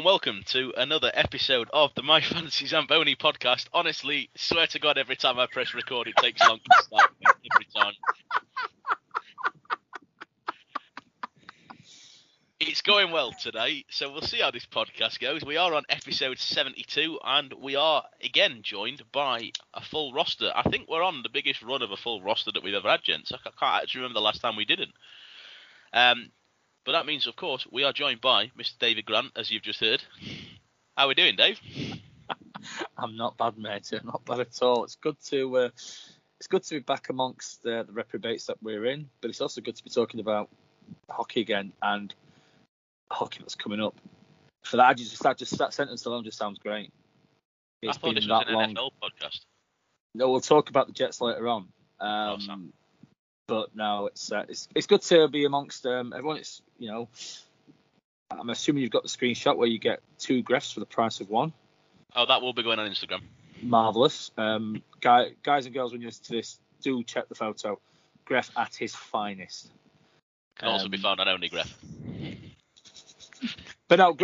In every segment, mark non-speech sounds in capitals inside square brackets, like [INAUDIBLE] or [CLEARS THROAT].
and welcome to another episode of the My [LAUGHS] Fantasy Zamboni podcast. Honestly, swear to God, every time I press record, it takes long to start. [LAUGHS] Every time. It's going well today, so we'll see how this podcast goes. We are on episode 72, and we are again joined by a full roster. I think we're on the biggest run of a full roster that we've ever had, gents. I can't actually remember the last time we didn't. Um, but that means, of course, we are joined by Mr. David Grant, as you've just heard. How are we doing, Dave? [LAUGHS] I'm not bad, mate. I'm not bad at all. It's good to uh, it's good to be back amongst the, the reprobates that we're in, but it's also good to be talking about hockey again and hockey that's coming up. For that, I just that just that sentence alone just sounds great. It's I thought been this was that an long. NFL podcast. No, we'll talk about the Jets later on. Um, but no, it's uh, it's it's good to be amongst um, everyone. It's you know, I'm assuming you've got the screenshot where you get two grefs for the price of one. Oh, that will be going on Instagram. Marvelous, um, guy, guys and girls, when you listen to this, do check the photo. Gref at his finest. Can um, also be um, found on Only Gref. but no,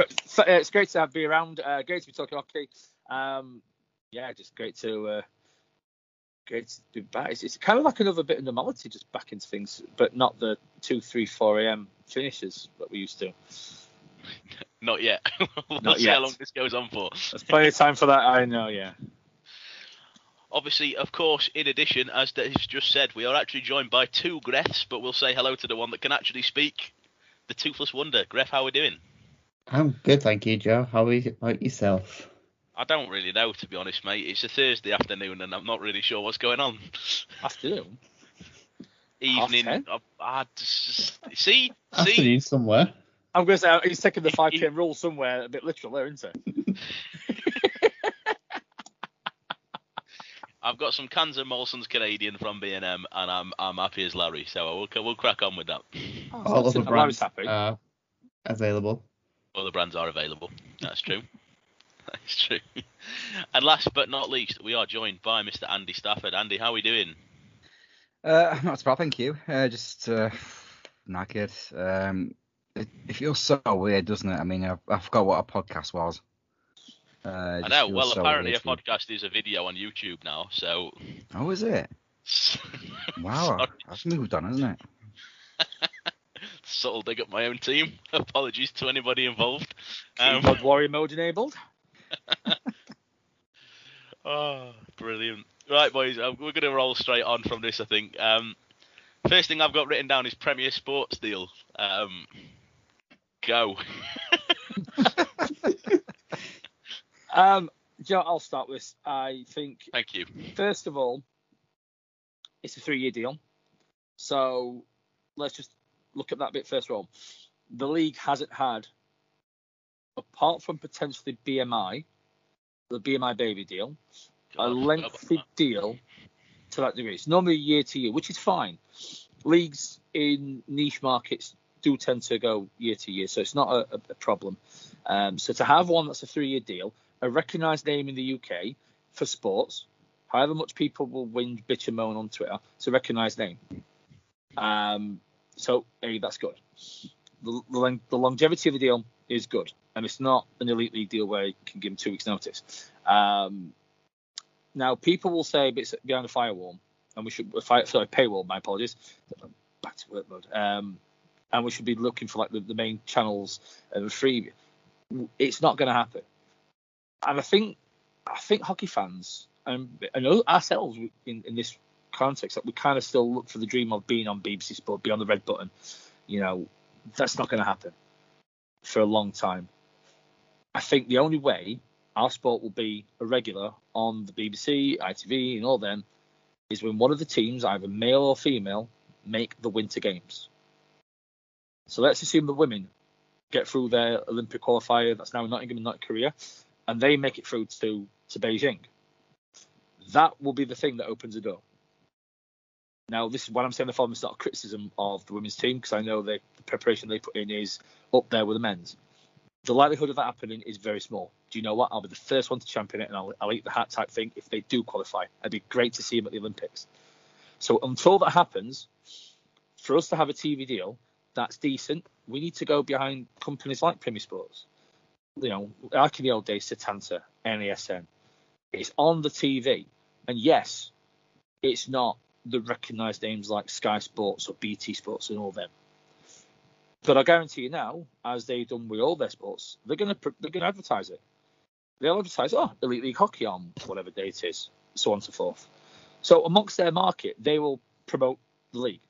it's great to have be around. Uh, great to be talking hockey. Um, yeah, just great to uh, great to be back. It's, it's, kind of like another bit of normality, just back into things, but not the two, three, four a.m. finishes that we used to. [LAUGHS] Not yet. [LAUGHS] we'll not see yet. how long this goes on for. There's plenty of time for that. I know. Yeah. Obviously, of course, in addition, as Dave's just said, we are actually joined by two Grefs, but we'll say hello to the one that can actually speak, the Toothless Wonder. Gref, how are we doing? I'm good, thank you, Joe. How are you about yourself? I don't really know, to be honest, mate. It's a Thursday afternoon, and I'm not really sure what's going on. Afternoon. Evening. I, I just, see, afternoon somewhere. I'm going to say he's taking the 5 p.m. rule somewhere a bit literal there, isn't it? [LAUGHS] I've got some cans of Molson's Canadian from B&M, and I'm I'm happy as Larry. So we'll we'll crack on with that. Oh, All of the brands are available. All the brands are available. That's true. [LAUGHS] That's true. And last but not least, we are joined by Mr. Andy Stafford. Andy, how are we doing? Uh, not bad, thank you. Uh, just uh, knackered. Um, it, it, feels so weird, doesn't it? I mean, I, I forgot what a podcast was. Uh, I know. Well, so apparently a podcast is a video on YouTube now, so. Oh, is it? [LAUGHS] wow, that's moved on, hasn't it? [LAUGHS] Subtle dig up my own team. Apologies to anybody involved. Um, Keyboard warrior mode enabled. [LAUGHS] oh, brilliant. Right, boys, uh, we're going to roll straight on from this, I think. Um, first thing I've got written down is Premier Sports Deal. Um, go. [LAUGHS] um, Joe, I'll start with. I think. Thank you. First of all, it's a three-year deal, so let's just look at that bit first of all. The league hasn't had apart from potentially BMI, the BMI baby deal, a lengthy deal to that degree. It's normally year to year, which is fine. Leagues in niche markets do tend to go year to year, so it's not a, a problem. Um, so to have one that's a three-year deal, a recognised name in the UK for sports, however much people will whinge, bitch, and moan on Twitter, it's a recognised name. Um, so hey, that's good. The, the, longevity of the deal is good and it's not an elite league deal where you can give them two weeks' notice. Um, now, people will say it's behind a firewall, and we should fight sorry paywall. My apologies. Back to work mode. Um, and we should be looking for like the, the main channels and free. It's not going to happen. And I think I think hockey fans and, and ourselves in, in this context that we kind of still look for the dream of being on BBC Sport, be on the red button. You know, that's not going to happen for a long time. I think the only way our sport will be a regular on the BBC, ITV, and all them is when one of the teams, either male or female, make the Winter Games. So let's assume the women get through their Olympic qualifier that's now in Nottingham and not Korea, and they make it through to, to Beijing. That will be the thing that opens the door. Now, this is what I'm saying. The following is not a criticism of the women's team because I know the preparation they put in is up there with the men's the likelihood of that happening is very small. Do you know what? I'll be the first one to champion it, and I'll, I'll eat the hat type thing if they do qualify. It'd be great to see them at the Olympics. So until that happens, for us to have a TV deal that's decent, we need to go behind companies like Premier Sports. you know, like in the old days, Setanta, NASN. It's on the TV, and yes, it's not the recognised names like Sky Sports or BT Sports and all them. But I guarantee you now, as they've done with all their sports, they're gonna they're gonna advertise it. They'll advertise, oh, Elite League Hockey on whatever day it is, so on and so forth. So amongst their market, they will promote the league.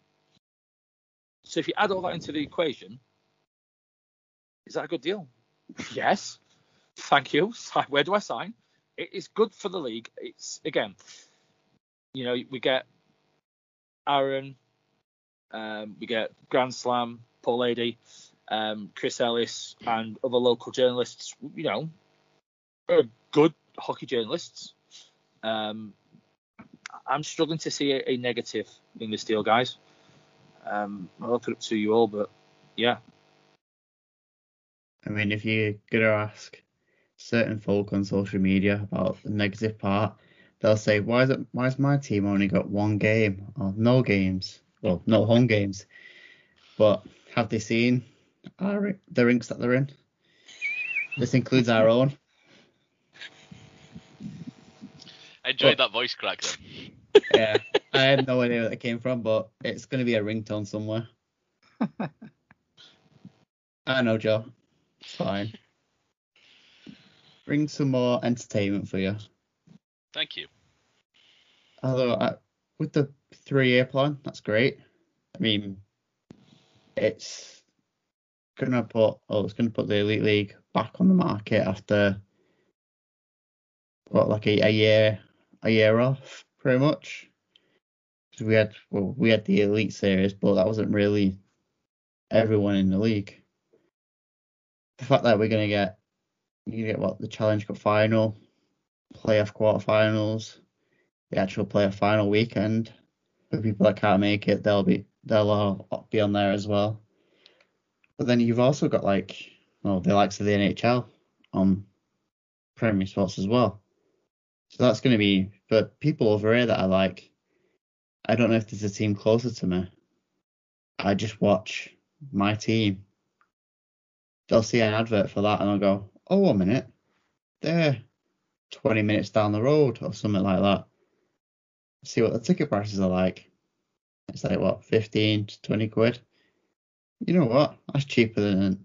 So if you add all that into the equation, is that a good deal? [LAUGHS] yes. Thank you. [LAUGHS] Where do I sign? It is good for the league. It's again, you know, we get Aaron, um, we get Grand Slam, Paul Lady, um, Chris Ellis, and other local journalists. You know, are good hockey journalists. Um, I'm struggling to see a, a, negative in this deal, guys. Um, I'll open it up to you all, but yeah. I mean, if you're gonna ask certain folk on social media about the negative part, they'll say, "Why is it? Why has my team only got one game or no games? Well, no home games." But have they seen our, the rinks that they're in? This includes our own. I enjoyed but, that voice crack then. Yeah, I have no idea where that came from, but it's going to be a ringtone somewhere. [LAUGHS] I know, Joe. It's fine. Bring some more entertainment for you. Thank you. Although uh, with the three-year plan, that's great. I mean, it's gonna put oh, it's gonna put the elite league back on the market after what like a, a year a year off, pretty much. Because we had well, we had the elite series, but that wasn't really everyone in the league. The fact that we're gonna get you get what the Challenge Cup final, playoff quarterfinals, the actual playoff final weekend. For people that can't make it, they'll be they'll all be on there as well. But then you've also got like well the likes of the NHL on Premier Sports as well. So that's going to be for people over here that are like, I don't know if there's a team closer to me. I just watch my team. They'll see an advert for that and I'll go, oh, one minute, they're 20 minutes down the road or something like that. See what the ticket prices are like. It's like, what, 15 to 20 quid? You know what? That's cheaper than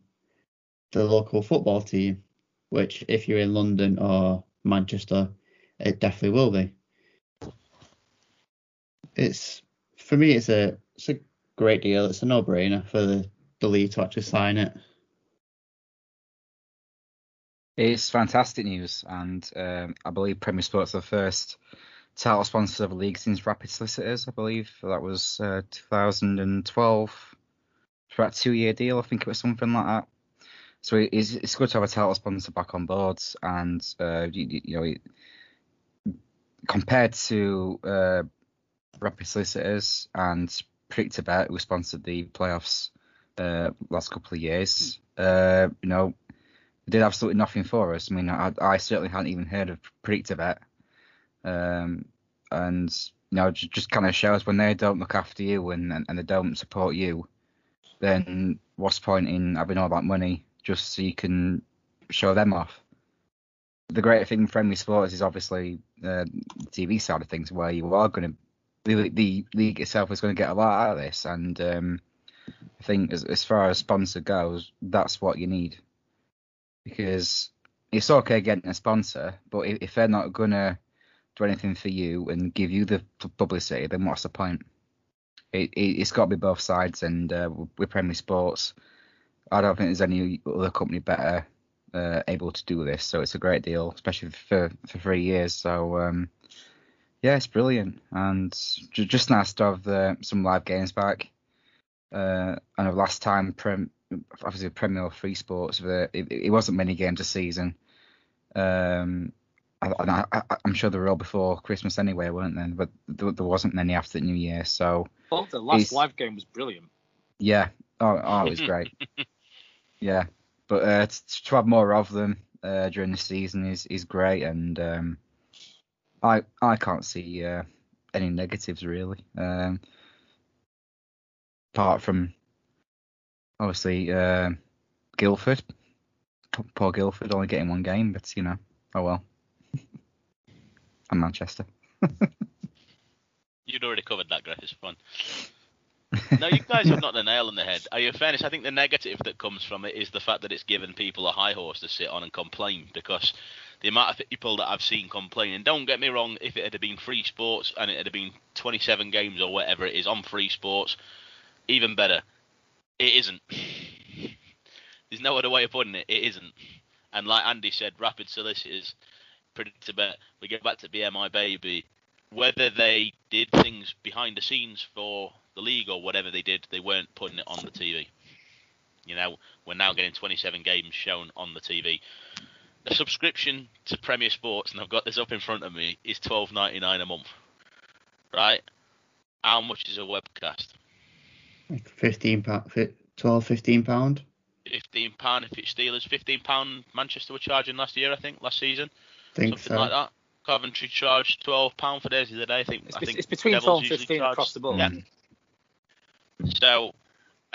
the local football team, which, if you're in London or Manchester, it definitely will be. It's for me, it's a it's a great deal. It's a no-brainer for the, the league to actually sign it. It's fantastic news, and um, I believe Premier Sports are the first title sponsor of a league since Rapid Solicitors. I believe that was uh, 2012 for that two-year deal. I think it was something like that. So it's, it's good to have a title sponsor back on board, and uh, you, you, know, compared to uh, Rapid Solicitors and Predictabet, who sponsored the playoffs uh, last couple of years, uh, you know, did absolutely nothing for us. I mean, I, I certainly hadn't even heard of Predictabet. Um, and you know, just, just kind of shows when they don't look after you and, and, and they don't support you, then what's point in having all that money just so you can show them off? the great thing in friendly sports is obviously uh, the TV side of things, where you are going to the, the league itself is going to get a lot out of this, and um, I think as, as far as sponsor goes, that's what you need because it's okay getting a sponsor, but if, they're not to do anything for you and give you the publicity, then what's the point? It, it, has got to be both sides, and uh, with Premier Sports, I don't think there's any other company better uh, able to do this. So it's a great deal, especially for for three years. So um, yeah, it's brilliant, and just nice to have the, some live games back. Uh, I last time, Prem, obviously Premier Free Sports, the, it, it, wasn't many games a season. Um, I, am sure they were all before Christmas anyway, weren't they? But there, there wasn't many after the New Year, so. Well, the last live game was brilliant. Yeah. Oh, oh it was great. [LAUGHS] yeah, but uh, to, to, have more of them uh, during the season is is great, and um, I I can't see uh, any negatives really. Um, apart from obviously uh, Guildford poor Guildford only getting one game, but you know, oh well. [LAUGHS] and Manchester. You'd already covered that, Griff. It's fun. [LAUGHS] no, you guys have not the nail on the head. Are you fairness? I think the negative that comes from it is the fact that it's given people a high horse to sit on and complain because the amount of people that I've seen complain, and don't get me wrong, if it had been free sports and it had been 27 games or whatever it is on free sports, even better. It isn't. There's no other way of putting it. It isn't. And like Andy said, rapid solicitors, predictor bet. We get back to BMI baby. Whether they did things behind the scenes for the league or whatever they did, they weren't putting it on the TV. You know, we're now getting 27 games shown on the TV. The subscription to Premier Sports, and I've got this up in front of me, is 12.99 a month. Right? How much is a webcast? Like 15 pound, 12, 15 pound. 15 pound if it's Steelers. 15 pound Manchester were charging last year, I think, last season. Think something so. like that. Coventry charged 12 pound for theirs the other day. I think. It's, I think it's between Devils 12 and 15 charge- across the board. Yeah. Mm. So,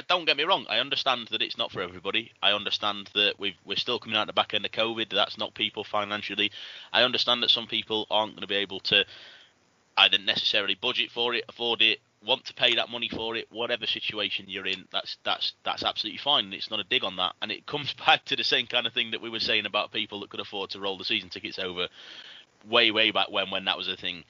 don't get me wrong. I understand that it's not for everybody. I understand that we've, we're still coming out the back end of COVID. That's not people financially. I understand that some people aren't going to be able to either necessarily budget for it, afford it, want to pay that money for it. Whatever situation you're in, that's that's that's absolutely fine. It's not a dig on that, and it [LAUGHS] comes back to the same kind of thing that we were saying about people that could afford to roll the season tickets over, way way back when when that was a thing.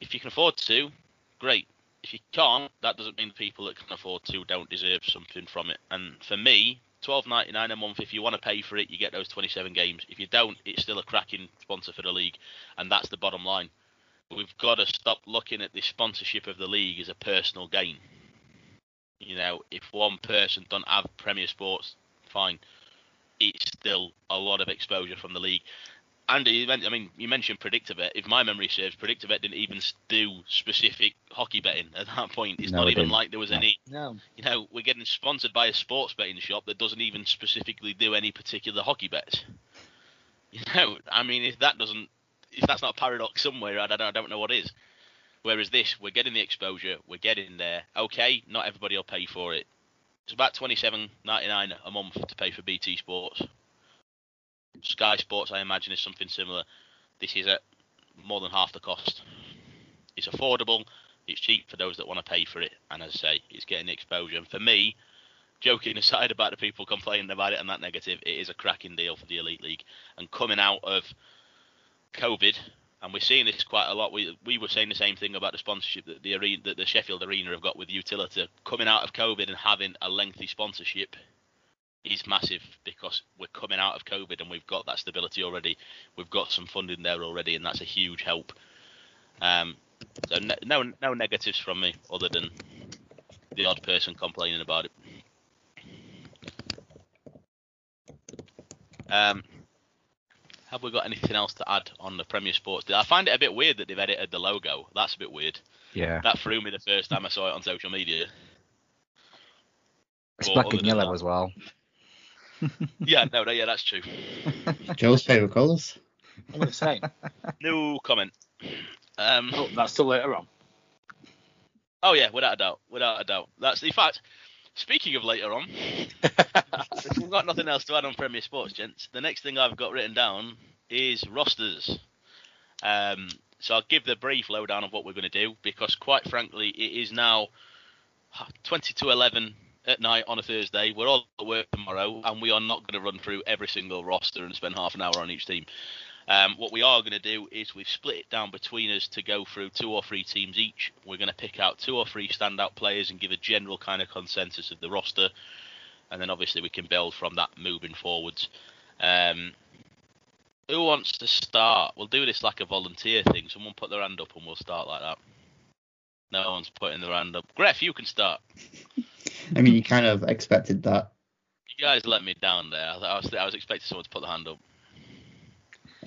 If you can afford to, great if you can't, that doesn't mean the people that can afford to don't deserve something from it. And for me, twelve ninety nine a month. If you want to pay for it, you get those twenty seven games. If you don't, it's still a cracking sponsor for the league, and that's the bottom line. We've got to stop looking at the sponsorship of the league as a personal gain. You know, if one person don't have Premier Sports, fine. It's still a lot of exposure from the league. Andy, I mean, you mentioned PredictorBet. If my memory serves, PredictorBet didn't even do specific hockey betting at that point. It's No, not even didn't. like there was No. any. No. You know, we're getting sponsored by a sports betting shop that doesn't even specifically do any particular hockey bets. [LAUGHS] You know, I mean, if that doesn't, if that's not a paradox somewhere, I don't, I don't know what is. Whereas this, we're getting the exposure, we're getting there. Okay, not everybody will pay for it. It's about twenty seven ninety nine a month to pay for BT Sports. Sky Sports, I imagine, is something similar. This is at more than half the cost. It's affordable. It's cheap for those that want to pay for it, and as I say, it's getting the exposure. And for me, joking aside about the people complaining about it and that negative, it is a cracking deal for the Elite League. And coming out of COVID, and we're seeing this quite a lot. We we were saying the same thing about the sponsorship that the arena, that the Sheffield Arena have got with Utilita. Coming out of COVID and having a lengthy sponsorship is massive because we're coming out of COVID and we've got that stability already. We've got some funding there already, and that's a huge help. Um, so no, no no negatives from me other than the odd person complaining about it. Um, have we got anything else to add on the Premier Sports? I find it a bit weird that they've edited the logo. That's a bit weird. Yeah. That threw me the first time I saw it on social media. It's But black and yellow that- as well. [LAUGHS] [LAUGHS] Yeah, no, no, yeah, that's true. Joe's favourite colours. I'm going to say. No comment. Um, oh, that's still later on. oh yeah, without a doubt, without a doubt. That's in fact. Speaking of later on, [LAUGHS] we've got nothing else to add on Premier Sports, gents, the next thing I've got written down is rosters. Um, so I'll give the brief lowdown of what we're going to do because, quite frankly, it is now 20 to 11 at night on a Thursday. We're all at work tomorrow, and we are not going to run through every single roster and spend half an hour on each team. Um, what we are going to do is we've split it down between us to go through two or three teams each. We're going to pick out two or three standout players and give a general kind of consensus of the roster, and then obviously we can build from that moving forwards. Um, who wants to start? We'll do this like a volunteer thing. Someone put their hand up and we'll start like that. No one's putting their hand up. Gref, you can start. [LAUGHS] I mean, you kind of expected that. You guys let me down there. I was, I was expecting someone to put their hand up.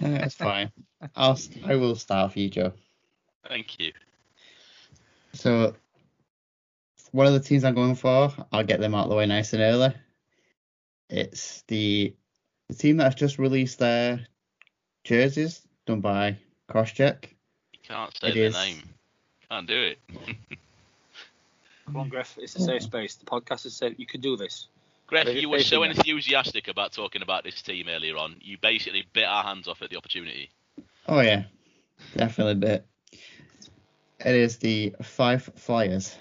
[LAUGHS] It's fine. I'll I will start for you, Joe. Thank you. So, one of the teams I'm going for, I'll get them out of the way nice and early. It's the the team that has just released their jerseys done by Crosscheck. You can't say It their is. name. Can't do it. [LAUGHS] Come on, Griff. It's a safe space. The podcast has said you can do this. Greg, you were so enthusiastic about talking about this team earlier on. You basically bit our hands off at the opportunity. Oh yeah, definitely bit. It is the Fife Flyers.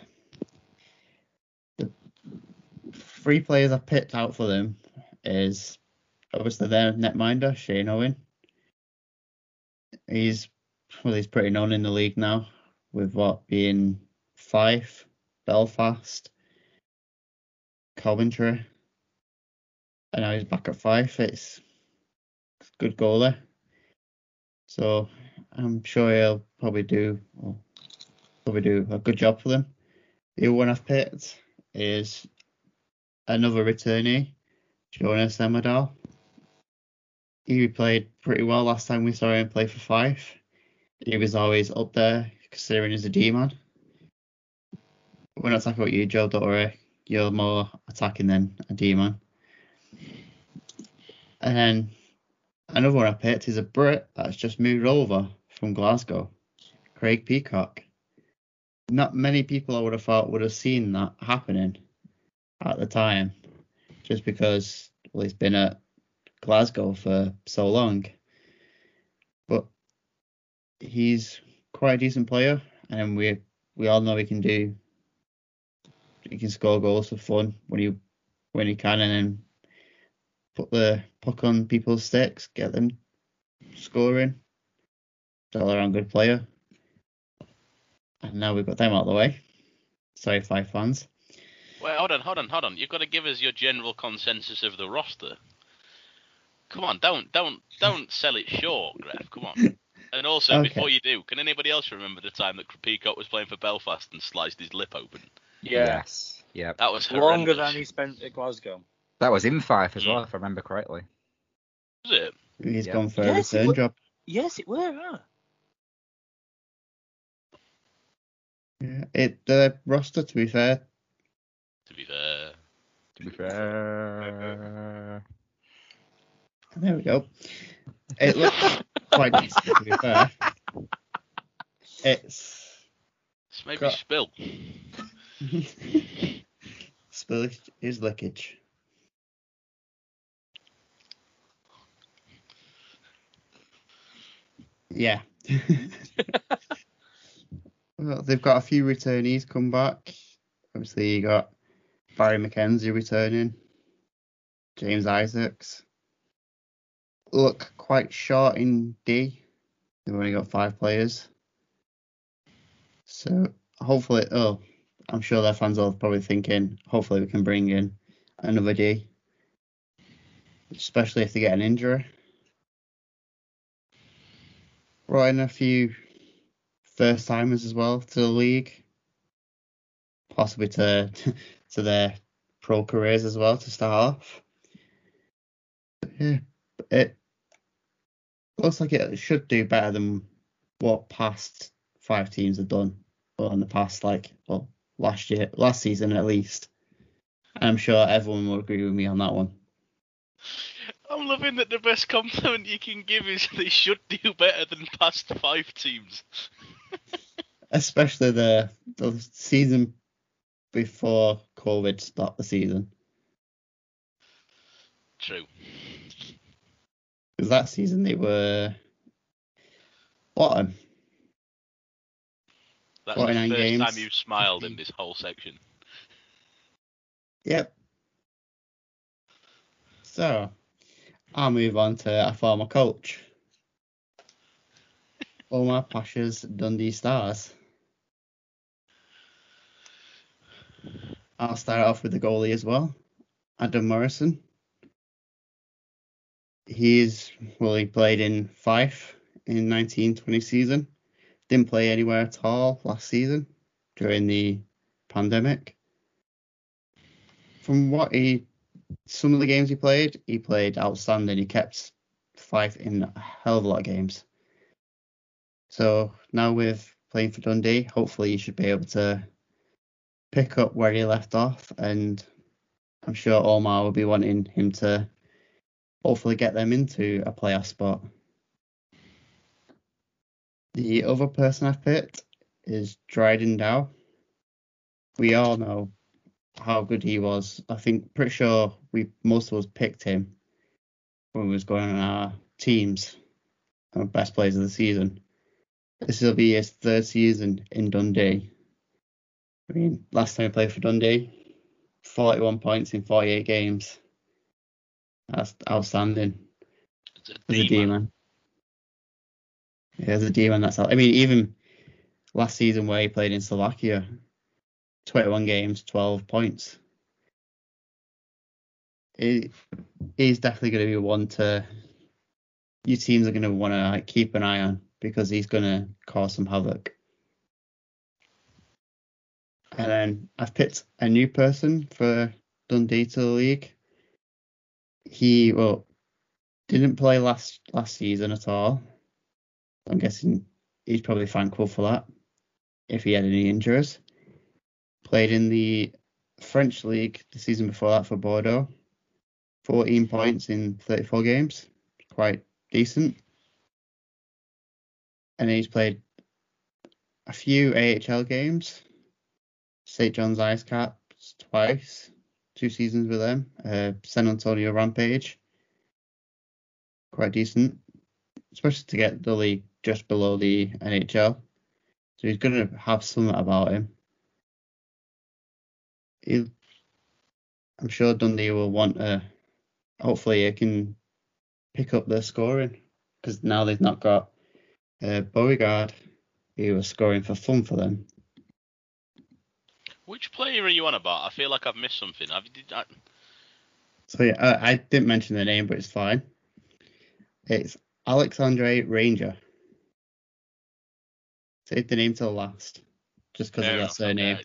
The three players I picked out for them is obviously their netminder Shane Owen. He's well, he's pretty known in the league now, with what being Fife, Belfast, Coventry, and now he's back at Fife. It's it's a good goalie. So I'm sure he'll probably do well, probably do a good job for them. The other one I've picked is another returnee, Jonas Emmerdahl. He played pretty well last time we saw him play for Fife. He was always up there considering he's a D man. We're not talking about you, Joe, don't worry. You're more attacking than a D man. And then Another one I picked is a Brit that's just moved over from Glasgow, Craig Peacock. Not many people I would have thought would have seen that happening at the time, just because well he's been at Glasgow for so long. But he's quite a decent player, and we we all know he can do. He can score goals for fun when he when he can, and then put the puck on people's sticks, get them scoring. All around good player. And now we've got them out of the way. Sorry, Fife fans. Wait, hold on, hold on, hold on. You've got to give us your general consensus of the roster. Come on, don't, don't, don't sell it short, Graf. Come on. [LAUGHS] And also, Okay. before you do, can anybody else remember the time that Peacock was playing for Belfast and sliced his lip open? Yes. Yeah. That was Longer than he spent at Glasgow. That was in Fife as Mm. well, if I remember correctly. Was it? He's Yeah. gone for Yes, a it return wa- job. Yes, it were. Huh? Yeah. It the roster, to be fair, To be fair. To be fair. there we go. It looks [LAUGHS] quite decent, to be fair. It's It's maybe Got- spill. [LAUGHS] spillage is lickage. Yeah. [LAUGHS] they've got a few returnees come back. Obviously, you got Barry McKenzie returning, James Isaacs. Look quite short in D. They've only got five players. So hopefully, oh, I'm sure their fans are probably thinking, hopefully we can bring in another D, especially if they get an injury. Brought in a few first timers as well to the league, possibly to [LAUGHS] to their pro careers as well to start off. Yeah, it looks like it should do better than what past Fife teams have done, or in the past like well last year, last season at least. I'm sure everyone will agree with me on that one. I'm loving that the best compliment you can give is they should do better than past Fife teams. Especially the the season before COVID stopped the season. True. Because that season they were bottom. That's the 49 first games, time you've smiled in [LAUGHS] this whole section. Yep. So I'll move on to a former coach. Omar Pacha's Dundee Stars. I'll start off with the goalie as well, Adam Morrison. He's well, he played in Fife in 1920 season. Didn't play anywhere at all last season during the pandemic. From what he, some of the games he played, he played outstanding. He kept Fife in a hell of a lot of games. So now with playing for Dundee, hopefully he should be able to pick up where he left off, and I'm sure Omar will be wanting him to hopefully get them into a playoff spot. The other person I've picked is Drydn Dow. We all know how good he was. I think pretty sure we most of us picked him when we was going on our teams, our best players of the season. This will be his third season in Dundee. I mean, last time he played for Dundee, 41 points in 48 games. That's outstanding. It's a As a D man. demon. Yeah, as a D man, that's out. I mean, even last season where he played in Slovakia, 21 games, 12 points. He, he's definitely going to be one to your teams are going to want to like, keep an eye on because he's going to cause some havoc. And then I've picked a new person for Dundee to the league. He well didn't play last last season at all. I'm guessing he's probably thankful for that if he had any injuries. Played in the French league the season before that for Bordeaux. 14 points in 34 games. Quite decent. And he's played a few AHL games. St. John's Ice Caps twice. Two seasons with them. Uh, San Antonio Rampage. Quite decent. Especially to get the league just below the NHL. So he's going to have something about him. He'll, I'm sure Dundee will want to. Hopefully, he can pick up their scoring because now they've not got uh, Beauregard, who was scoring for fun for them. Which player are you on about? I feel like I've missed something. Have you, did, I, So yeah, I, I didn't mention the name, but it's fine. It's Alexandre Ranger. Save the name till last, just because of that surname. okay.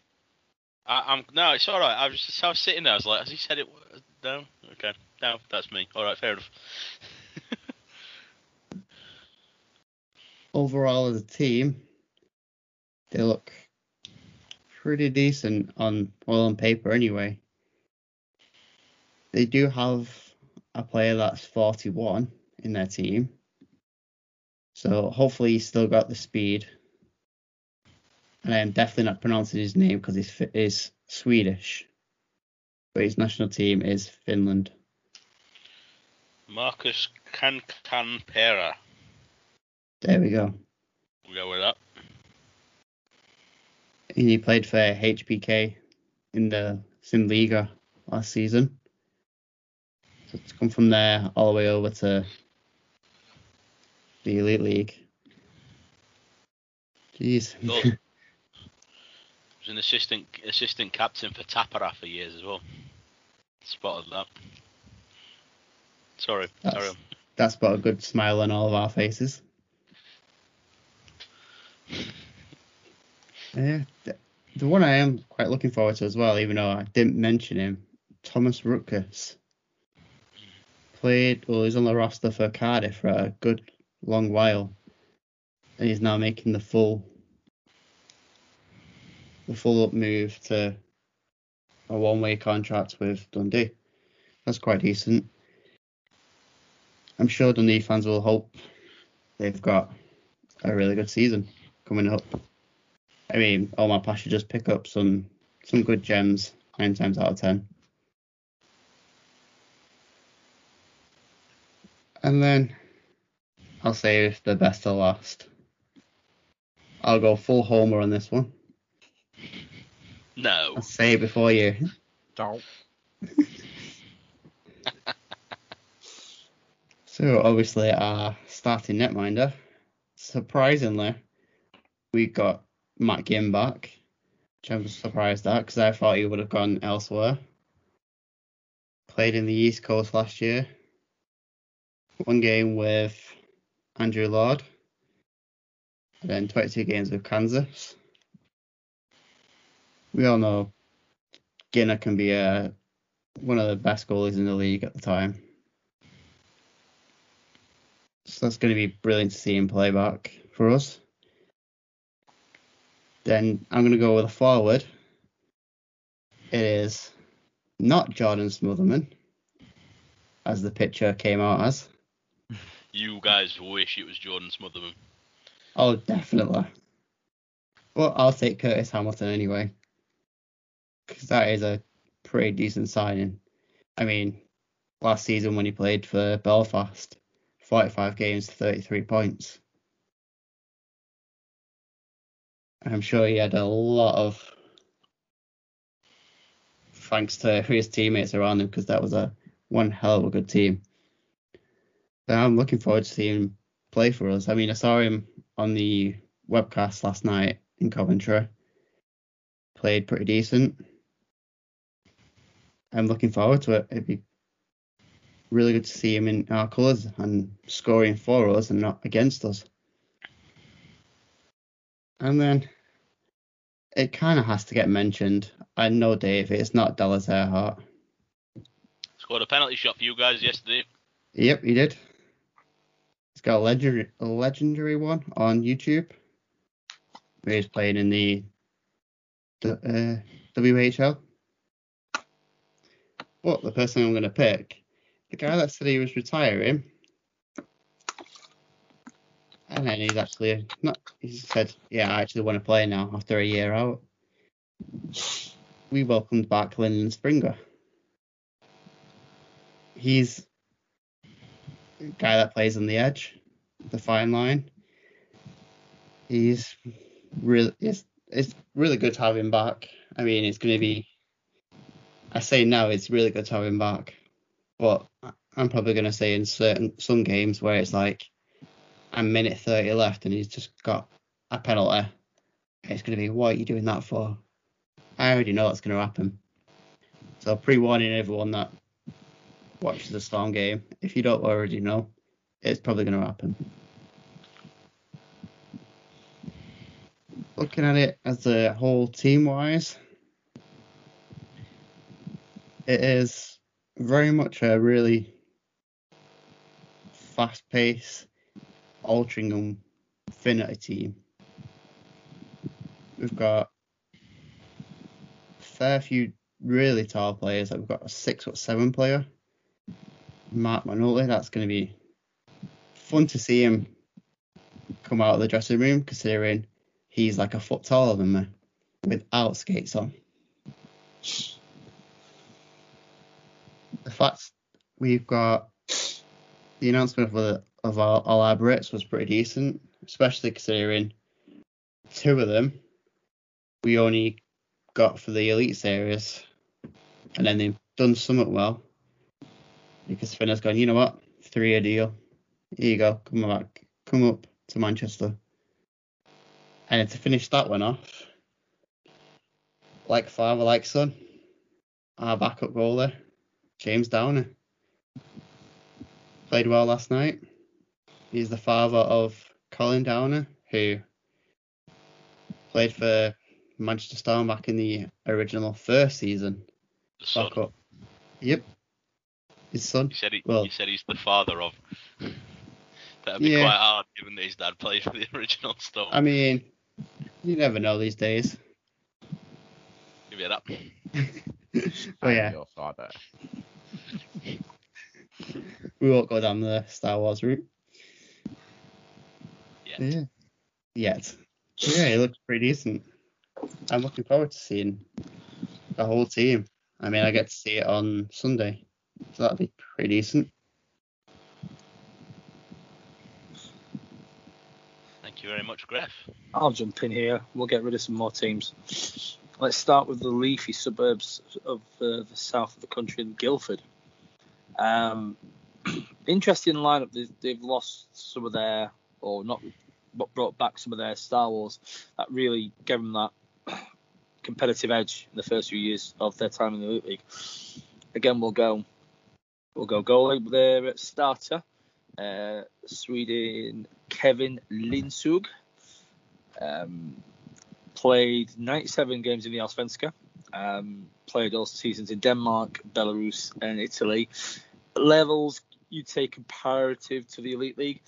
I, I'm no, it's all right. I was just I was sitting there. I was like, has he said it? No, okay, no, that's me. All right, fair enough. [LAUGHS] Overall, as a team, they look pretty decent on well on paper anyway. They do have a player that's 41 in their team, so hopefully he's still got the speed. And I'm definitely not pronouncing his name because he's is Swedish, but his national team is Finland. Markus Kankaanperä. There we go. We'll go with that. And he played for HBK in the Simliga last season. So it's come from there all the way over to the Elite League. Jeez. [LAUGHS] was an assistant assistant captain for Tappara for years as well. Spotted that. Sorry, That's- carry. That's put a good smile on all of our faces. [LAUGHS] Yeah, the, the one I am quite looking forward to as well, even though I didn't mention him, Thomas Rutgers. Played, well, he's on the roster for Cardiff for a good long while, and he's now making the full, the full up move to a one-way contract with Dundee. That's quite decent. I'm sure Dundee fans will hope they've got a really good season coming up. I mean, Omar Pash should just pick up some some good gems nine times out of ten. And then I'll save the best to last. I'll go full homer on this one. No. I'll say it before you. Don't. [LAUGHS] So obviously our starting netminder, surprisingly, we got Matt Ginn back, which I was surprised at because I thought he would have gone elsewhere. Played in the East Coast last year. One game with Andrew Lord, and then 22 games with Kansas. We all know Ginner can be a, one of the best goalies in the league at the time. So that's going to be brilliant to see him play back for us. Then I'm going to go with a forward. It is not Jordan Smotherman, as the picture came out as. [LAUGHS] You guys wish it was Jordan Smotherman. Oh, definitely. Well, I'll take Curtis Hamilton anyway. Because that is a pretty decent signing. I mean, last season when he played for Belfast, 45 games, 33 points. I'm sure he had a lot of thanks to his teammates around him because that was a one hell of a good team. I'm looking forward to seeing him play for us. I mean, I saw him on the webcast last night in Coventry. Played pretty decent. I'm looking forward to it. It'd be really good to see him in our colours and scoring for us and not against us. And then it kind of has to get mentioned. I know, Dave, it's not Dallas Ehrhardt. Scored a penalty shot for you guys yesterday. Yep, he did. He's got a legendary, a legendary one on YouTube. He's playing in the, the uh, WHL. But the person I'm going to pick, the guy that said he was retiring, and then he's actually not. He said, "Yeah, I actually want to play now after a year out." We welcomed back Lyndon Springer. He's a guy that plays on the edge, the fine line. He's really it's it's really good to have him back. I mean, it's going to be. I say now it's really good to have him back, but I'm probably going to say in certain some games where it's like a minute 30 left and he's just got a penalty. It's going to be, what are you doing that for? I already know that's going to happen. So pre-warning everyone that watches the Storm game, if you don't already know, it's probably going to happen. Looking at it as a whole team-wise, it is very much a really fast-paced Altrincham Finnerty team. We've got a fair few really tall players. We've got a six foot seven player, Mark Manoli. That's going to be fun to see him come out of the dressing room, considering he's like a foot taller than me without skates on. Fact we've got the announcement of the of our, our was pretty decent, especially considering two of them we only got for the elite series, and then they've done somewhat well because Finn has gone, you know what, three year deal, here you go, come back, come up to Manchester, and to finish that one off, like father, like son, our backup goalie, James Downer, played well last night. He's the father of Colin Downer, who played for Manchester Storm back in the original first season. Son. Back up. Yep. His son. You said he, Well- you said he's the father of. [LAUGHS] That'd be Yeah. quite hard, given that his dad played for the [LAUGHS] original Storm. I mean, you never know these days. Give it up. [LAUGHS] [LAUGHS] Oh, but yeah, Your father. [LAUGHS] we won't go down the Star Wars route. Yeah. Yeah. Yet. Yeah, it looks pretty decent. I'm looking forward to seeing the whole team. I mean, I get to see it on Sunday, so that'll be pretty decent. Thank you very much, Gref. I'll jump in here. We'll get rid of some more teams. Let's start with the leafy suburbs of uh, the south of the country in Guildford. Um, [CLEARS THROAT] interesting lineup. They've, they've lost some of their, or not, but brought back some of their Star Wars that really gave them that [CLEARS THROAT] competitive edge in the first few years of their time in the League. Again, we'll go, we'll go goalie there at starter. Uh, Sweden Kevin Lindskoug. Um, played 97 games in the Allsvenska. Um, played all seasons in Denmark, Belarus, and Italy. Levels you'd say comparative to the Elite League.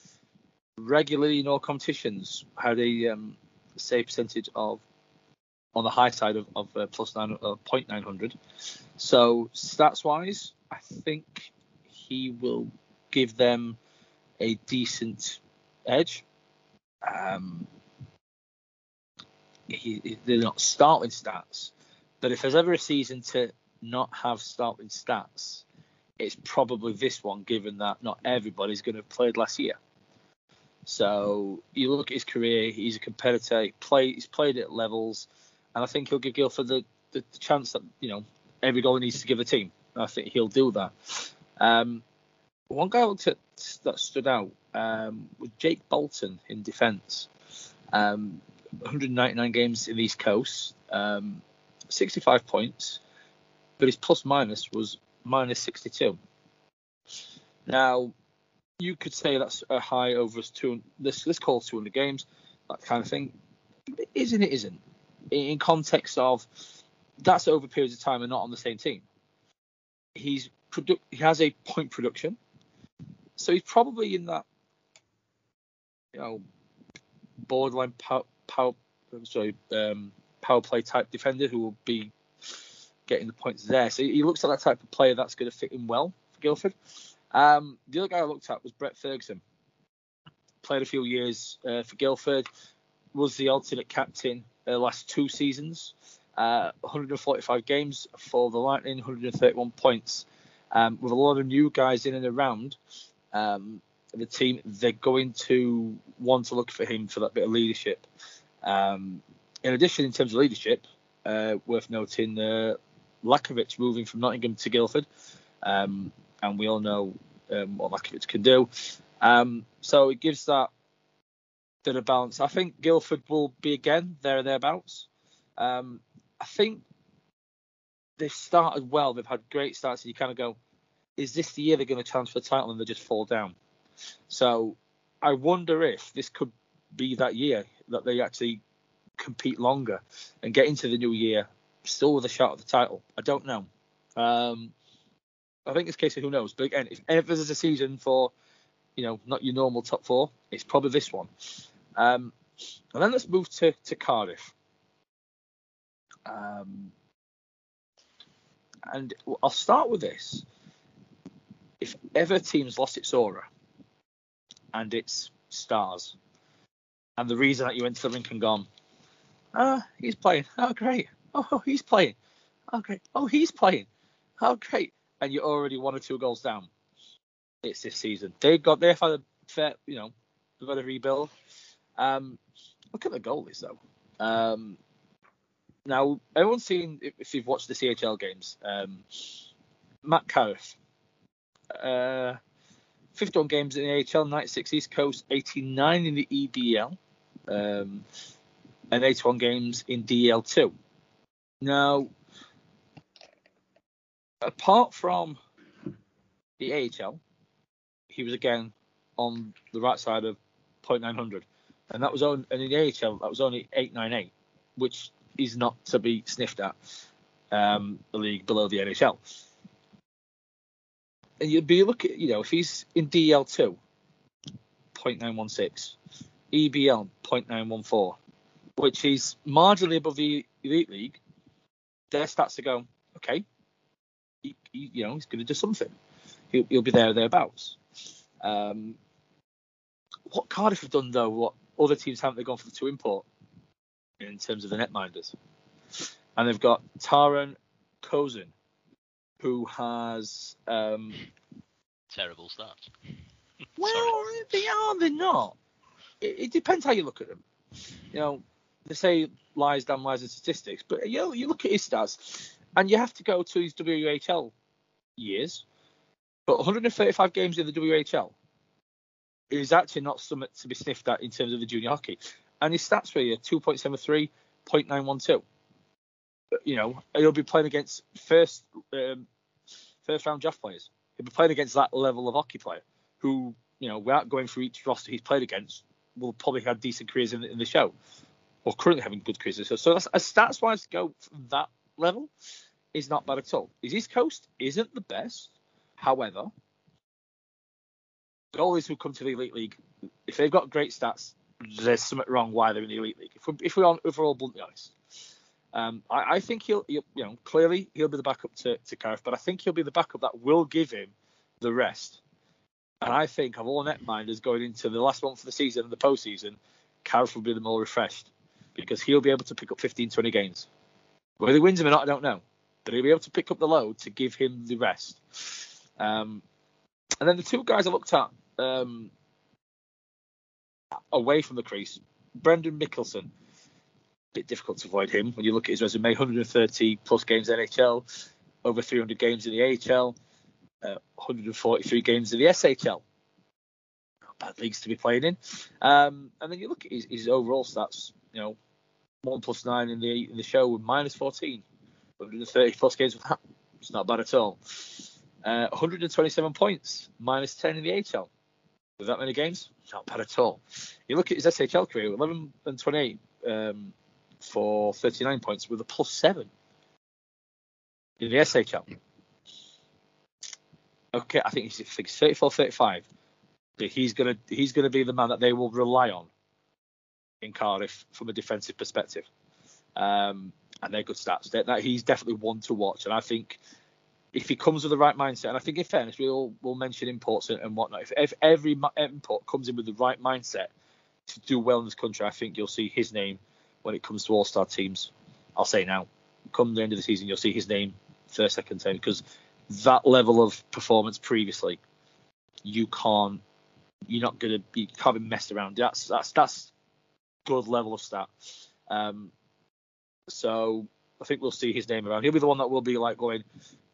Regularly in all competitions, had a um, save percentage of on the high side of, of uh, plus nine, uh, 0.900. So stats wise, I think he will give them a decent edge. Um, he, he- they're not starting stats, but if there's ever a season to not have starting stats, it's probably this one, given that not everybody's going to have played last year. So you look at his career; he's a competitor. He play, he's played at levels, and I think he'll give Guildford the, the, the chance that you know every goal needs to give a team. I think he'll do that. Um, one guy at that stood out um, was Jake Bolton in defence. Um, 199 games in the East Coast, um, 65 points, but his plus minus was minus 62. Now, you could say that's a high over two. This this calls 200 games, that kind of thing. It isn't it? Isn't in context of that's over periods of time and not on the same team. He's produ- he has a point production, so he's probably in that you know borderline power, sorry um, power play type defender who will be getting the points there. So he looks like that type of player that's going to fit in well for Guildford. Um, the other guy I looked at was Brett Ferguson. Played a few years uh, for Guildford, was the alternate captain the last two seasons. Uh, 145 games for the Lightning, 131 points. Um, with a lot of new guys in and around um, the team, they're going to want to look for him for that bit of leadership. Um, in addition, in terms of leadership, uh, worth noting uh, Lakovic moving from Nottingham to Guildford, um, and we all know um, what Lakovic can do. Um, so it gives that bit of balance. I think Guildford will be again there or thereabouts. Um, I think they've started well. They've had great starts, and you kind of go, is this the year they're going to challenge for the title and they just fall down? So I wonder if this could be that year that they actually compete longer and get into the new year still with a shot at the title. I don't know. Um, I think it's a case of who knows. But again, if ever there's a season for, you know, not your normal top four, it's probably this one. Um, and then let's move to, to Cardiff. Um, and I'll start with this. If ever team's lost its aura and its stars, and the reason that you went to the rink and gone, oh, he's playing. Oh, great. Oh, he's playing. Oh, great. Oh, he's playing. Oh, great. And you're already one or two goals down. It's this season. They've got, they've had a fair, you know, they've got a rebuild. Um, look at the goalies, though. Um, now, everyone's seen, if you've watched the CHL games, um, Mac Carruth, uh, 51 games in the AHL, 96 East Coast, 89 in the EDL, um, and 81 games in DL2. Now, apart from the AHL, he was again on the right side of 0.900, and that was on, and in the AHL that was only 898, which is not to be sniffed at. Um, the league below the NHL. And you'd be looking, you know, if he's in DL2, 0.916, EBL 0.914, which is marginally above the elite league, their stats to go, okay, he, he, you know, he's going to do something. He'll, he'll, be there or thereabouts. Um, what Cardiff have done though, what other teams haven't they gone for the two import in terms of the netminders, and they've got Taran Kozun, who has um, terrible stats. [LAUGHS] well, they are, they're not. It, it, depends how you look at them. You know, they say lies, damn lies, and statistics, but you know, you look at his stats, and you have to go to his WHL years. But 135 games in the WHL is actually not something to be sniffed at in terms of the junior hockey. And his stats were 2.73, 0.912. You know, he'll be playing against first um, first round draft players. He'll be playing against that level of hockey player who, you know, without going through each roster he's played against, will probably have decent careers in, in the show or currently having good careers. So, so that's, stats wise go from that level is not bad at all. His East Coast isn't the best. However, goalies who come to the Elite League, if they've got great stats, there's something wrong why they're in the Elite League. If we're, if we're, on, if we're all bluntly honest. Um, I, I, think he'll, he'll, you know, clearly he'll be the backup to, to Carruth, but I think he'll be the backup that will give him the rest. And I think of all netminders going into the last month for the season and the postseason, Carruth will be the more refreshed because he'll be able to pick up 15, 20 games. Whether he wins them or not, I don't know. but he'll be able to pick up the load to give him the rest. Um, and then the two guys I looked at um, away from the crease, Brendan Mikkelson. Bit difficult to avoid him when you look at his resume: 130 plus games NHL, over 300 games in the AHL, uh, 143 games of the SHL. Bad leagues to be playing in. Um, and then you look at his, his, overall stats. You know, one plus nine in the in the show with minus 14, 130 plus games with that. It's not bad at all. Uh, 127 points, minus 10 in the AHL. With that many games, not bad at all. You look at his SHL career, 11 and 28 um, for 39 points with a plus seven in the SHL. Okay, I think he's, I think he's 34, 35. But he's gonna he's gonna be the man that they will rely on in Cardiff from a defensive perspective. Um, and they're good stats. That, that he's definitely one to watch. And I think if he comes with the right mindset, and I think in fairness, we all will mention imports and, and whatnot. If, if every import comes in with the right mindset to do well in this country, I think you'll see his name when it comes to all star teams. I'll say now, come the end of the season, you'll see his name first, second, third, because that level of performance previously, you can't, you're not gonna, be can't be messed around. That's that's that's good level of stat. Um, so I think we'll see his name around. He'll be the one that will be like going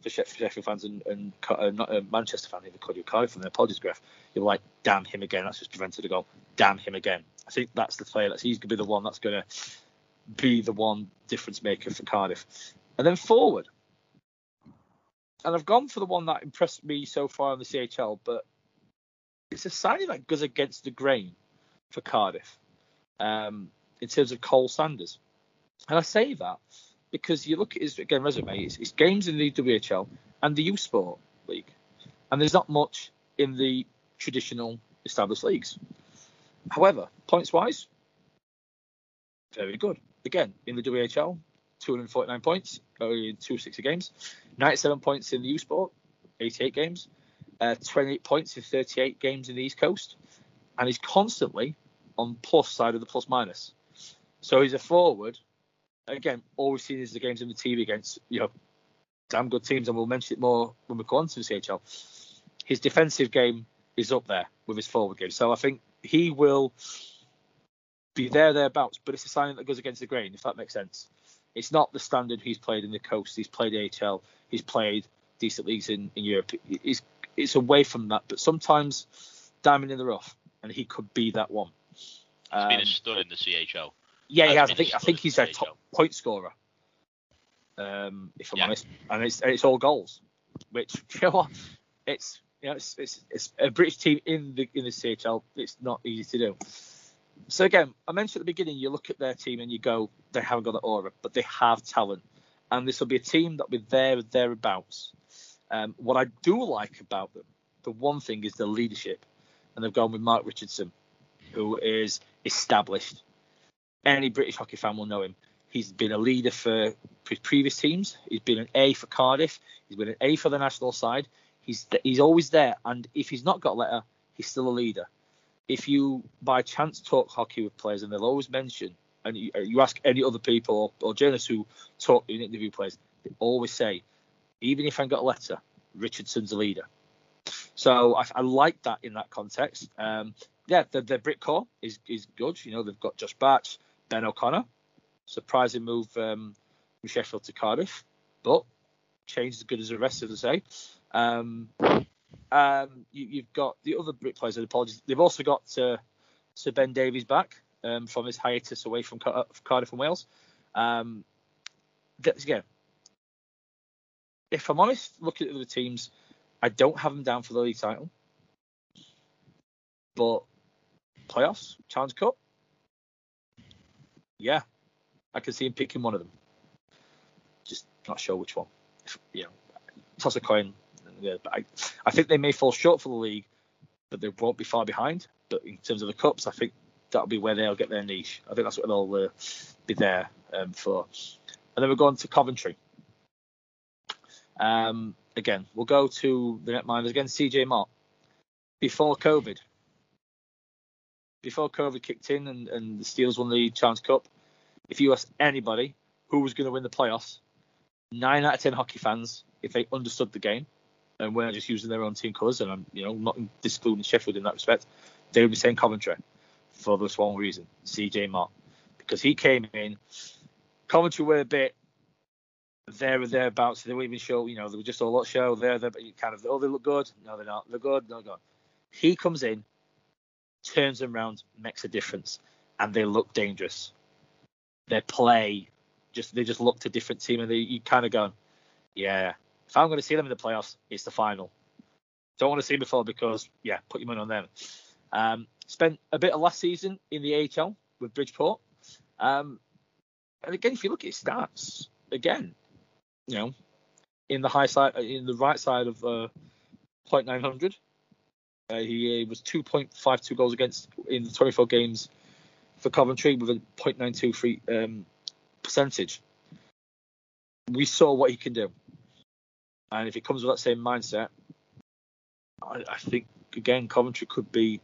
for Sheffield fans and, and uh, not, uh, Manchester fans, even Cody Cardiff from their apologies graph. You're like, damn him again. That's just prevented a goal. Damn him again. I think that's the player. That's he's gonna be the one that's gonna be the one difference maker for Cardiff. And then forward, and I've gone for the one that impressed me so far in the CHL, but it's a signing that goes against the grain for Cardiff um, in terms of Cole Sandford. And I say that because you look at his again resume, it's, it's games in the WHL and the U Sport League, and there's not much in the traditional established leagues. However, points wise, very good. Again, in the WHL, 249 points in 260 games, 97 points in the U Sport, 88 games, uh, 28 points in 38 games in the East Coast, and he's constantly on plus side of the plus minus. So he's a forward. Again, all we've seen is the games in the TV against you know damn good teams, and we'll mention it more when we go on to the CHL. His defensive game is up there with his forward game, so I think he will be there thereabouts. But it's a sign that goes against the grain, if that makes sense. It's not the standard he's played in the coast. He's played AHL. He's played decent leagues in, in Europe. It's, it's away from that, but sometimes diamond in the rough, and he could be that one. He's um, been a um, stud in the CHL. Yeah, he has. I think I think he's their top point scorer. Um, if I'm yeah. honest, and it's it's all goals, which [LAUGHS] you know what, it's you know it's, it's it's a British team in the in the CHL. It's not easy to do. So again, I mentioned at the beginning, you look at their team and you go, they haven't got the aura, but they have talent, and this will be a team that will be there thereabouts. Um, what I do like about them, the one thing is the leadership, and they've gone with Mark Richardson, who is established. Any British hockey fan will know him. He's been a leader for previous teams. He's been an A for Cardiff. He's been an A for the national side. He's he's always there, and if he's not got a letter, he's still a leader if you by chance talk hockey with players and they'll always mention, and you, you ask any other people or, or, journalists who talk in interview players, they always say, even if I got a letter, Richardson's a leader. So I, I like that in that context. Um, yeah, the, the Brit core is is good. You know, they've got Josh Batch, Ben O'Connor, surprising move um, from Sheffield to Cardiff, but change as good as the rest of the say. Um, um, you, have got the other Brit players. Apologies. They've also got uh, Sir Ben Davies back um, from his hiatus away from Car- Cardiff and Wales. Um, again, if I'm honest, looking at the teams, I don't have them down for the league title, but playoffs, Challenge Cup, yeah, I can see him picking one of them. Just not sure which one. If, you know, toss a coin yeah, I, I think they may fall short for the league, but they won't be far behind. But in terms of the cups, I think that'll be where they'll get their niche. I think that's what they'll uh, be there um, for. And then we're going to Coventry. Um, again, we'll go to the netminders again. CJ Motte. Before COVID, before COVID kicked in and, and the Steelers won the Challenge Cup, if you ask anybody who was going to win the playoffs, nine out of ten hockey fans, if they understood the game and we're just using their own team colours, and I'm you know not discluding Sheffield in that respect, they would be saying Coventry for this one reason, CJ Motte, because he came in. Coventry were a bit there or thereabouts. They weren't even show, you know, they were just a lot show there, there, but you kind of, oh, they look good. No, they're not. They're good. No, good. He comes in, turns them around, makes a difference, and they look dangerous. Their play, just they just looked a different team, and they, you kind of go, yeah, if I'm going to see them in the playoffs, it's the final. Don't want to see before because, yeah, put your money on them. Um, spent a bit of last season in the AHL with Bridgeport. Um, and again, if you look at his stats, again, you know, in the high side, in the right side of uh, 0.900, uh, he was 2.52 goals against in the 24 games for Coventry with a 0.923 um, percentage. We saw what he can do, and if he comes with that same mindset, I, I think again Coventry could be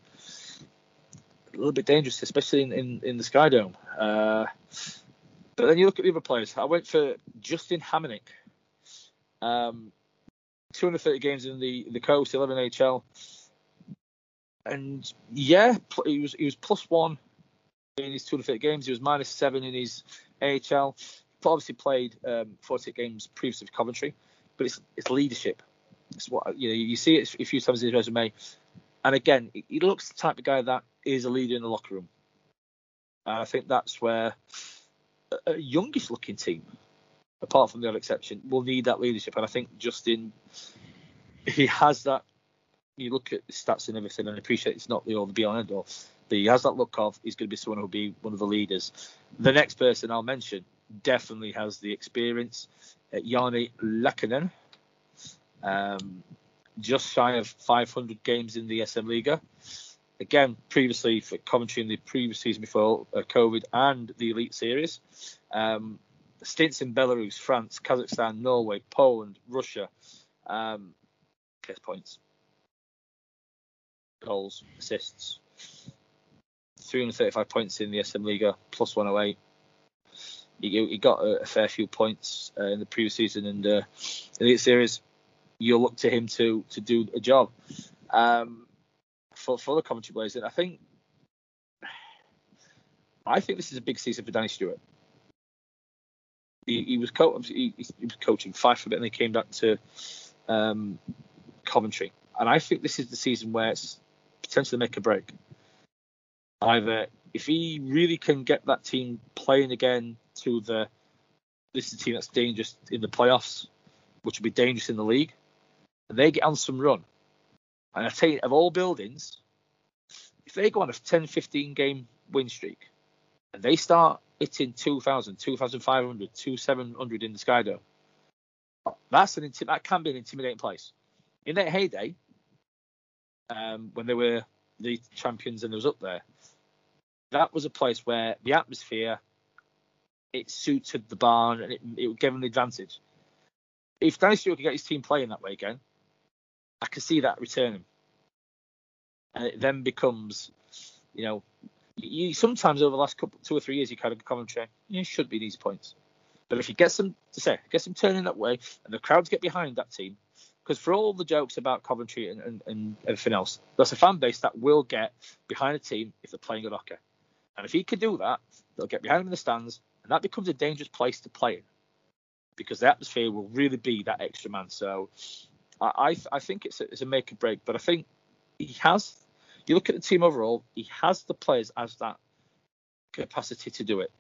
a little bit dangerous, especially in, in, in the Sky Dome. Uh, but then you look at the other players. I went for Justin Hamonic. Um, 230 games in the the coast, 11 HL, and yeah, he was he was plus one in his 230 games. He was minus seven in his AHL. Obviously played um, 48 games previously for Coventry, but it's it's leadership. It's what you know. You see it a few times in his resume, and again, he looks the type of guy that is a leader in the locker room. And I think that's where a youngish looking team, apart from the odd exception, will need that leadership. And I think Justin, he has that. You look at the stats and everything, and appreciate it's not the all the be on end all, but he has that look of he's going to be someone who'll be one of the leaders. The next person I'll mention definitely has the experience. Jani Lehkonen, um, just shy of 500 games in the SM Liga again, previously for Coventry in the previous season before uh, COVID and the Elite Series. Um, stints in Belarus, France, Kazakhstan, Norway, Poland, Russia. Um, guess points, goals, assists. 335 points in the SM Liga, plus 108. He, he got a, a, fair few points uh, in the previous season and uh, Elite Series. You'll look to him to to do a job. Um, for, for the Coventry Blaze. And I think I think this is a big season for Danny Stewart. He, he was co- he, he, was coaching Fife a bit, and he came back to um, Coventry. And I think this is the season where it's potentially make a break. Either if he really can get that team playing again to the this is a team that's dangerous in the playoffs, which will be dangerous in the league, and they get on some run, and I tell you, of all buildings, if they go on a 10, 15 game win streak and they start hitting 2,000, 2,500, 2,700 in the Skydome, that's an that can be an intimidating place. In their heyday, um, when they were the champions and it was up there, that was a place where the atmosphere it suited the barn and it, it gave them the advantage. If Danny Stewart could get his team playing that way again, I can see that returning. And it then becomes, you know, you sometimes over the last couple, two or three years, you kind of commentary, you should be these points. But if you get them to say, get them turning that way, and the crowds get behind that team, because for all the jokes about Coventry and, and, and, everything else, there's a fan base that will get behind a team if they're playing good hockey. And if he can do that, they'll get behind him in the stands, and that becomes a dangerous place to play in, because the atmosphere will really be that extra man. So I I, think it's a, it's a make or break, but I think he has. You look at the team overall, he has the players as that capacity to do it.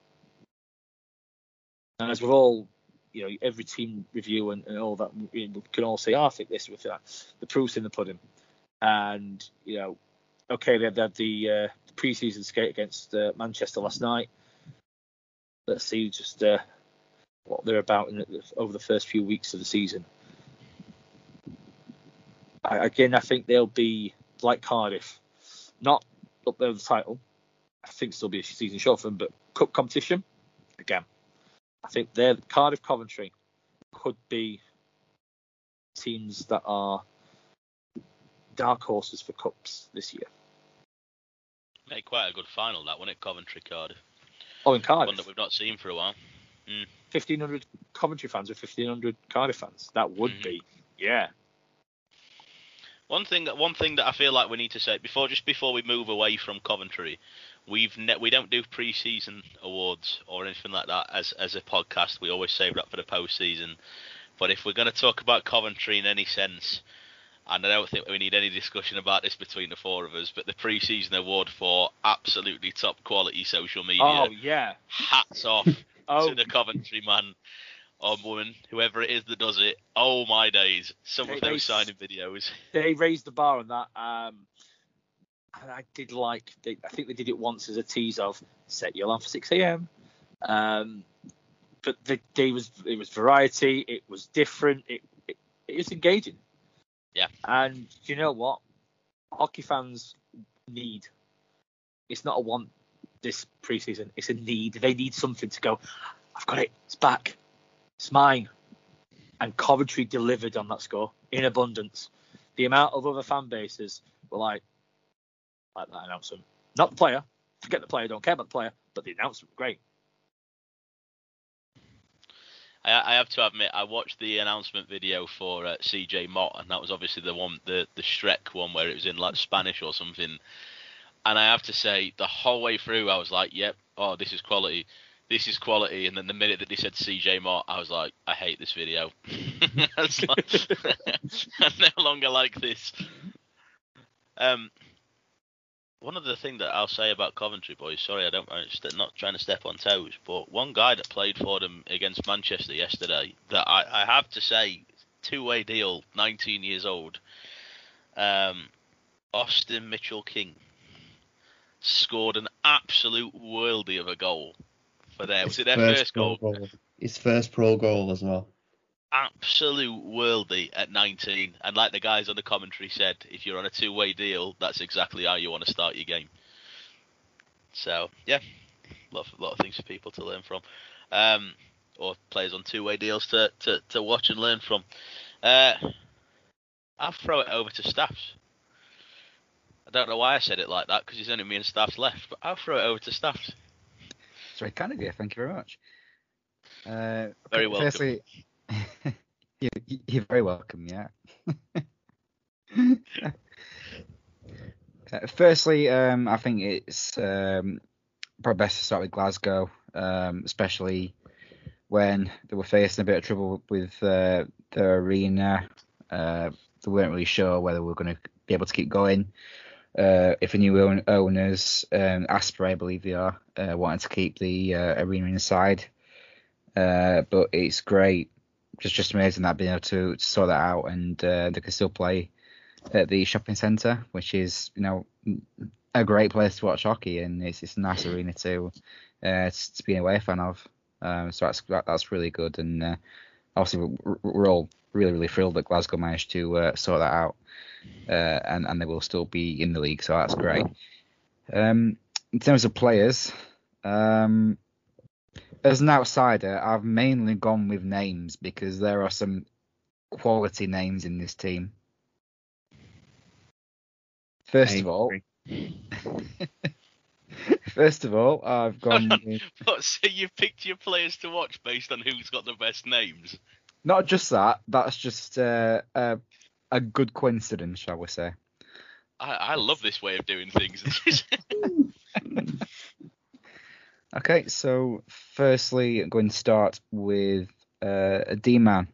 And as we've all, you know, every team review and, and all that, we can all say, oh, I think this, with that. The proof's in the pudding. And, you know, okay, they had, they had the, uh, preseason skate against uh, Manchester last night. Let's see just uh, what they're about in, over the first few weeks of the season again, I think they'll be like Cardiff, not up there with the title. I think still be a season short for them, but cup competition again. I think they're Cardiff, Coventry could be teams that are dark horses for cups this year. Made quite a good final that one at Coventry Cardiff. Oh, in Cardiff. One that we've not seen for a while. Mm. 1,500 Coventry fans or 1,500 Cardiff fans. That would Mhm. be, yeah. One thing, one thing that I feel like we need to say before, just before we move away from Coventry, we've ne- we don't do pre-season awards or anything like that as as a podcast. We always save that for the post-season. But if we're going to talk about Coventry in any sense, and I don't think we need any discussion about this between the four of us, but the pre-season award for absolutely top quality social media, Oh, yeah. hats off [LAUGHS] Oh, to the Coventry man or woman, whoever it is that does it. Oh my days! Some They- of those signing videos. they raised the bar on that. Um, and I did like, they, I think they did it once as a tease of set your alarm for 6 a.m. Um, but the day was it was variety, it was different, it, it, it was engaging. Yeah. And you know what? Hockey fans need. It's not a want this preseason. It's a need. They need something to go. I've got it. It's back. It's mine. And Coventry delivered on that score in abundance. The amount of other fan bases were like, like that announcement. Not the player. Forget the player. Don't care about the player. But the announcement, great. I, I have to admit, I watched the announcement video for uh, CJ Motte, and that was obviously the one, the the Shrek one, where it was in like Spanish or something. And I have to say, the whole way through, I was like, "Yep, oh, this is quality, this is quality." And then the minute that they said CJ Motte, I was like, "I hate this video. [LAUGHS] I like, [LAUGHS] I no longer like this." Um, one of the thing that I'll say about Coventry boys, sorry, I don't, I'm st- not trying to step on toes, but one guy that played for them against Manchester yesterday, that I, I have to say, two-way deal, 19 years old, um, Austin Mitchell King scored an absolute worldie of a goal for them. Was it their first pro goal? His first pro goal as well. Absolute worldie at 19. And like the guys on the commentary said, if you're on a two-way deal, that's exactly how you want to start your game. So yeah, lot of, lot of things for people to learn from, um, or players on two-way deals to, to, to watch and learn from. Uh, I'll throw it over to Staffs. I don't know why I said it like that because there's only me and Staffs left, but I'll throw it over to Staffs. It's very kind of you. Thank you very much. Uh, Very well. Firstly, you, you're very welcome. Yeah. [LAUGHS] Uh, firstly, um, I think it's um, probably best to start with Glasgow, um, especially when they were facing a bit of trouble with uh, the arena. Uh, they weren't really sure whether we were going to be able to keep going. Uh, if the new own, owners, um, I believe they are, uh, to keep the uh, arena inside. Uh, but it's great, just just amazing that being able to, sort that out, and uh, they can still play at the shopping centre, which is you know a great place to watch hockey, and it's it's a nice arena to uh, to, be away fan of. Um, so that's that, that's really good, and uh, obviously we're, we're all really really thrilled that Glasgow managed to uh, sort that out, uh, and and they will still be in the league, so that's great. Um, in terms of players, um, as an outsider, I've mainly gone with names because there are some quality names in this team. First of all, [LAUGHS] first of all, I've gone [LAUGHS] with But so you picked your players to watch based on who's got the best names. not just that. That's just uh, a a good coincidence, shall we say? I, I love this way of doing things. [LAUGHS] Okay, so firstly, I'm going to start with uh, a D man,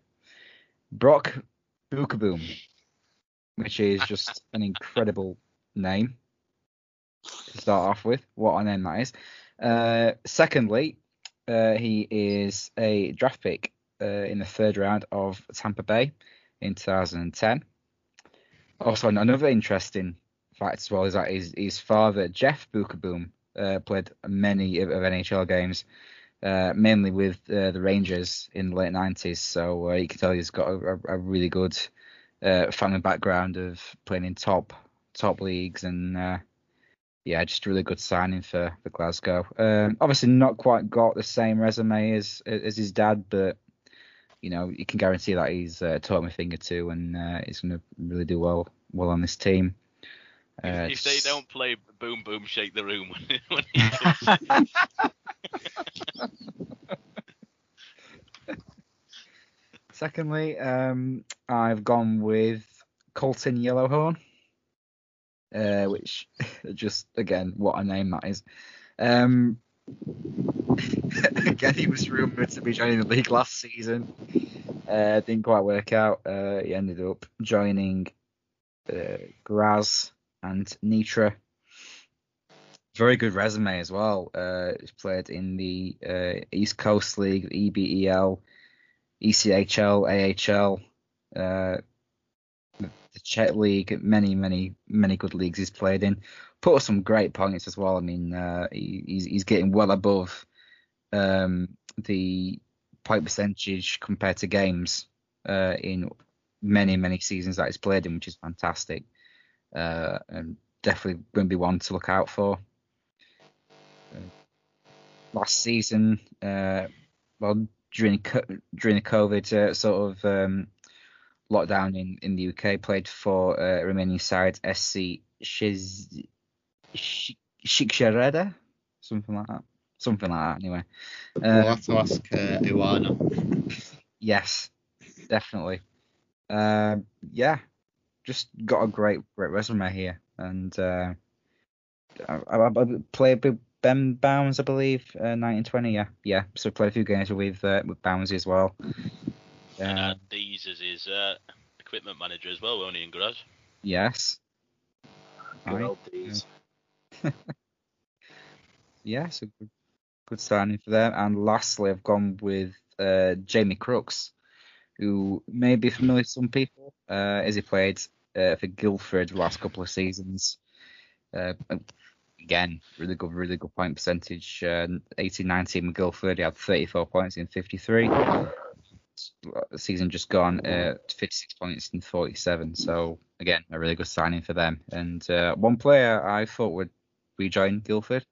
Brock Beukeboom, which is just [LAUGHS] an incredible name to start off with. What a name that is. Uh, secondly, uh, he is a draft pick uh, in the third round of Tampa Bay in 2010. Also, another interesting fact as well is that his, his father, Jeff Beukeboom, uh, played many of, of NHL games, uh, mainly with uh, the Rangers in the late 90s. So uh, you can tell he's got a, a really good uh, family background of playing in top top leagues and uh, yeah, just really good signing for, for Glasgow. Um, obviously, not quite got the same resume as as his dad, but you know you can guarantee that he's uh, taught him a thing or two, and uh, he's going to really do well well on this team. Uh, if, if they don't play Boom Boom Shake the Room when, [LAUGHS] when he [LAUGHS] Secondly, um, I've gone with Colton Yellowhorn, uh, which [LAUGHS] just again what a name that is. Um, again, he was rumored to be joining the league last season. Uh, didn't quite work out. Uh, he ended up joining uh, Graz and Nitra. Very good resume as well. Uh, he's played in the uh, East Coast League, EBEL, ECHL, AHL, uh, the Czech League, many, many, many good leagues he's played in. Put up some great points as well. I mean, uh, he, he's, he's getting well above um, the point percentage compared to games uh, in many, many seasons that he's played in, which is fantastic. Uh, and definitely going to be one to look out for. Uh, last season, uh, well, during during the COVID uh, sort of um, lockdown in, in the UK, played for uh, Romanian side SC Shiz, Shikshareda, something like that. Something like that, anyway. Uh, we'll have to ask uh, Iwana. yes, definitely. Uh, yeah, just got a great great resume here, and uh, I, I, I played with Ben Bowns, I believe, uh, 1920. Yeah, yeah. So played a few games with uh, with Boundsy as well. and uh, Dees as his uh, equipment manager as well, only in Graz. Yes. Good old Dees. [LAUGHS] yeah, so good, good signing for them. And lastly, I've gone with uh, Jamie Crooks, who may be familiar to some people, uh, as he played uh, for Guildford the last couple of seasons. Uh, again, really good, really good point percentage. Uh, 18 19 with Guildford, he had 34 points in 53. The season just gone, uh, 56 points in 47. So, again, a really good signing for them. And uh, one player I thought would rejoin Guildford.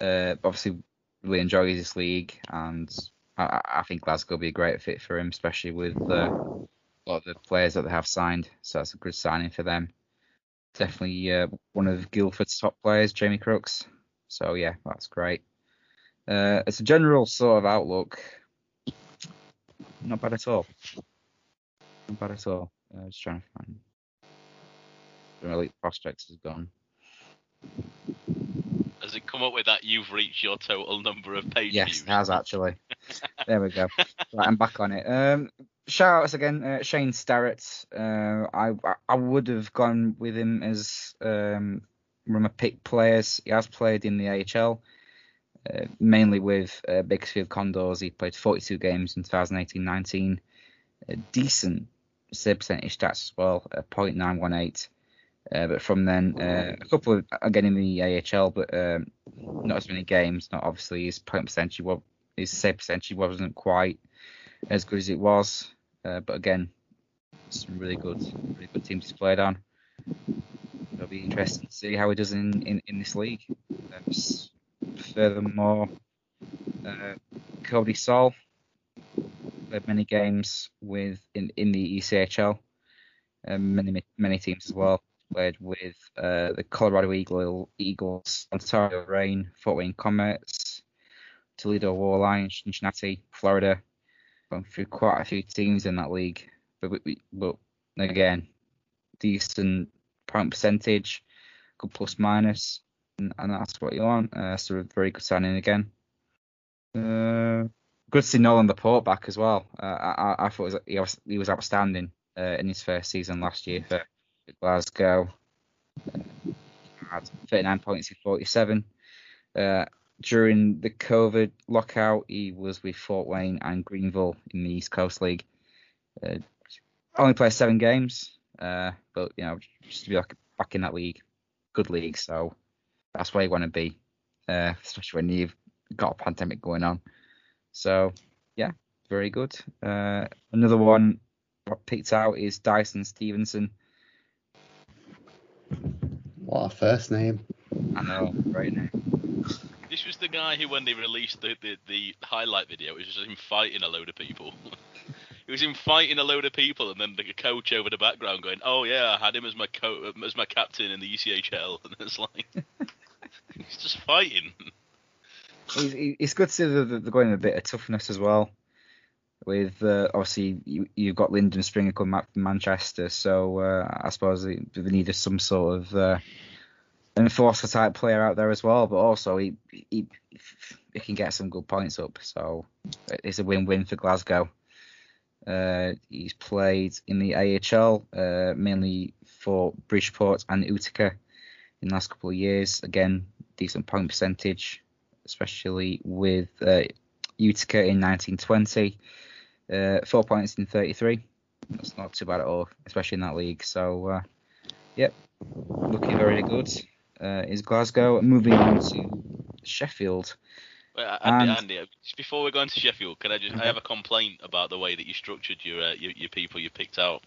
Uh, obviously, really enjoys this league, and I, I, think Glasgow will be a great fit for him, especially with a lot of the players that they have signed. So that's a good signing for them definitely uh, one of Guildford's top players, Jamie Crooks. So yeah, that's great. Uh, it's a general sort of outlook. Not bad at all. Not bad at all. Uh, just trying to find. Elite prospects has gone. Has it come up with that you've reached your total number of page yes, views? Yes, it has actually. [LAUGHS] there we go. Right, I'm back on it. Um, shout outs again, uh, Shane Starrett. Uh, I I would have gone with him as um, one of my pick players. He has played in the AHL, uh, mainly with uh, Bakersfield Condors. He played 42 games in 2018-19. decent save percentage stats as well, uh, .918. Uh, but from then, uh, a couple of again in the AHL, but um, not as many games. Not obviously his point percentage, his save percentage wasn't quite as good as it was. Uh, but again, some really good, really good teams he's played on. It'll be interesting to see how he does in, in, in this league. Um, furthermore, uh, Cody Sol played many games with in, in the ECHL, um, many many teams as well. Played with uh, the Colorado Eagle, Eagles, Ontario Reign, Fort Wayne Komets, Toledo Walleye, Cincinnati, Florida, gone through quite a few teams in that league, but we, but again, decent point percentage, good plus minus, and, and that's what you want. Uh, so a very good signing again. Uh, good to see Nolan Laporte back as well. Uh, I, I, thought he was, he was outstanding uh, in his first season last year for Glasgow. Had 39 points in 47. Uh, during the COVID lockout, he was with Fort Wayne and Greenville in the East Coast League. Uh, only played seven games, uh, but you know, just to be like back in that league, good league. So that's where you want to be, uh, especially when you've got a pandemic going on. So yeah, very good. Uh, another one I picked out is Dyson Stevenson. What a first name! I know, great name. This was the guy who, when they released the, the, the highlight video, it was just him fighting a load of people. [LAUGHS] he was him fighting a load of people, and then the coach over the background going, "Oh yeah, I had him as my co- as my captain in the ECHL," [LAUGHS] and it's like [LAUGHS] he's just fighting. It's, good to see they're going a bit of toughness as well. With uh, obviously you, you've got Lyndon Springer coming back from Manchester, so uh, I suppose they, they needed some sort of uh, enforcer type player out there as well. But also he, he he can get some good points up, so it's a win-win for Glasgow. Uh, he's played in the AHL uh, mainly for Bridgeport and Utica in the last couple of years. Again, decent point percentage, especially with uh, Utica in 1920. Uh, four points in 33. That's not too bad at all, especially in that league. So, uh, yep, looking very good. Uh, is Glasgow moving on to Sheffield? Wait, Andy, And- Andy, before we go into Sheffield, can I just? I have a complaint about the way that you structured your uh, your, your people you picked out.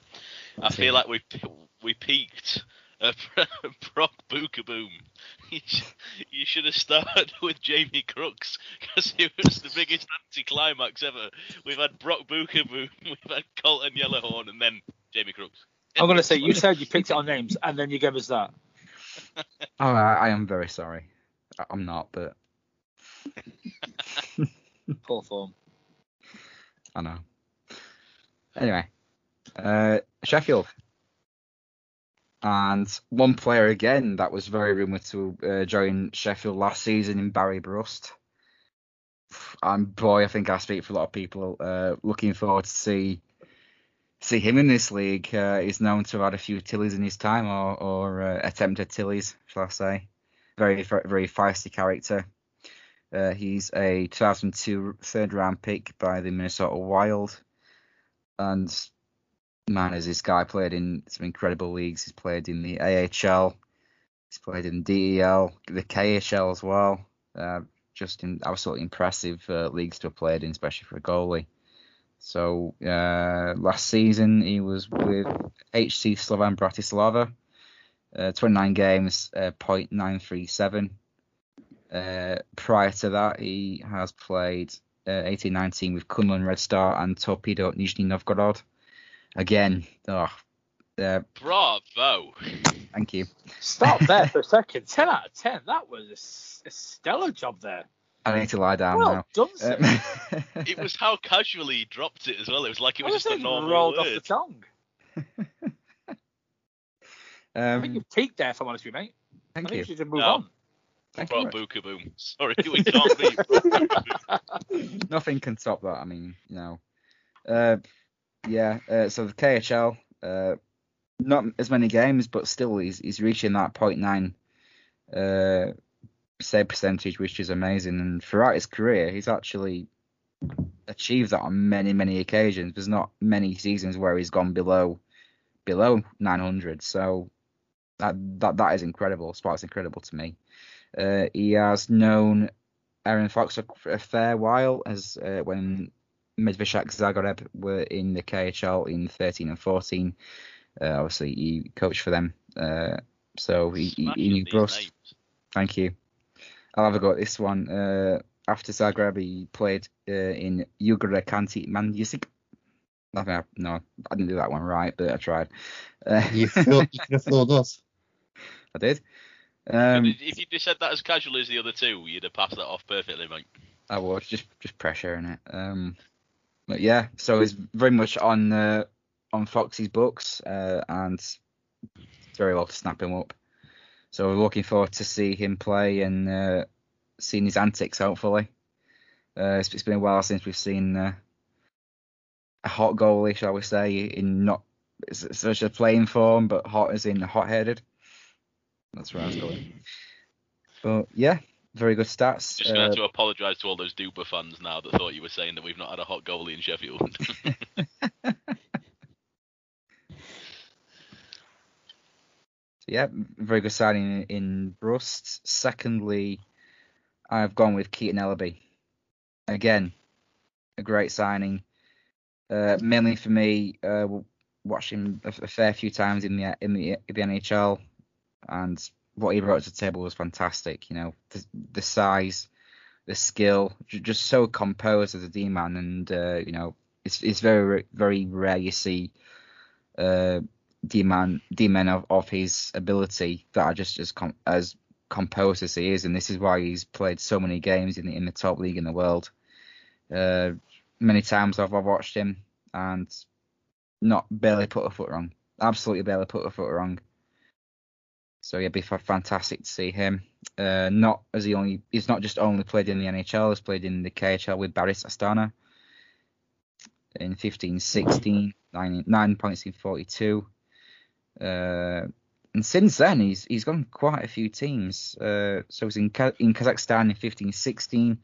I Let's feel like we we peaked at Brock [LAUGHS] Beukeboom. You, sh- you should have started [LAUGHS] with Jamie Crooks because it was the biggest anticlimax ever. We've had Brock Beukeboom, [LAUGHS] we've had Colton Yellowhorn, and then Jamie Crooks. I'm gonna say you said you picked it on names and then you gave us that. Oh, I, I am very sorry. I- I'm not, but [LAUGHS] Poor form. I know. Anyway, uh, Sheffield. And one player again that was very rumoured to uh, join Sheffield last season in Barry Brust. And boy, I think I speak for a lot of people. Uh, looking forward to see see him in this league. Uh, he's known to have had a few tillies in his time, or, or uh, attempted tillies, shall I say. Very, very, feisty character. Uh, he's a 2002 third round pick by the Minnesota Wild. And man, has this guy played in some incredible leagues. He's played in the AHL, he's played in DEL, the KHL as well. Uh, just in absolutely impressive uh, leagues to have played in, especially for a goalie. So uh, last season he was with HC Slovan Bratislava, uh, 29 games, uh, .937. Uh, prior to that, he has played uh, 18-19 with Kunlun Red Star and Torpedo Nizhny Novgorod. Again, oh, uh, Bravo! thank you. Stop there for a [LAUGHS] second. Ten out of ten. That was a s- a, stellar job there. I need to lie down well now. done, sir. Um, [LAUGHS] It was [LAUGHS] how casually he dropped it as well. It was like it was was just a normal rolled off word. the tongue. [LAUGHS] I think um, you've peaked there, if I'm honest with you, mate. I thank think you. you should move No. on. Thank you. Brock Beukeboom. Sorry, we can't beat Brock Beukeboom. Nothing can top that. I mean, you know. Uh, yeah. Uh, so the KHL, uh, not as many games, but still, he's he's reaching that point nine uh, save percentage, which is amazing. And throughout his career, he's actually achieved that on many many occasions. There's not many seasons where he's gone below below 900. So that that that is incredible. Sparks incredible to me. Uh, he has known Aaron Fox for a fair while, as uh, when Medveshak Zagreb were in the KHL in 13 and 14. Uh, obviously, he coached for them, uh, so he, he, he knew these Thank you. I'll have a go at this one. Uh, after Zagreb, he played uh, in Ugara Kanti Manjusik. I think I- No, I didn't do that one right, but I tried. Uh, You, fooled, you could have fooled us. [LAUGHS] I did. Um, if you just said that as casually as the other two, you'd have passed that off perfectly, mate. I was just just pressure in it. Um, but yeah, so it's very much on uh, on Foxy's books, uh, and it's very well to snap him up. So we're looking forward to see him play and uh, seeing his antics. Hopefully, uh, it's, it's been a while since we've seen uh, a hot goalie, shall we say, in not such a playing form, but hot as in hot-headed. That's where I was going. But yeah, very good stats. Just going Uh, to apologise to all those Duba fans now that thought you were saying that we've not had a hot goalie in Sheffield. [LAUGHS] [LAUGHS] [LAUGHS] Yeah, very good signing in, in Brust. Secondly, I've gone with Keaton Ellerby. Again, a great signing. Uh, mainly for me, uh, watching a, a fair few times in the in the the NHL, and what he brought to the table was fantastic. You know, the, the size, the skill, just so composed as a D man, and uh, you know, it's it's very very rare you see. Uh, D-man, D-men of, of his ability that are just as com- as composed as he is, and this is why he's played so many games in the in the top league in the world. Uh, many times I've watched him and not barely put a foot wrong. Absolutely barely put a foot wrong. So yeah, it'd be fantastic to see him. Uh, not as he only he's not just only played in the NHL, he's played in the KHL with Barys Astana in 15 16, nine, nine points in 42. Uh, and since then, he's he's gone quite a few teams. Uh, so he's in in Kazakhstan in 15 16.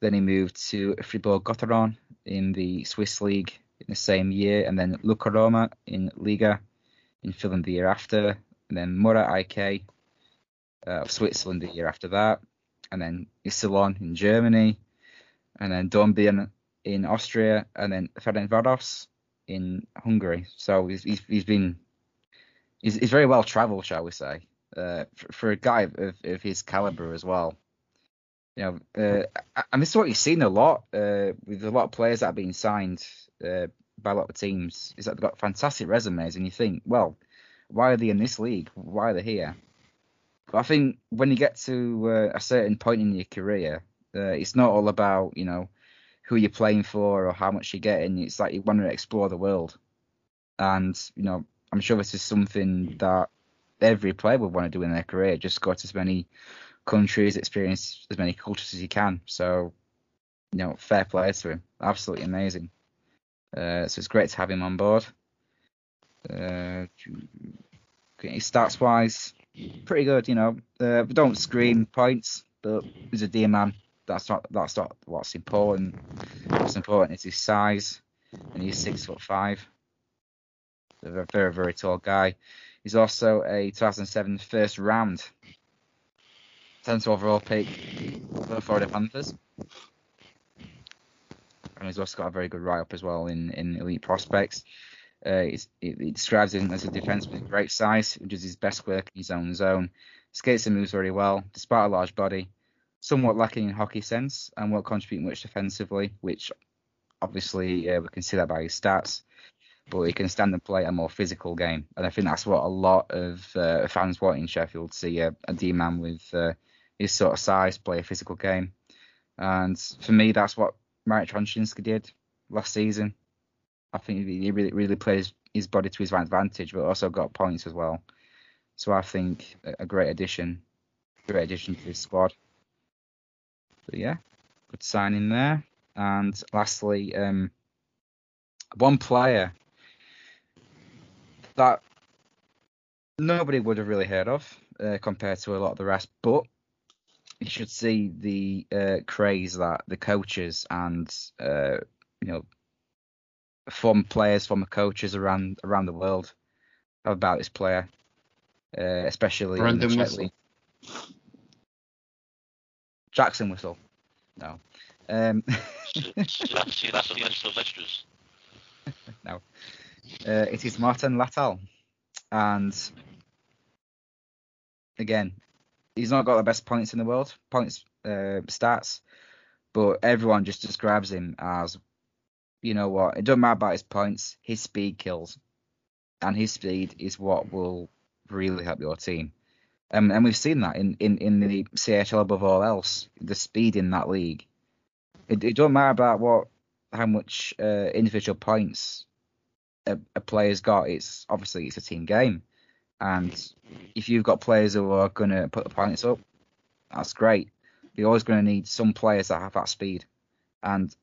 Then he moved to Fribourg Gotteron in the Swiss league in the same year, and then Lukko Rauma in Liiga in Finland the year after, and then Mora IK uh, of Switzerland the year after that, and then Iserlohn in Germany, and then Dornbirn in Austria, and then Ferencváros in Hungary. So he's, he's, he's been he's, he's, very well travelled, shall we say, uh, for, for, a guy of, of his caliber as well. You know, uh, and this is what you've seen a lot uh, with a lot of players that have been signed uh, by a lot of teams. Is that they've got fantastic resumes, and you think, well, why are they in this league? Why are they here? But I think when you get to uh, a certain point in your career, uh, it's not all about you know who you're playing for or how much you're getting. It's like you want to explore the world. And, you know, I'm sure this is something that every player would want to do in their career, just go to as many countries, experience as many cultures as you can. So, you know, fair play to him. Absolutely amazing. Uh, so it's great to have him on board. Uh, stats wise, pretty good, you know. Uh, don't scream points, but he's a D man that's not that's not what's important. What's important is his size, and he's six foot five. A very very tall guy. He's also a 2007 first round 10th overall pick for the Florida Panthers. And he's also got a very good write up as well in, in Elite Prospects. Uh, it, describes him as a defenseman with great size, which is his best work in his own zone. Skates and moves very well, despite a large body somewhat lacking in hockey sense and won't contribute much defensively, which obviously uh, we can see that by his stats. But he can stand and play a more physical game, and I think that's what a lot of uh, fans want in Sheffield to see a, a D man with uh, his sort of size play a physical game. And for me, that's what Marek Troncinsky did last season. I think he really really played his, body to his advantage, but also got points as well. So I think a great addition, great addition to his squad. So yeah, good signing there. And lastly, um, one player that nobody would have really heard of uh, compared to a lot of the rest, but you should see the uh, craze that the coaches and uh, you know former players, former coaches around around the world have about this player, uh, especially Brandon Whistle. Jackson Whistle. No. Um, [LAUGHS] [LAUGHS] no. Uh, it is Martin Latal. And again, he's not got the best points in the world, points uh, stats, but everyone just describes him as, you know what, it doesn't matter about his points, his speed kills. And his speed is what will really help your team. Um, and we've seen that in, in, in the CHL above all else, the speed in that league. It, it don't matter about what how much uh, individual points a, a, player's got. It's obviously it's a team game, and if you've got players who are going to put the points up, that's great. You're always going to need some players that have that speed, and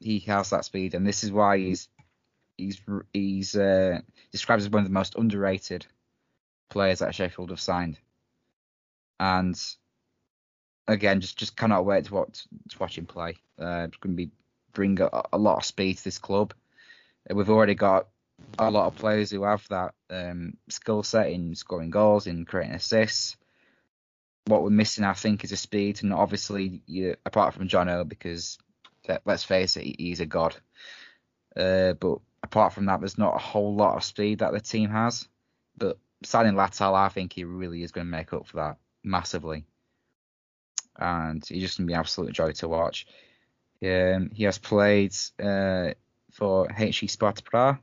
he has that speed, and this is why he's he's he's uh, described as one of the most underrated players that Sheffield have signed and again, just just cannot wait to watch to watch him play. Uh, it's going to be bring a, a, lot of speed to this club. We've already got a lot of players who have that um, skill set in scoring goals, in creating assists. What we're missing, I think, is a speed, and obviously, you, apart from Jono, because let's face it, he's a god. Uh, but apart from that, there's not a whole lot of speed that the team has. But signing Latal, I think he really is going to make up for that massively, and he's just gonna be absolute joy to watch. Um, he has played uh, for HC Sparta Prague.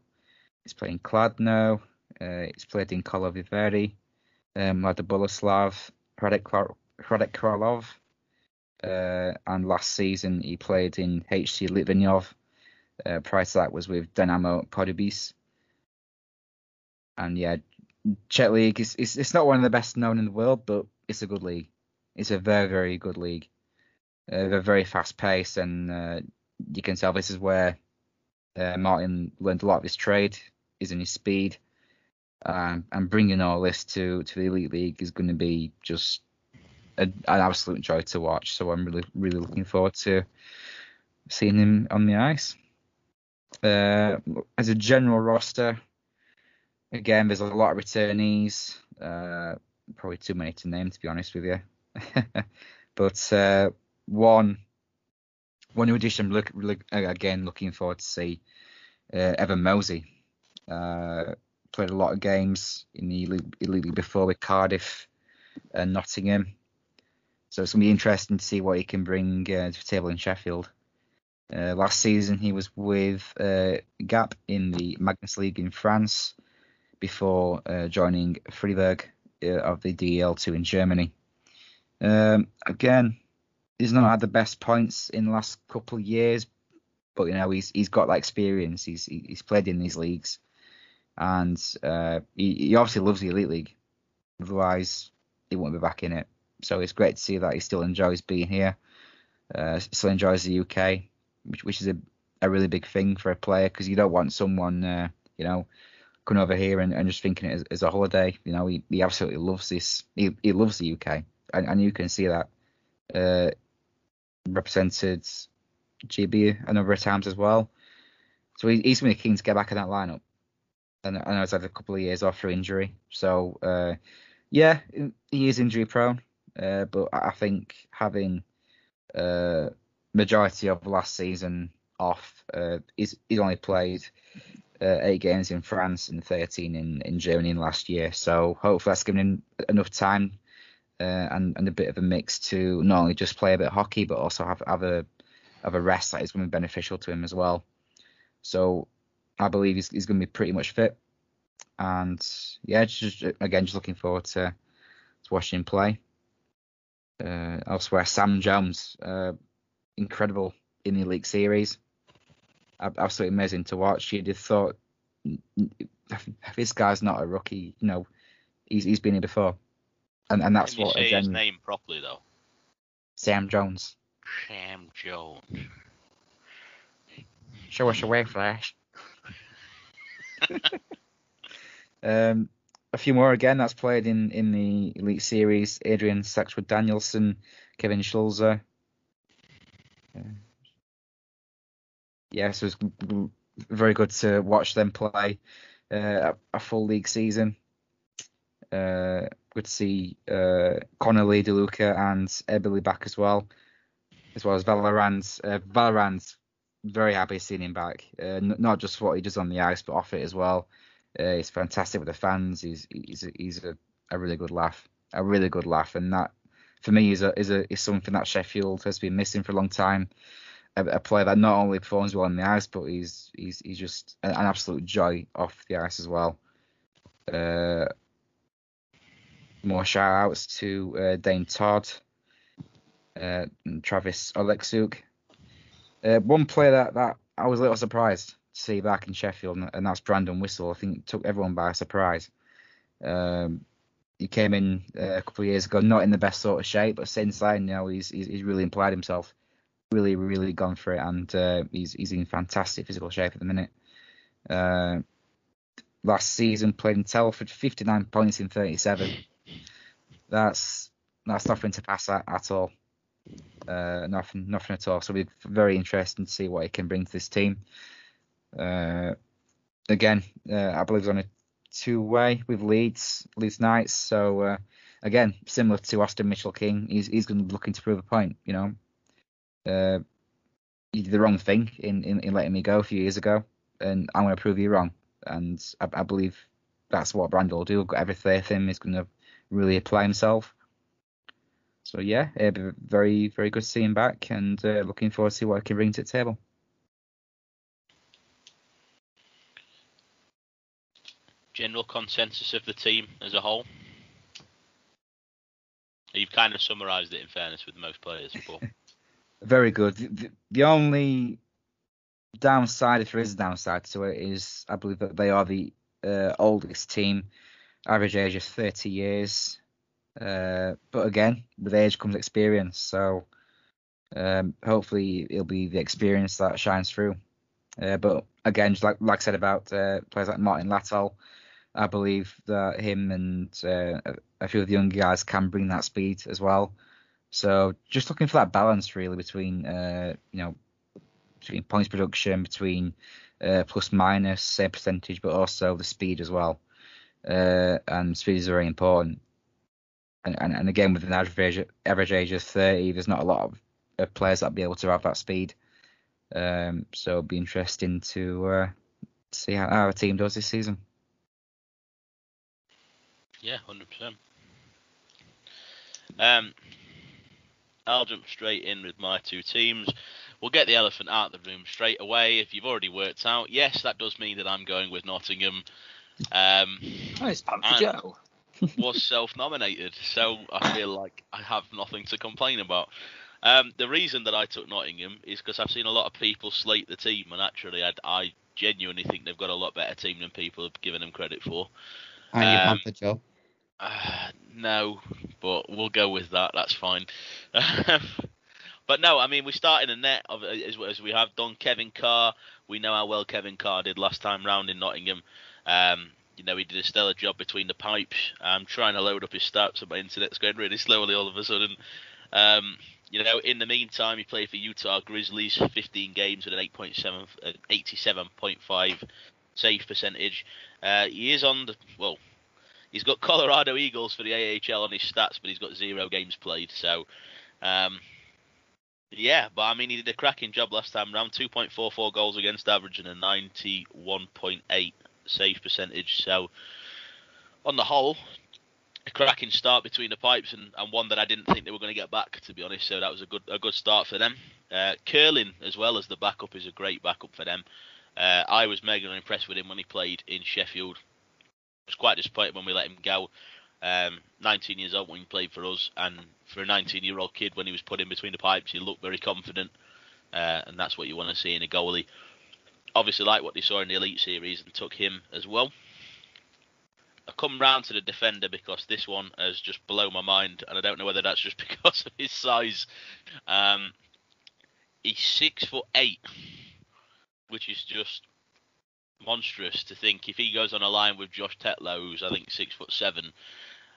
He's playing Kladno. Uh, he's played in Karlovy Vary, um, Mladá Boleslav, Hradec, Králové, uh, and last season he played in HC Litvinov Uh, prior to that was with Dynamo Pardubice. And yeah, Czech league is it's, it's not one of the best known in the world, but it's a good league. It's a very very good league. Uh, they're very fast paced, and uh, you can tell this is where uh, Martin learned a lot of his trade, is in his speed, um, and bringing all this to to the elite league is going to be just a, an absolute joy to watch. So I'm really really looking forward to seeing him on the ice. Uh, as a general roster, again, there's a lot of returnees. Uh, probably too many to name, to be honest with you. [LAUGHS] but uh, one one addition, look, look, again, looking forward to see uh, Evan Mosey. Uh, played a lot of games in the league before with Cardiff and Nottingham. So it's going to be interesting to see what he can bring uh, to the table in Sheffield. Uh, last season, he was with uh, Gap in the Magnus League in France before uh, joining Freiburg uh, of the DEL2 in Germany. Um, again, he's not had the best points in the last couple of years, but you know he's he's got that experience. He's he's played in these leagues, and uh, he, he obviously loves the elite league. Otherwise, he won't be back in it. So it's great to see that he still enjoys being here. Uh, still enjoys the UK, which which is a, a really big thing for a player because you don't want someone uh, you know coming over here and, and just thinking it as, as, a holiday. You know, he, he absolutely loves this. He, he loves the UK, and, and you can see that. Uh, represented GB a number of times as well. So he, he's going to be keen to get back in that lineup. And I know he's had a couple of years off for injury. So, uh, yeah, he is injury prone. Uh, but I think having uh, majority of last season off, uh, he's, he's only played uh, eight games in France and 13 in, in Germany last year. So hopefully that's given him enough time uh, and, and a bit of a mix to not only just play a bit of hockey, but also have, have a have a rest that is going to be beneficial to him as well. So I believe he's, he's going to be pretty much fit. And yeah, just again, just looking forward to, to watching him play. Uh, elsewhere, Sam Jones, uh, incredible in the Elite Series absolutely amazing to watch. You'd have thought this guy's not a rookie. You know, he's he's been here before, and and that's Can you what say again. his name properly though. Sam Jones. Sam Jones. Show us your way, Flash. [LAUGHS] um, a few more again. That's played in in the Elite Series. Adrian Saxrud Danielson, Kevin Schulze. Uh, yes, it was very good to watch them play uh, a full league season. Uh, good to see uh, Connolly, DeLuca, and Eberle back as well, as well as Vallerand. Uh, Vallerand, very happy seeing him back. Uh, n- not just what he does on the ice, but off it as well. Uh, he's fantastic with the fans. He's he's a, he's a, a really good laugh, a really good laugh, and that for me is a is a is something that Sheffield has been missing for a long time a, a, player that not only performs well on the ice, but he's he's he's just an, an absolute joy off the ice as well. Uh, more shout outs to uh, Dane Todd, uh, and Travis Oleksuk. Uh, one player that, that I was a little surprised to see back in Sheffield, and that's Brandon Whistle. I think took everyone by surprise. Um, he came in uh, a couple of years ago, not in the best sort of shape, but since then, you know, he's he's, he's really implied himself really, really gone for it, and uh, he's he's in fantastic physical shape at the minute. Uh, last season played in Telford, 59 points in 37. That's that's nothing to pass at at all. Uh, nothing, nothing at all. So it'll be very interesting to see what he can bring to this team. Uh, again, uh, I believe he's on a two-way with Leeds, Leeds Knights. So uh, again, similar to Austin Mitchell King, he's he's going to be looking to prove a point. You know, uh, you did the wrong thing in, in, in, letting me go a few years ago, and I'm going to prove you wrong. And I, I believe that's what Brandon will do. Got every faith him. He's going to really apply himself. So yeah, be very, very good to see him back, and uh, looking forward to see what he can bring to the table. General consensus of the team as a whole. You've kind of summarised it in fairness with most players, [LAUGHS] but very good. The, the, only downside, if there is a downside to it, is I believe that they are the uh, oldest team, average age of 30 years. Uh, but again, with age comes experience, so um, hopefully it'll be the experience that shines through. Uh, but again, like like I said about uh, players like Martin Latal, I believe that him and uh, a few of the younger guys can bring that speed as well. So just looking for that balance really between uh, you know between points production, between uh, plus minus percentage, but also the speed as well. Uh, and speed is very important. And, and, and again, with an average age, average age of 30, there's not a lot of, of players that be able to have that speed. Um, so it'll be interesting to uh, see how our team does this season. Yeah, hundred percent. Um, I'll jump straight in with my two teams. We'll get the elephant out of the room straight away. If you've already worked out, yes, that does mean that I'm going with Nottingham. Um, Oh, it's Panther Joe. Was self-nominated, so I feel like I have nothing to complain about. Um, the reason that I took Nottingham is because I've seen a lot of people slate the team, and actually, I, I genuinely think they've got a lot better team than people have given them credit for. And you Um, Panther Joe. Uh, no, but we'll go with that. That's fine. [LAUGHS] but no, I mean we start in a net of as, as we have done. Kevin Carr, we know how well Kevin Carr did last time round in Nottingham. Um, you know he did a stellar job between the pipes. I'm trying to load up his stats, but my internet's going really slowly all of a sudden. Um, you know, in the meantime, he played for Utah Grizzlies, 15 games with an 8.7, uh, 87.5 save percentage. Uh, he is on the well. He's got Colorado Eagles for the AHL on his stats, but he's got zero games played. So, um, yeah, but I mean, he did a cracking job last time round. 2.44 goals against average and a 91.8 save percentage. So, on the whole, a cracking start between the pipes and, and one that I didn't think they were going to get back, to be honest. So that was a good a good start for them. Uh, Curlin as well as the backup is a great backup for them. Uh, I was mega impressed with him when he played in Sheffield I was quite disappointed when we let him go. Um, 19 years old when he played for us, and for a 19 year old kid, when he was put in between the pipes, he looked very confident, uh, and that's what you want to see in a goalie. Obviously, like what they saw in the Elite Series, and took him as well. I come round to the defender because this one has just blown my mind, and I don't know whether that's just [LAUGHS] because of his size. Um, he's six foot eight, which is just monstrous to think if he goes on a line with Josh Tetlow, who's I think six foot seven,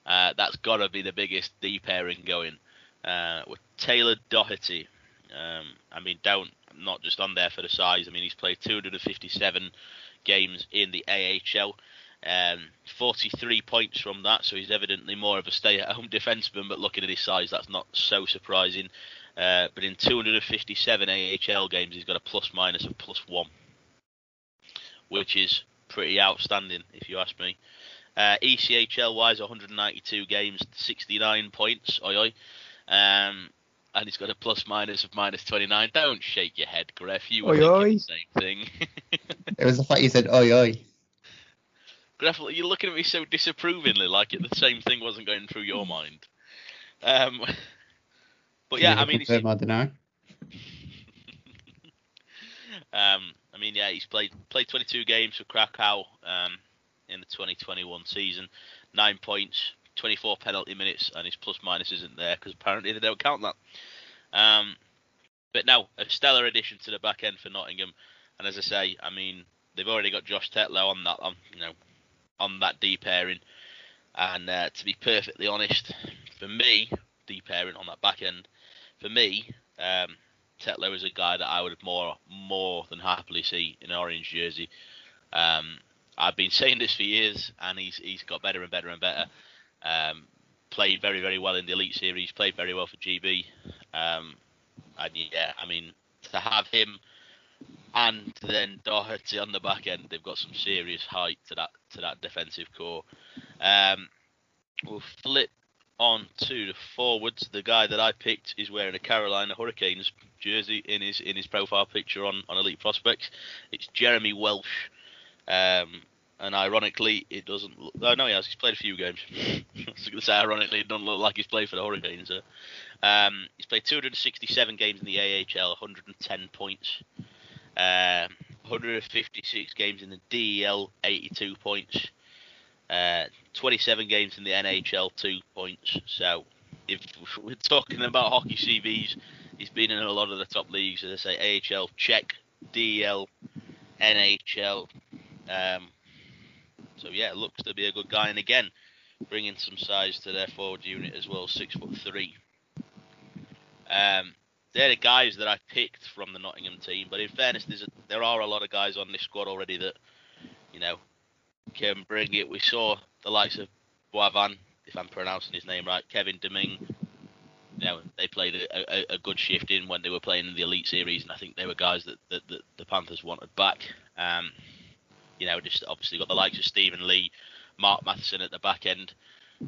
uh, that's got to be the biggest D pairing going. Uh, with Taylor Doherty, um, I mean, don't not just on there for the size. I mean, he's played 257 games in the AHL. Um, 43 points from that, so he's evidently more of a stay-at-home [LAUGHS] defenseman. But looking at his size, that's not so surprising. Uh, but in 257 AHL games, he's got a plus minus of plus one which is pretty outstanding, if you ask me. Uh, ECHL wise, 192 games, 69 points. Oi, oi. Um, and he's got a plus minus of minus 29. Don't shake your head, Gref. You were Oi, oi. the same thing. [LAUGHS] It was the fact you said oi oi. Gref, you're looking at me so disapprovingly, like it, the same thing wasn't going through your mind. Um, but yeah, I mean, he's, confirm or deny? Um, I mean, yeah, he's played played 22 games for Krakow um, in the 2021 season, nine points, 24 penalty minutes, and his plus minus isn't there because apparently they don't count that. Um, but no, a stellar addition to the back end for Nottingham, and as I say, I mean, they've already got Josh Tetlow on that, on you know, on that D pairing, and uh, to be perfectly honest, for me, D pairing on that back end, for me, um, Tetlow is a guy that I would more more than happily see in an orange jersey. Um, I've been [LAUGHS] saying this for years, and he's he's got better and better and better. Um, played very very well in the Elite Series. Played very well for GB. Um, and yeah, I mean to have him and then Doherty on the back end, they've got some serious height to that to that defensive core. Um, we'll flip on to the forwards. The guy that I picked is wearing a Carolina Hurricanes jersey in his in his profile picture on, on Elite Prospects. It's Jeremy Welsh. Um, and ironically, it doesn't. Look, oh no, he has. He's played a few games. [LAUGHS] I was to say, ironically, it doesn't look like he's played for the Hurricanes. So. Um, he's played 267 games in the AHL, 110 points. Uh, 156 games in the DEL, 82 points. Uh, 27 games in the NHL, two points. So, if [LAUGHS] we're talking about hockey CVs, he's been in a lot of the top leagues, as I say, AHL, Czech, DEL, NHL. Um, so yeah, looks to be a good guy, and again, bringing some size to their forward unit as well, six foot three. Um, they're the guys that I picked from the Nottingham team, but in fairness, a, there are a lot of guys on this squad already that, you know, can bring it. We saw the likes of Boivin, if I'm pronouncing his name right, Kevin Deming. You know, they played a, a, a, good shift in when they were playing in the Elite Series, and I think they were guys that, that, that the Panthers wanted back. Um, you know, just obviously got the likes of Stephen Lee, Mark Matheson at the back end.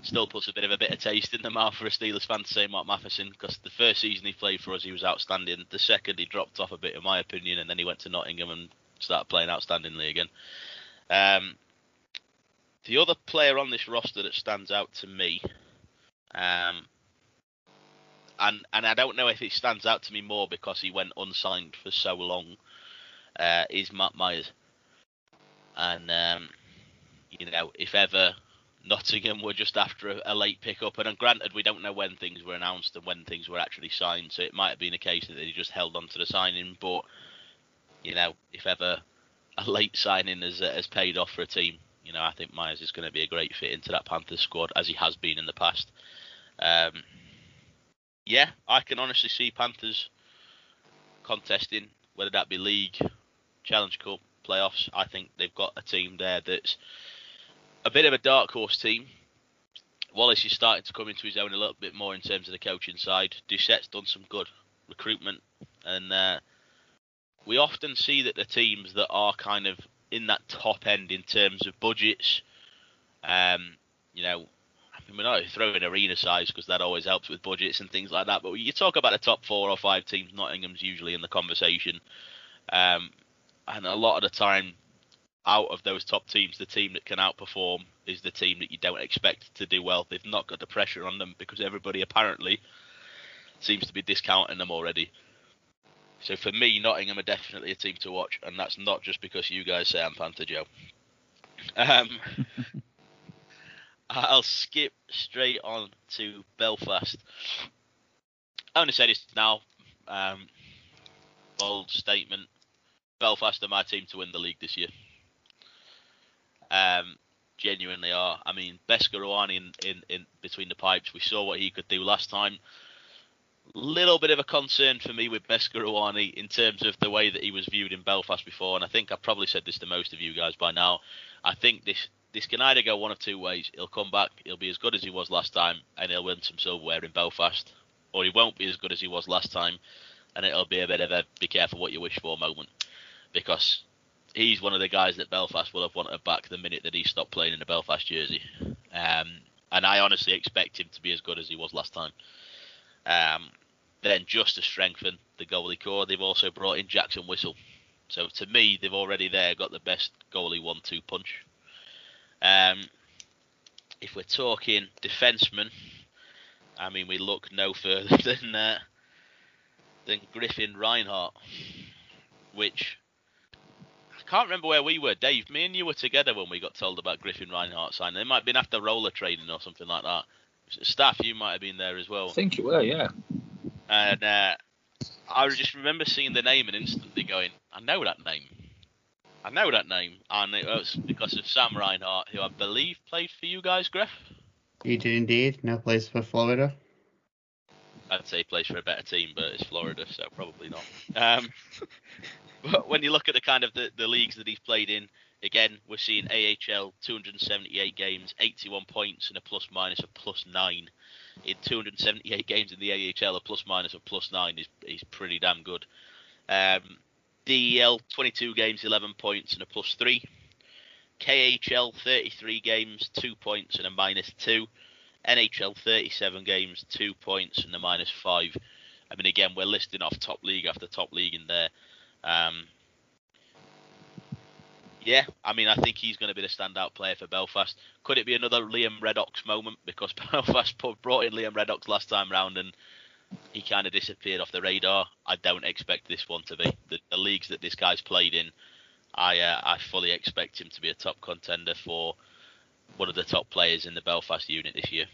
Still puts a bit of a bitter taste in the mouth for a Steelers fan to say Mark Matheson because the first season he played for us he was outstanding. The second he dropped off a bit in my opinion, and then he went to Nottingham and started playing outstandingly again. Um, the other player on this roster that stands out to me, um, and and I don't know if it stands out to me more because he went unsigned for so long, uh, is Matt Myers. And um, you know, if ever Nottingham were just after a, a late pickup, and granted, we don't know when things were announced and when things were actually signed, so it might have been a case that they just held on to the signing. But you know, if ever a late signing has, uh, has paid off for a team, you know, I think Myers is going to be a great fit into that Panthers squad as he has been in the past. Um, yeah, I can honestly see Panthers contesting, whether that be league, Challenge Cup, playoffs. I think they've got a team there that's a bit of a dark horse team. Wallace is starting to come into his own a little bit more in terms of the coaching side. Doucette's done some good recruitment, and uh, we often see that the teams that are kind of in that top end in terms of budgets. Um, you know, I mean, we're not throwing arena size because that always helps with budgets and things like that. But you talk about the top four or five teams, Nottingham's usually in the conversation. Um, and a lot of the time, out of those top teams, the team that can outperform is the team that you don't expect to do well. They've not got the pressure on them because everybody apparently seems to be discounting them already. So for me, Nottingham are definitely a team to watch, and that's not just because you guys say I'm Panther Joe. Um, [LAUGHS] I'll skip straight on to Belfast. I only say this now. Um, bold statement. Belfast are my team to win the league this year. Um, genuinely are. I mean, Beskorowany in, in, in between the pipes. We saw what he could do last time little bit of a concern for me with Beskorowany in terms of the way that he was viewed in Belfast before, and I think I've probably said this to most of you guys by now. I think this this can either go one of two ways. He'll come back, he'll be as good as he was last time, and he'll win some silverware in Belfast, or he won't be as good as he was last time, and it'll be a bit of a be careful what you wish for moment, because he's one of the guys that Belfast will have wanted back the minute that he stopped playing in the Belfast jersey, um, and I honestly expect him to be as good as he was last time. Um, then just to strengthen the goalie core, they've also brought in Jackson Whistle. So to me, they've already there got the best goalie one-two punch. Um, if we're talking defensemen, I mean we look no further [LAUGHS] than uh, than Griffin Reinhart, which can't remember where we were. Dave, me and you were together when we got told about Griffin Reinhart signing. They might have been after roller training or something like that. Staff, you might have been there as well. I think you were, yeah. And uh, I just remember seeing the name and instantly going, I know that name. I know that name. And it was because of Sam Reinhart, who I believe played for you guys, Griff. He did indeed. Now plays for Florida. I'd say he plays for a better team, but it's Florida, so probably not. Um, [LAUGHS] but when you look at the kind of the, the leagues that he's played in, again, we're seeing AHL 278 games, 81 points, and a plus minus of plus nine in 278 games in the AHL, a plus minus of plus nine is is pretty damn good. Um, DEL 22 games, 11 points, and a plus three. KHL 33 games, two points and a minus two. NHL 37 games, two points and a minus five. I mean, again, we're listing off top league after top league in there. Um, yeah, I mean, I think he's going to be the standout player for Belfast. Could it be another Liam Reddox moment [LAUGHS] because Belfast brought in Liam Reddox last time round and he kind of disappeared off the radar. I don't expect this one to be the, the leagues that this guy's played in. I uh, I fully expect him to be a top contender for one of the top players in the Belfast unit this year.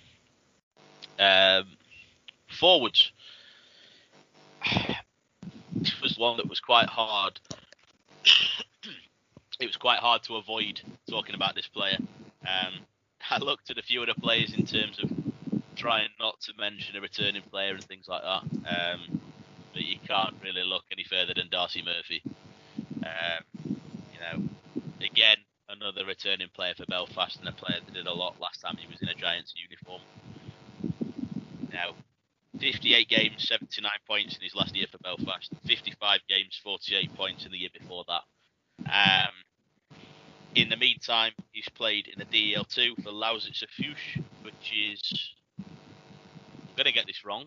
Um, forwards. [SIGHS] This was one that was quite hard. [COUGHS] it was quite hard to avoid talking about this player. Um, I looked at a few of the players in terms of trying not to mention a returning player and things like that. Um, but you can't really look any further than Darcy Murphy. Um, you know, again, another returning player for Belfast and a player that did a lot last time he was in a Giants uniform. Now, 58 games, 79 points in his last year for Belfast. 55 games, 48 points in the year before that. Um, in the meantime, he's played in the DEL2 for Lausitzer Fuchs, which is I'm gonna get this wrong.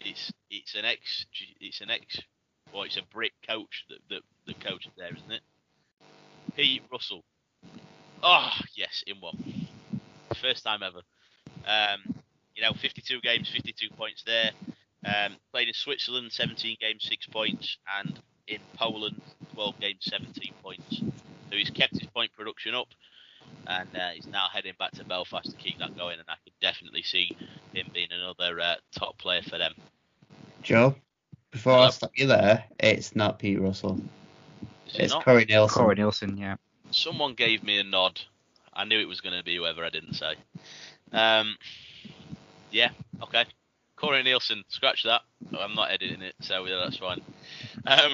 It's it's an ex it's an ex well it's a brick coach that that the coach is there, isn't it? Pete Russell. Oh yes, in one. First time ever. Um, you know, 52 games, 52 points there. Um, played in Switzerland, 17 games, 6 points, and in Poland, 12 games, 17 points. So he's kept his point production up, and uh, he's now heading back to Belfast to keep that going. And I could definitely see him being another uh, top player for them. Joe, before Hello? I stop you there, it's not Pete Russell. Is It's not? Corey Neilson. Corey Neilson, yeah. Someone gave me a nod. I knew it was going to be whoever I didn't say. Um, yeah, okay. Corey Neilson, scratch that. I'm not editing it, so yeah, that's fine. Um,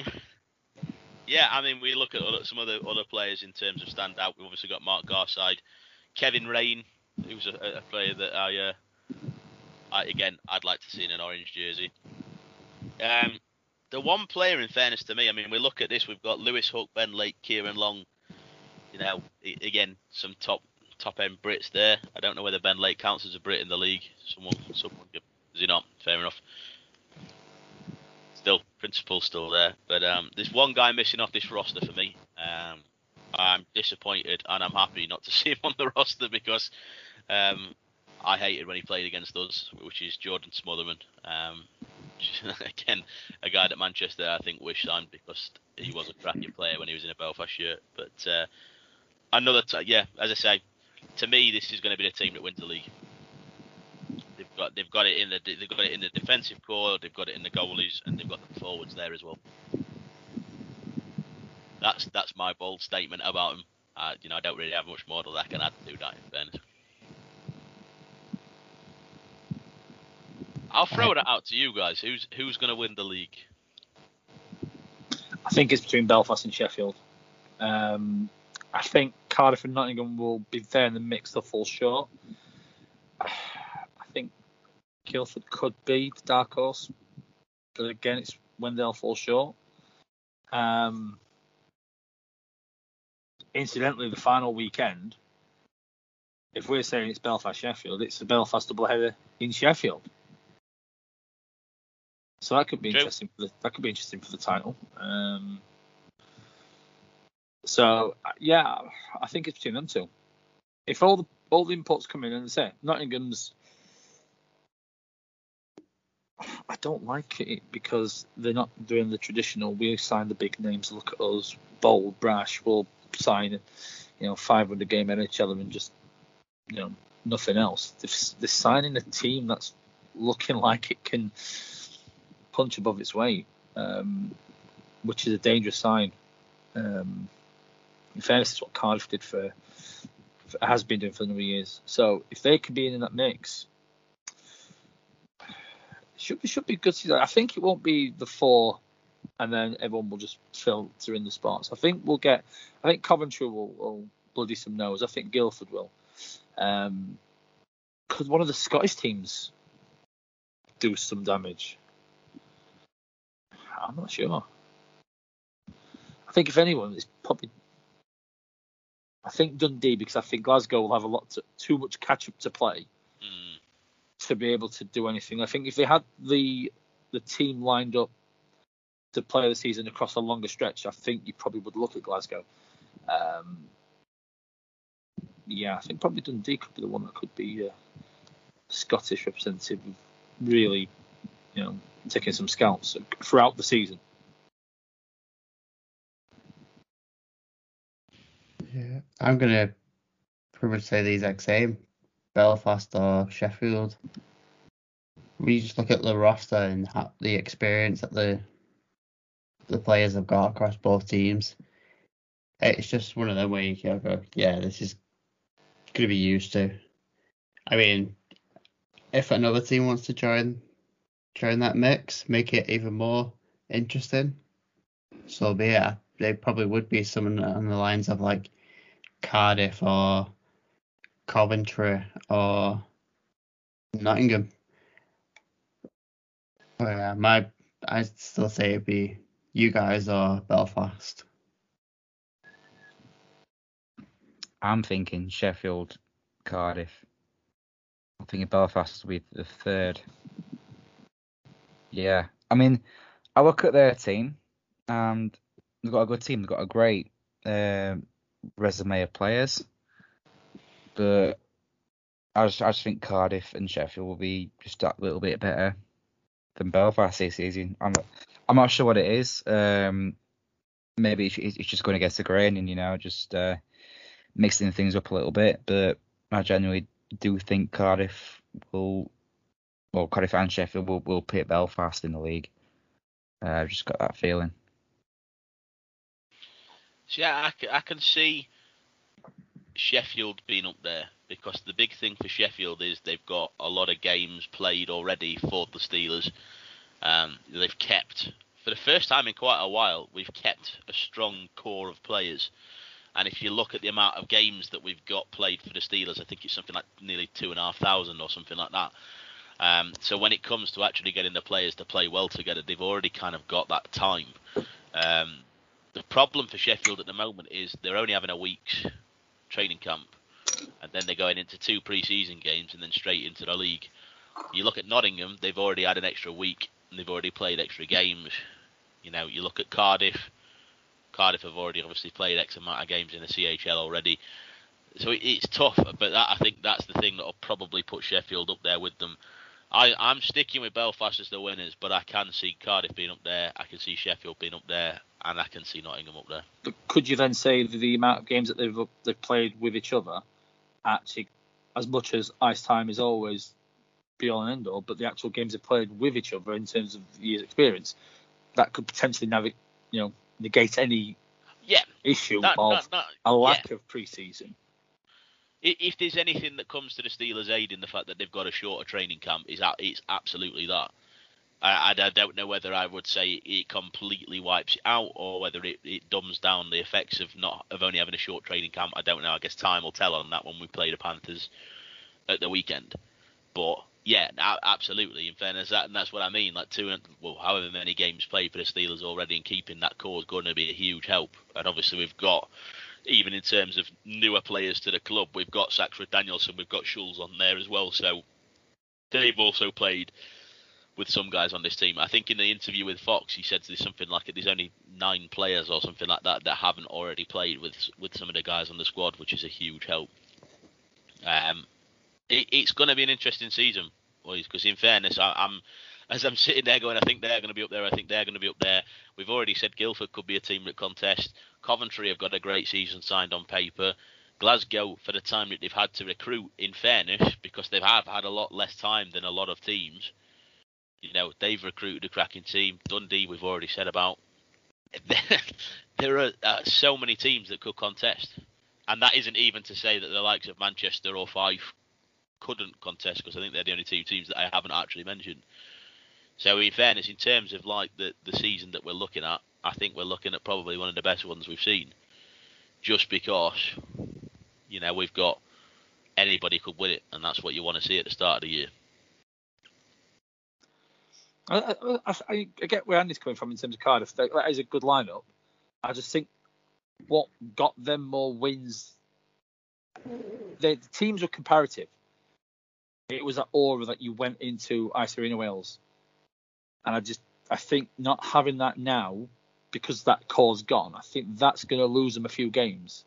yeah, I mean, we look at some other other players in terms of standout. We've obviously got Mark Garside, Kevin Raine, who's a, a player that I, uh, I again I'd like to see in an orange jersey. Um, the one player, in fairness to me, I mean, we look at this. We've got Lewis Hook, Ben Lake, Kieran Long. You know, again, some top top end Brits there. I don't know whether Ben Lake counts as a Brit in the league. Someone, someone, does he not? Fair enough. Still, principle's still there, but um, there's one guy missing off this roster for me. Um, I'm disappointed, and I'm happy not to [LAUGHS] see him on the roster because um, I hated when he played against us, which is Jordan Smotherman. Um, [LAUGHS] again, a guy that Manchester I think wished signed because he was a cracking player when he was in a Belfast shirt. But uh, another, t- yeah, as I say, to me this is going to be the team that wins the league. They've got they've got it in the they've got it in the defensive core, they've got it in the goalies, and they've got the forwards there as well. That's that's my bold statement about him. Uh, you know, I don't really have much more that I can add to that. In fairness. I'll throw that out to you guys. Who's who's going to win the league? I think it's between Belfast and Sheffield. Um, I think Cardiff and Nottingham will be there in the mix. They'll fall short. [SIGHS] I think Guildford could be the dark horse, but again, it's when they'll fall short. Um, incidentally, the final weekend, if we're saying it's Belfast Sheffield, it's the Belfast doubleheader in Sheffield. So that could be True. interesting. For the, that could be interesting for the title. Um, so uh, yeah, I think it's between them two. If all the all the inputs come in and say Nottingham's, I don't like it because they're not doing the traditional. We sign the big names. Look at us, bold, brash. We'll sign, you know, 500 game NHL and just, you know, nothing else. They're, they're signing a team that's looking [LAUGHS] like it can punch above its weight, um, which is a dangerous sign. Um, in fairness, it's what Cardiff did for, for has been doing for a number of years. So if they could be in that mix, should be should be good. season. I think it won't be the four, and then everyone will just filter in the spots. I think we'll get. I think Coventry will, will bloody some nose. I think Guildford will. Um, one of the Scottish teams do some damage? I'm not sure. I think if anyone, it's probably. I think Dundee because I think Glasgow will have a lot to, too much catch up to play Mm, to be able to do anything. I think if they had the the team lined up to play the season across a longer stretch, I think you probably would look at Glasgow. Um, yeah, I think probably Dundee could be the one that could be uh, Scottish representative. Really, you know, taking some scouts throughout the season. Yeah, I'm gonna pretty much say the exact same. Belfast or Sheffield. We just look at the roster and the experience that the the players have got across both teams. It's just one of them where you can go, yeah, this is gonna be used to. I mean, if another team wants to join join that mix, make it even more interesting, so it. They probably would be someone on the lines of like Cardiff or Coventry or Nottingham. But yeah, my I still say it'd be you guys or Belfast. I'm thinking Sheffield, Cardiff. I'm thinking Belfast will be the third. Yeah, I mean, I look at their team, and they've got a good team. They've got a great um, resume of players, but I just I just think Cardiff and Sheffield will be just a little bit better than Belfast this season. I'm I'm not sure what it is. Um, maybe it's, it's just going against the grain and you know just uh, mixing things up a little bit. But I genuinely do think Cardiff will, well, Cardiff and Sheffield will will pit Belfast in the league. Uh, I've just got that feeling. So yeah, I, I can see Sheffield being up there because the big thing for Sheffield is they've got a lot of games played already for the Steelers. Um, they've kept, for the first time in quite a while, we've kept a strong core of players. And if you look at the amount of games that we've got played for the Steelers, I think it's something like nearly two and a half thousand or something like that. Um, so when it comes to actually getting the players to play well together, they've already kind of got that time. Um, the problem for Sheffield at the moment is they're only having a week's training camp, and then they're going into two pre-season games and then straight into the league. You look at Nottingham; they've already had an extra week and they've already played extra games. You know, you look at Cardiff. Cardiff have already obviously played X amount of games in the CHL already. So it's tough, but that, I think that's the thing that'll probably put Sheffield up there with them. I, I'm sticking with Belfast as the winners, but I can see Cardiff being up there. I can see Sheffield being up there, and I can see Nottingham up there. But could you then say the amount of games that they've they've played with each other, actually, as much as ice time is always be all and end all, but the actual games they've played with each other in terms of years experience, that could potentially navigate, you know, negate any yeah issue that, of that, that, a lack yeah. of preseason if there's anything that comes to the Steelers' aid in the fact that they've got a shorter training camp, is it's absolutely that. I, I, don't know whether I would say it completely wipes it out or whether it, it dumbs down the effects of not of only having a short training camp. I don't know. I guess time will tell on that when we play the Panthers at the weekend. But yeah, absolutely. In fairness, that, and that's what I mean. Like two, well, however many games played for the Steelers already, and keeping that core is going to be a huge help. And obviously, we've got even in terms of newer players to the club, we've got Saxrud Danielson, we've got Schulz on there as well. So they've also played with some guys on this team. I think in the interview with Fox, he said there's something like there's only nine players or something like that that haven't already played with with some of the guys on the squad, which is a huge help. Um, it, it's going to be an interesting season, boys. Because in fairness, I, I'm as I'm sitting there going, I think they're going to be up there. I think they're going to be up there. We've already said Guildford could be a team that contest. Coventry have got a great season signed on paper. Glasgow, for the time that they've had to recruit, in fairness, because they have had a lot less time than a lot of teams, you know, they've recruited a cracking team. Dundee, we've already said about. [LAUGHS] there are uh, so many teams that could contest, and that isn't even to say that the likes of Manchester or Fife couldn't contest, because I think they're the only two teams that I haven't actually mentioned. So, in fairness, in terms of like the the season that we're looking at, I think we're looking at probably one of the best ones we've seen. Just because, you know, we've got anybody could win it, and that's what you want to see at the start of the year. I, I, I, get where Andy's coming from in terms of Cardiff. That is a good lineup. I just think what got them more wins, the, the teams were comparative. It was that aura that you went into Ice Arena Wales, and I just I think not having that now because that core's gone, I think that's going to lose them a few games.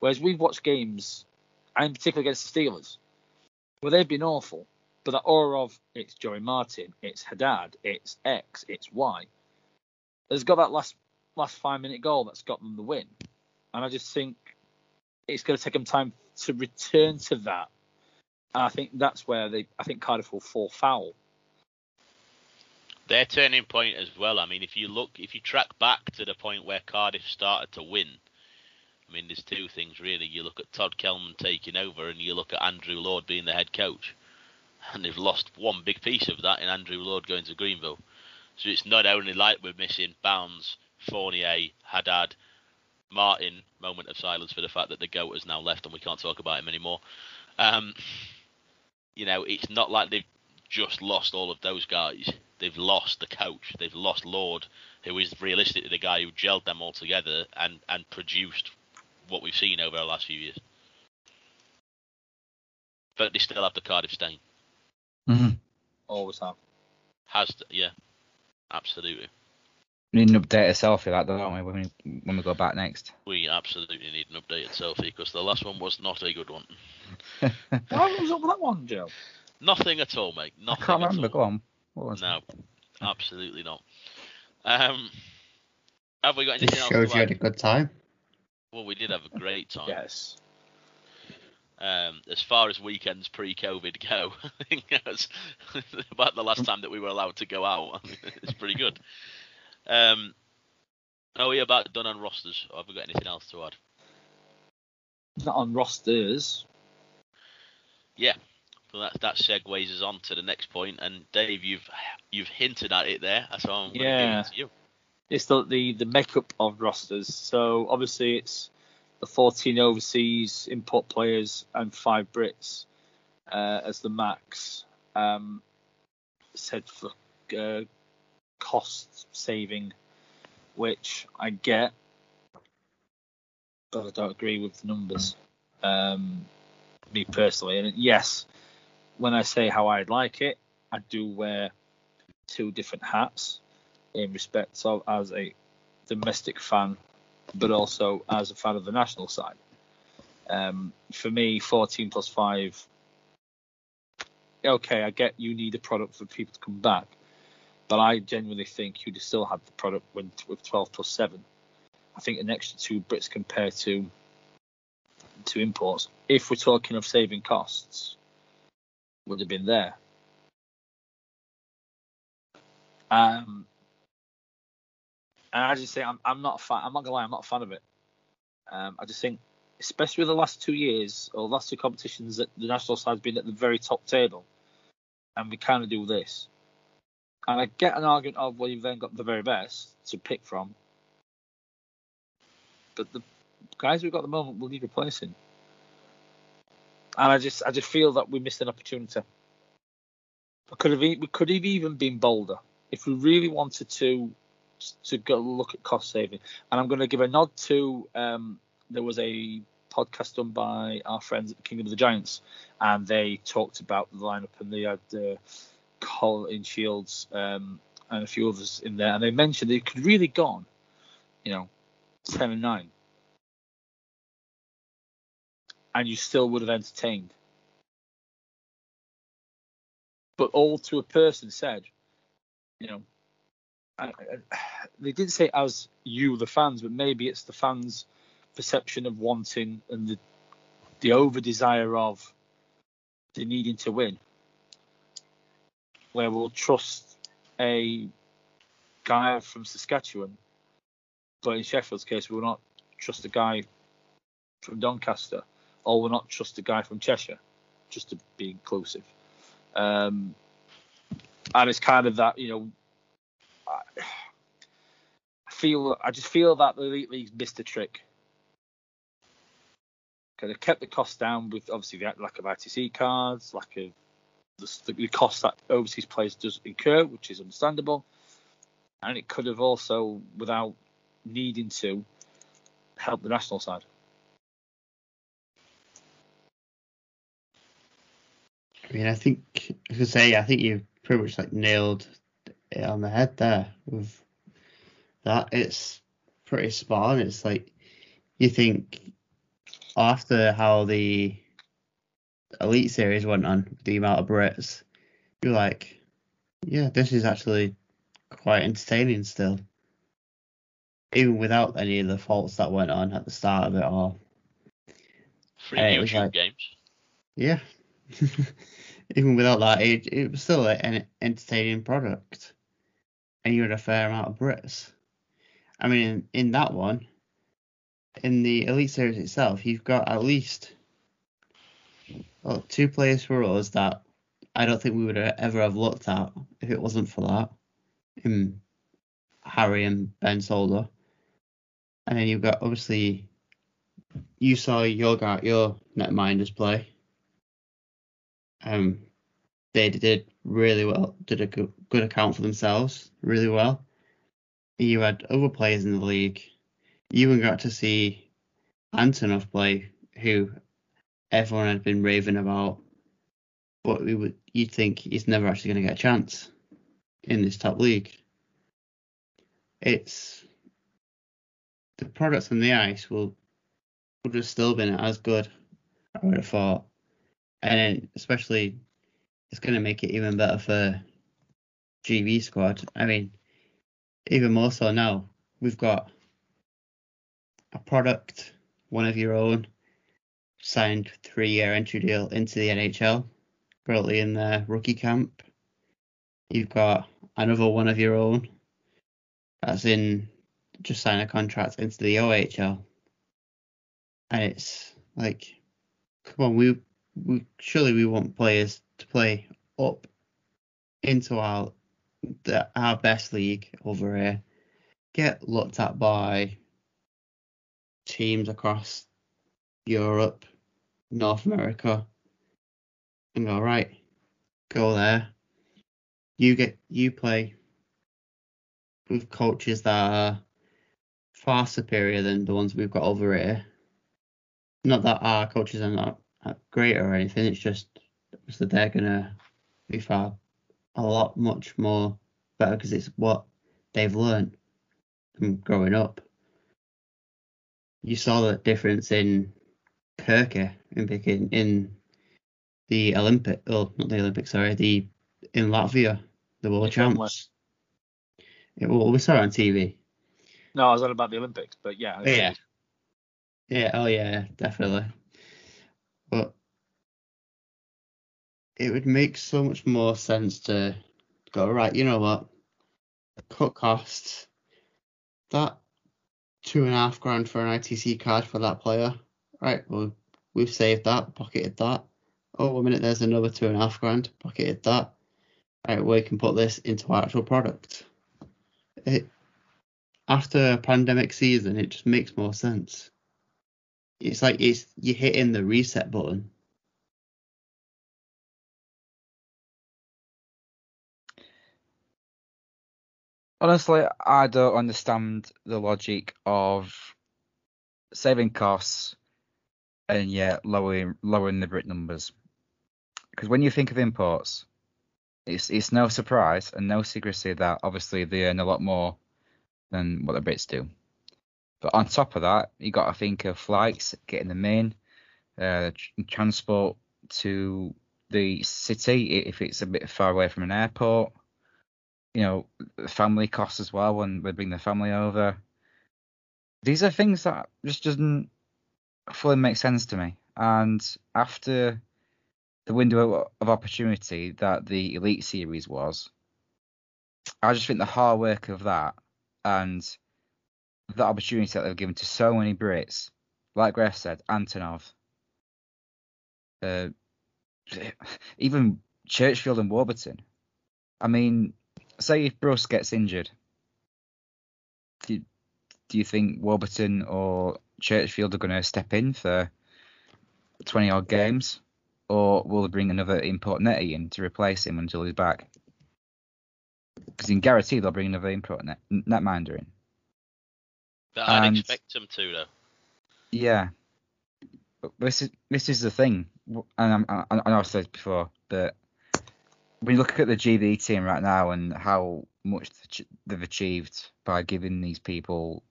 Whereas we've watched games, and particularly against the Steelers, where they've been awful, But that aura of it's Joey Martin, it's Haddad, it's X, it's Y. Has got that last last five minute goal that's got them the win, and I just think it's going to take them time to return to that. And I think that's where they, I think Cardiff will fall foul. Their turning point as well. I mean, if you look, if you track back to the point where Cardiff started to win, I mean, there's two things really. You look at Todd Kelman taking over, and you look at Andrew Lord being the head coach, and they've lost one big piece of that in Andrew Lord going to Greenville. So it's not only like we're missing Bowns, Fournier, Haddad, Martin. Moment of silence for the fact that the goat has now left and we can't talk about him anymore. Um, you know, it's not like they've just lost all of those guys. They've lost the coach. They've lost Lord, who is realistically the guy who gelled them all together and, and produced what we've seen over the last few years. But they still have the Cardiff stain. Mm-hmm. Always have. Has to, yeah, absolutely. We need an updated selfie like that, don't we, when we, when we go back next? We absolutely need an updated selfie because the last one was not a good one. [LAUGHS] Why was up with that one, Joe? Nothing at all, mate. I Nothing can't at remember. all. Go on. What was No, [LAUGHS] absolutely not. Um, have we got anything else? Shows to you had a good time. Well, we did have a great time. Yes. Um, as far as weekends pre-COVID go, [LAUGHS] I think that's [LAUGHS] about the last time that we were allowed to go out. it's pretty good. Um, are we about done on rosters? Or have we got anything else to add? Not on rosters. So that that segues us on to the next point. And Dave, you've you've hinted at it there, so I'm Yeah. it to you. It's the, the the makeup of rosters. So obviously it's the 14 overseas import players and five Brits uh, as the max. Um, said for uh, cost saving, which I get, but I don't agree with the numbers. Um, me personally, and yes, when I say how I'd like it, I do wear two different hats in respect of as a domestic fan, but also as a fan of the national side. Um, for me, 14 plus 5, okay, I get you need a product for people to come back, but I genuinely think you'd still have the product with, with 12 plus 7. I think an extra two Brits compared to to imports, if we're talking of saving costs, would have been there. Um, and I just say I'm, I'm not a fan. I'm not gonna lie, I'm not a fan of it. Um, I just think, especially with the last two years or last two competitions, that the national side's been at the very top table, and we kind of do this. And I get an argument of well, you've then got the very best to pick from, but the guys we've got at the moment will need replacing. And I just, I just feel that we missed an opportunity. We could have, we could have even been bolder if we really wanted to to go look at cost saving. And I'm going to give a nod to um, there was a podcast done by our friends at the Kingdom of the Giants, and they talked about the lineup, and they had uh, Colin Shields um, and a few others in there, and they mentioned they could really gone, you know, ten and nine, and you still would have entertained. But all to a person said, you know, I, I, they didn't say as you the fans, but maybe it's the fans' perception of wanting and the the over desire of the needing to win, where we'll trust a guy from Saskatchewan, but in Sheffield's case, we will not trust a guy from Doncaster, or we'll not trust a guy from Cheshire, just to be inclusive. Um, and it's kind of that, you know, I feel I just feel that the elite league's missed a trick. Because they kept the cost down with obviously the lack of ITC cards, lack of the, the cost that overseas players does incur, which is understandable, and it could have also, without needing to, help the national side. I mean, I think, I say, I think you've pretty much like nailed it on the head there with that. It's pretty spot on. It's like you think after how the Elite Series went on, the amount of Brits, you're like, yeah, this is actually quite entertaining still. Even without any of the faults that went on at the start of it all. Free YouTube like- games. Yeah. [LAUGHS] Even without that, it, it was still an entertaining product. And you had a fair amount of Brits. I mean, in, in that one, in the Elite Series itself, you've got at least well, two players for us that I don't think we would have ever have looked at if it wasn't for that. In Harry and Ben Solder. And then you've got obviously you saw your guy, your netminders play. Um, they did really well, did a good, good account for themselves, really well. You had other players in the league. You even got to see Antonov play, who everyone had been raving about, but we would you'd think he's never actually going to get a chance in this top league. It's the products on the ice will would have still been as good, I would have thought. And especially it's going to make it even better for GV squad. I mean, even more so now, we've got a product, one of your own, signed three year entry deal into the NHL, currently in their rookie camp. You've got another one of your own that's in just sign a contract into the OHL. And it's like, come on, we, we surely we want players to play up into our the, our best league over here, get looked at by teams across Europe, North America, and go right, go there. You get you play with coaches that are far superior than the ones we've got over here. Not that our coaches are not great or anything. It's just that they're gonna be far a lot much more better because it's what they've learned from growing up. You saw the difference in Kirk in picking in the Olympic, oh not the Olympic, sorry, the in Latvia, the world Finland. champs. Yeah, well, we saw it on TV. No, I was on about the Olympics, but yeah. Yeah. Yeah, oh yeah, definitely. But it would make so much more sense to go, right, you know what? Cut costs. That two and a half grand for an ITC card for that player. Right, well, we've saved that, pocketed that. Oh, a minute, there's another two and a half grand, pocketed that. Right, we can put this into our actual product. It after a pandemic season, it just makes more sense. It's like it's you're hitting the reset button. Honestly, I don't understand the logic of saving costs and yet lowering lowering the Brit numbers. Because when you think of imports, it's it's no surprise and no secrecy that obviously they earn a lot more than what the Brits do. But on top of that, you got to think of flights, getting them in, uh, tr- transport to the city if it's a bit far away from an airport. You know, family costs as well when we bring the family over. These are things that just doesn't fully make sense to me. And after the window of opportunity that the Elite Series was, I just think the hard work of that and the opportunity that they've given to so many Brits, like Gref said, Antonov, uh, even Churchfield and Warburton. I mean, say if Brust gets injured, do you, do you think Warburton or Churchfield are going to step in for 20 odd games? Or will they bring another import netty in to replace him until he's back? Because you can guarantee they'll bring another import net, netminder in. That I'd And- expect them to, though. Yeah, but this is this is the thing, and I'm, I, I know I've said before, but when you look at the GB team right now and how much they've achieved by giving these people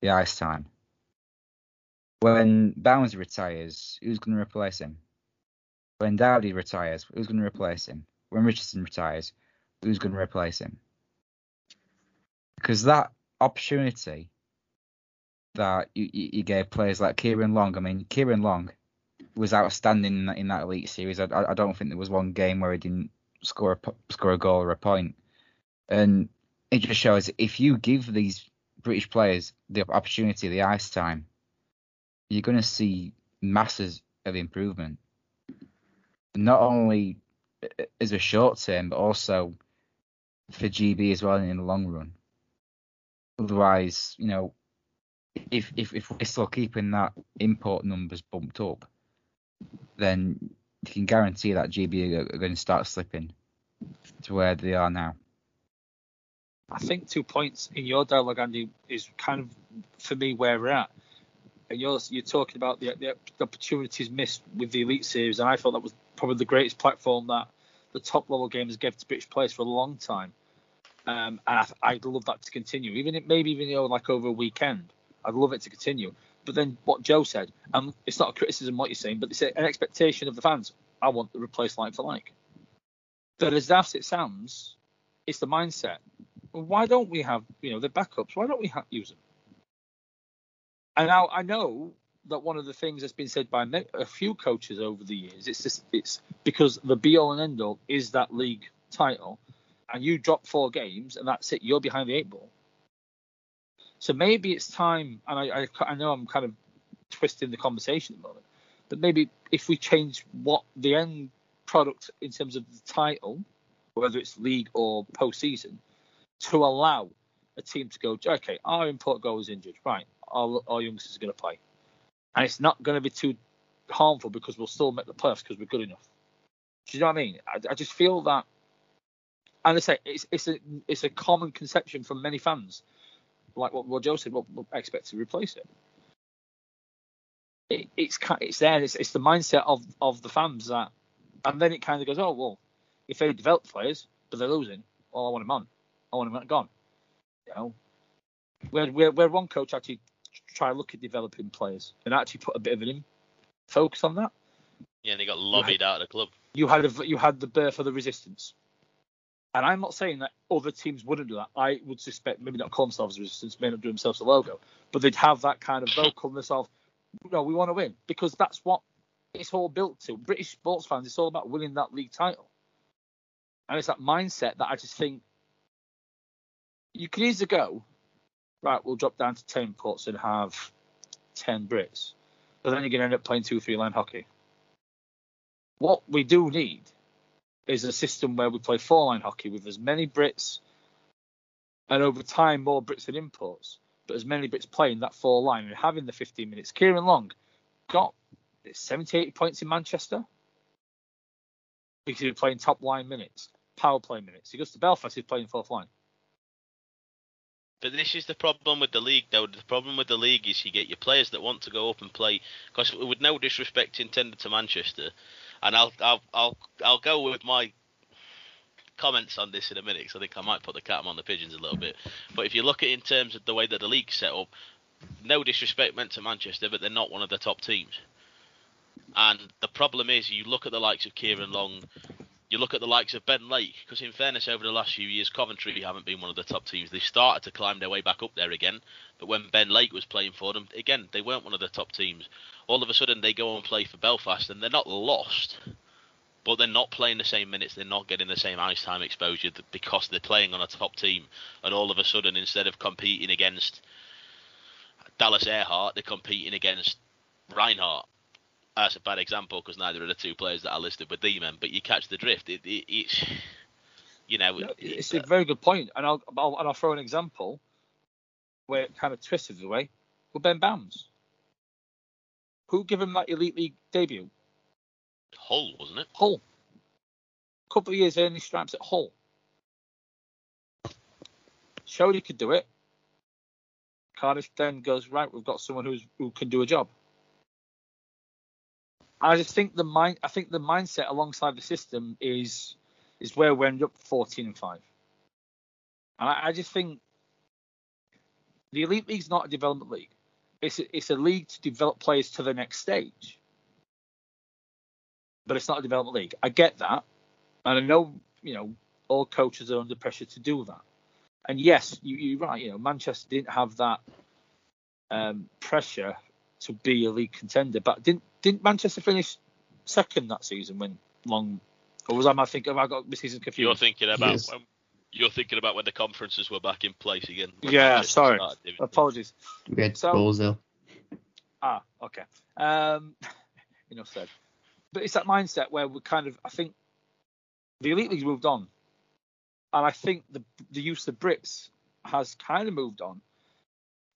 the ice time, when Bowns retires, who's going to replace him? When Dowdy retires, who's going to replace him? when Richardson retires, who's going to replace him? Because that opportunity that you, gave players like Kieran Long, I mean, Kieran Long was outstanding in that, in that elite series. I, I don't think there was one game where he didn't score a score a goal or a point. point, and it just shows if you give these British players the opportunity, the ice time, you're going to see masses of improvement. Not only as a short term, but also for GB as well in the long run. Otherwise, you know, if if if we're still keeping that import numbers bumped up, then you can guarantee that GB are, going to start slipping to where they are now. I think two points in your dialogue, Andy, is kind of for me where we're at. And you're you're talking about the, the opportunities missed with the Elite Series, and I thought that was probably the greatest platform that the top level gamers gave to British players for a long time. Um, and I, would love that to continue, even if, maybe even you know like over a weekend. I'd love it to continue. But then what Joe said, and it's not a criticism what you're saying, but it's an expectation of the fans. I want to replace like for like. But as daft it sounds, it's the mindset. Why don't we have you know the backups? Why don't we ha- use them? And now I know that one of the things that's been said by a few coaches over the years, it's just it's because the be all and end all is that league title, and you drop four games and that's it, you're behind the eight ball. So maybe it's time, and I, I, I know I'm kind of twisting the conversation at the moment, but maybe if we change what the end product in terms of the title, whether it's league or postseason, to allow a team to go, okay, our import goal is injured, right? Our, our youngsters are going to play and it's not going to be too harmful because we'll still make the playoffs because we're good enough. Do you know what I mean? I, I just feel that, and I say it's it's a it's a common conception from many fans, like what, what Joe said. What we'll expect to replace it. it it's it's there. It's, it's the mindset of of the fans that, and then it kind of goes, oh well, if they develop players but they're losing, well I want them on, I want them gone. You know, where where where one coach actually try to look at developing players and actually put a bit of an focus on that. Yeah, and they got lobbied out of the club. You had a, you had the birth of the resistance, and I'm not saying that other teams wouldn't do that. I would suspect maybe not call themselves resistance, may not do themselves a logo, but they'd have that kind of vocalness of, no, we want to win because that's what it's all built to. British sports fans, it's all about winning that league title, and it's that mindset that I just think you can easily go right, we'll drop down to 10 ports and have 10 Brits. But then you're going to end up playing two, three line hockey. What we do need is a system where we play four line hockey with as many Brits and over time more Brits than imports, but as many Brits playing that four line and having the 15 minutes. Kieran Long got 78 points in Manchester because he was playing top line minutes, power play minutes. He goes to Belfast, he's playing fourth line. But this is the problem with the league, though. The problem with the league is you get your players that want to go up and play. Because with no disrespect intended to Manchester, and I'll I'll I'll I'll go with my comments on this in a minute because I think I might put the cat on the pigeons a little bit. But if you look at it in terms of the way that the league's set up, no disrespect meant to Manchester, but they're not one of the top teams. And the problem is, you look at the likes of Kieran Long, you look at the likes of Ben Lake, because in fairness, over the last few years, Coventry haven't been one of the top teams. They started to climb their way back up there again, but when Ben Lake was playing for them, again, they weren't one of the top teams. All of a sudden, they go and play for Belfast, and they're not lost, but they're not playing the same minutes. They're not getting the same ice time exposure because they're playing on a top team. And all of a sudden, instead of competing against Dallas Ehrhardt, they're competing against Reinhardt that's a bad example because neither of the two players that I listed were D-men, but you catch the drift. It, it, it's you know, it's uh, a very good point, and I'll, I'll, and I'll throw an example where it kind of twisted the way with Ben Bowns. Who gave him that elite league debut? Hull, wasn't it? Hull. A couple of years early stripes at Hull. Showed he could do it. Cardiff then goes right. We've got someone who's who can do a job. I just think the mind, I think the mindset alongside the system is is where we end up 14 and five. And I, I just think the elite league's not a development league. It's a, it's a league to develop players to the next stage. But it's not a development league. I get that, And I know, you know, all coaches are under pressure to do that. And yes, you, you're right. You know, Manchester didn't have that um, pressure to be a league contender, but didn't didn't Manchester finish second that season when Long? Or was I? I think have I got the season confused? You're thinking about Yes. when, you're thinking about when the conferences were back in place again. Yeah, sorry. started Apologies. We had So- Ozil. Ah, okay. Um, [LAUGHS] enough said. But it's that mindset where we kind of, I think, the elite league's moved on, and I think the the use of Brits has kind of moved on.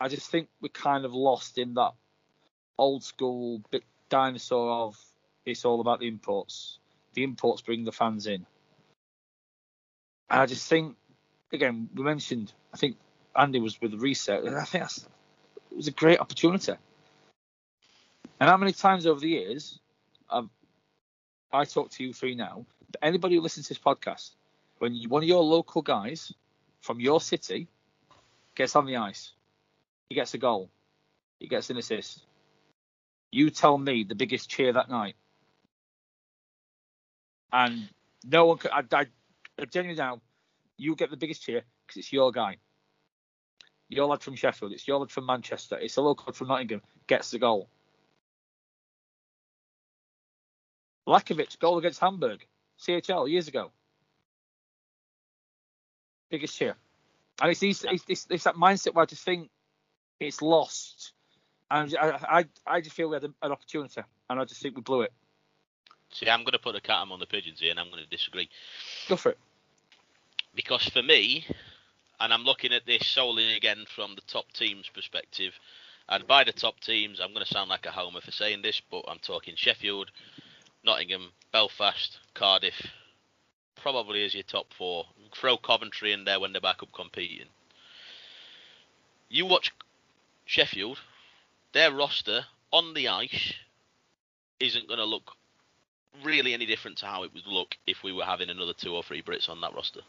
I just think we're kind of lost in that old school bit dinosaur of it's all about the imports. The imports bring the fans in. And I just think, again, we mentioned, I think Andy was with the reset, and I think that's, it was a great opportunity. And how many times over the years I've I talk to you three now, but anybody who listens to this podcast, when you, one of your local guys from your city gets on the ice, he gets a goal, he gets an assist. You tell me the biggest cheer that night, and no one could. I, I, genuinely now, you get the biggest cheer because it's your guy. Your lad from Sheffield, it's your lad from Manchester, it's a local from Nottingham gets the goal. Lakovic goal against Hamburg, CHL years ago. Biggest cheer. And it's, these, it's, it's, it's that mindset where I just think it's lost. And I, I, I just feel we had an opportunity, and I just think we blew it. See, I'm going to put a cat among the pigeons here, and I'm going to disagree. Go for it. because for me, and I'm looking at this solely again from the top teams' perspective, and by the top teams, I'm going to sound like a homer for saying this, but I'm talking Sheffield, Nottingham, Belfast, Cardiff, probably as your top four. Throw Coventry in there when they're back up competing. You watch Sheffield, their roster on the ice isn't going to look really any different to how it would look if we were having another two or three Brits on that roster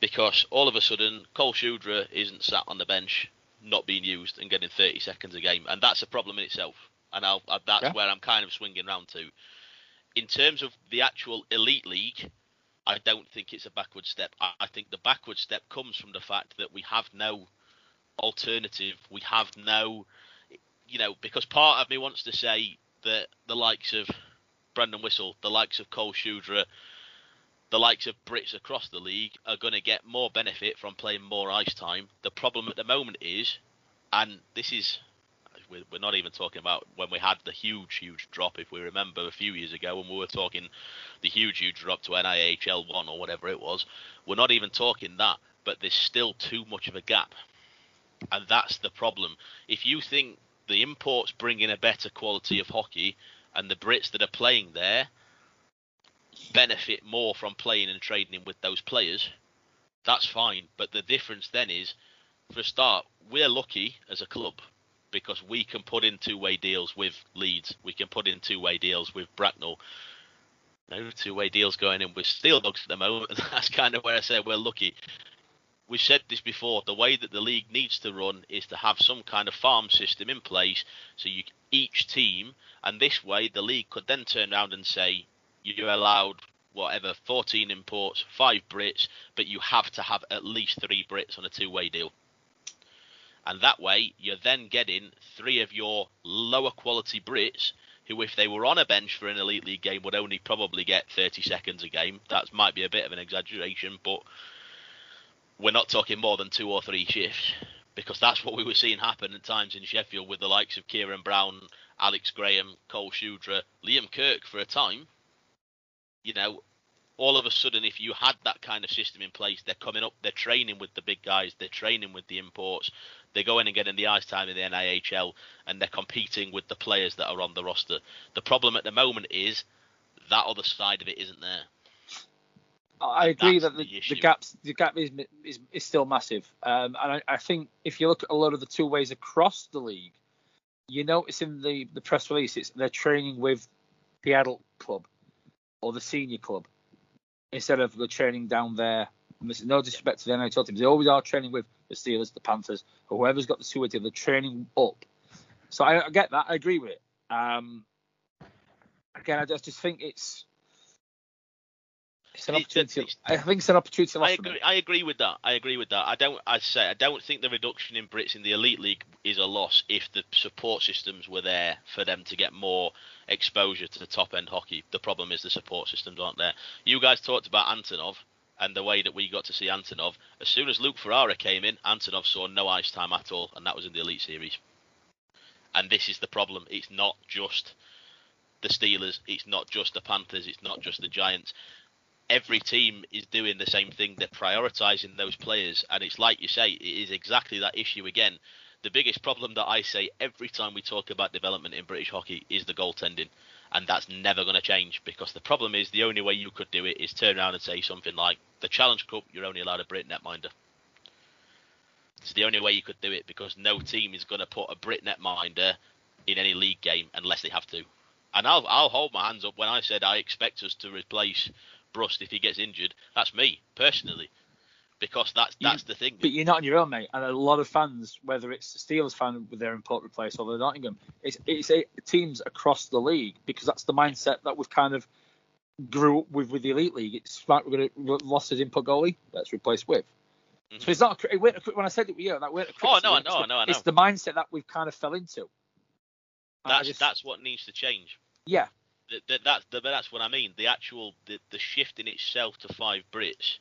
because all of a sudden Cole Shudra isn't sat on the bench, not being used and getting 30 seconds a game, and that's a problem in itself. And I'll, I, that's Yeah. where I'm kind of swinging round to. In terms of the actual elite league, I don't think it's a backward step. I, I think the backward step comes from the fact that we have no alternative. We have no, you know, because part of me wants to say that the likes of Brandon Whistle, the likes of Cole Shudra, the likes of Brits across the league are going to get more benefit from playing more ice time. The problem at the moment is, and this is, we're not even talking about when we had the huge, huge drop, if we remember a few years ago when we were talking the huge, huge drop to NIHL 1 or whatever it was. We're not even talking that, but there's still too much of a gap. And that's the problem. If you think the imports bring in a better quality of hockey and the Brits that are playing there benefit more from playing and trading with those players, that's fine. But the difference then is, for a start, we're lucky as a club because we can put in two-way deals with Leeds. We can put in two-way deals with Bracknell. No two-way deals going in with Steeldogs at the moment. [LAUGHS] That's kind of where I say we're lucky. We've said this before. The way that the league needs to run is to have some kind of farm system in place, so you each team, and this way the league could then turn around and say you're allowed whatever 14 imports, five Brits, but you have to have at least three Brits on a two-way deal. And that way, you're then getting three of your lower quality Brits, who, if they were on a bench for an elite league game, would only probably get 30 seconds a game. That might be a bit of an exaggeration, but we're not talking more than two or three shifts because that's what we were seeing happen at times in Sheffield with the likes of Kieran Brown, Alex Graham, Cole Shudra, Liam Kirk for a time. You know, all of a sudden, if you had that kind of system in place, they're coming up, they're training with the big guys, they're training with the imports, they're going and getting the ice time in the NIHL, and they're competing with the players that are on the roster. The problem at the moment is that other side of it isn't there. I agree That's that the, the the, gaps the gap is is, is still massive, um, and I, I think if you look at a lot of the two ways across the league, you notice in the the press release it's they're training with the adult club or the senior club instead of the training down there. And this is no disrespect to the NHL teams; they always are training with the Steelers, the Panthers, or whoever's got the two. They're training up. So I, I get that. I agree with it. Um, again, I just, just think it's It's an opportunity. it's- I think it's an opportunity I agree. I agree with that. I agree with that. I don't. I say I don't think the reduction in Brits in the elite league is a loss if the support systems were there for them to get more exposure to the top end hockey. The problem is the support systems aren't there. You guys talked about Antonov and the way that we got to see Antonov. As soon as Luke Ferrara came in, Antonov saw no ice time at all, and that was in the elite series. And this is the problem. It's not just the Steelers. It's not just the Panthers. It's not just the Giants every team is doing the same thing. They're prioritizing those players, and it's like you say, it is exactly that issue again. The biggest problem that I say every time we talk about development in British hockey is the goaltending, and that's never going to change because the problem is the only way you could do it is turn around and say something like the Challenge Cup, you're only allowed a Brit netminder. It's the only way you could do it because no team is going to put a Brit netminder in any league game unless they have to. And I'll I'll hold my hands up when I said I expect us to replace Brust if he gets injured. That's me personally, because that's You- that's the thing. But you're not on your own, mate. And a lot of fans, whether it's the Steelers fan with their import replace or the Nottingham, it's it's a, teams across the league because that's the mindset that we've kind of grew up with with the elite league. It's like we're going to lost his input goalie. Let's replace with. Mhm. So it's not. a It weren't a, when I said it, yeah, that weren't a Oh, no, I criticism. It's know, I the- know, It's the mindset that we've kind of fell into. That's just- that's what needs to change. yeah. That, that, that's the, that's what I mean. The actual the, the shift in itself to five Brits,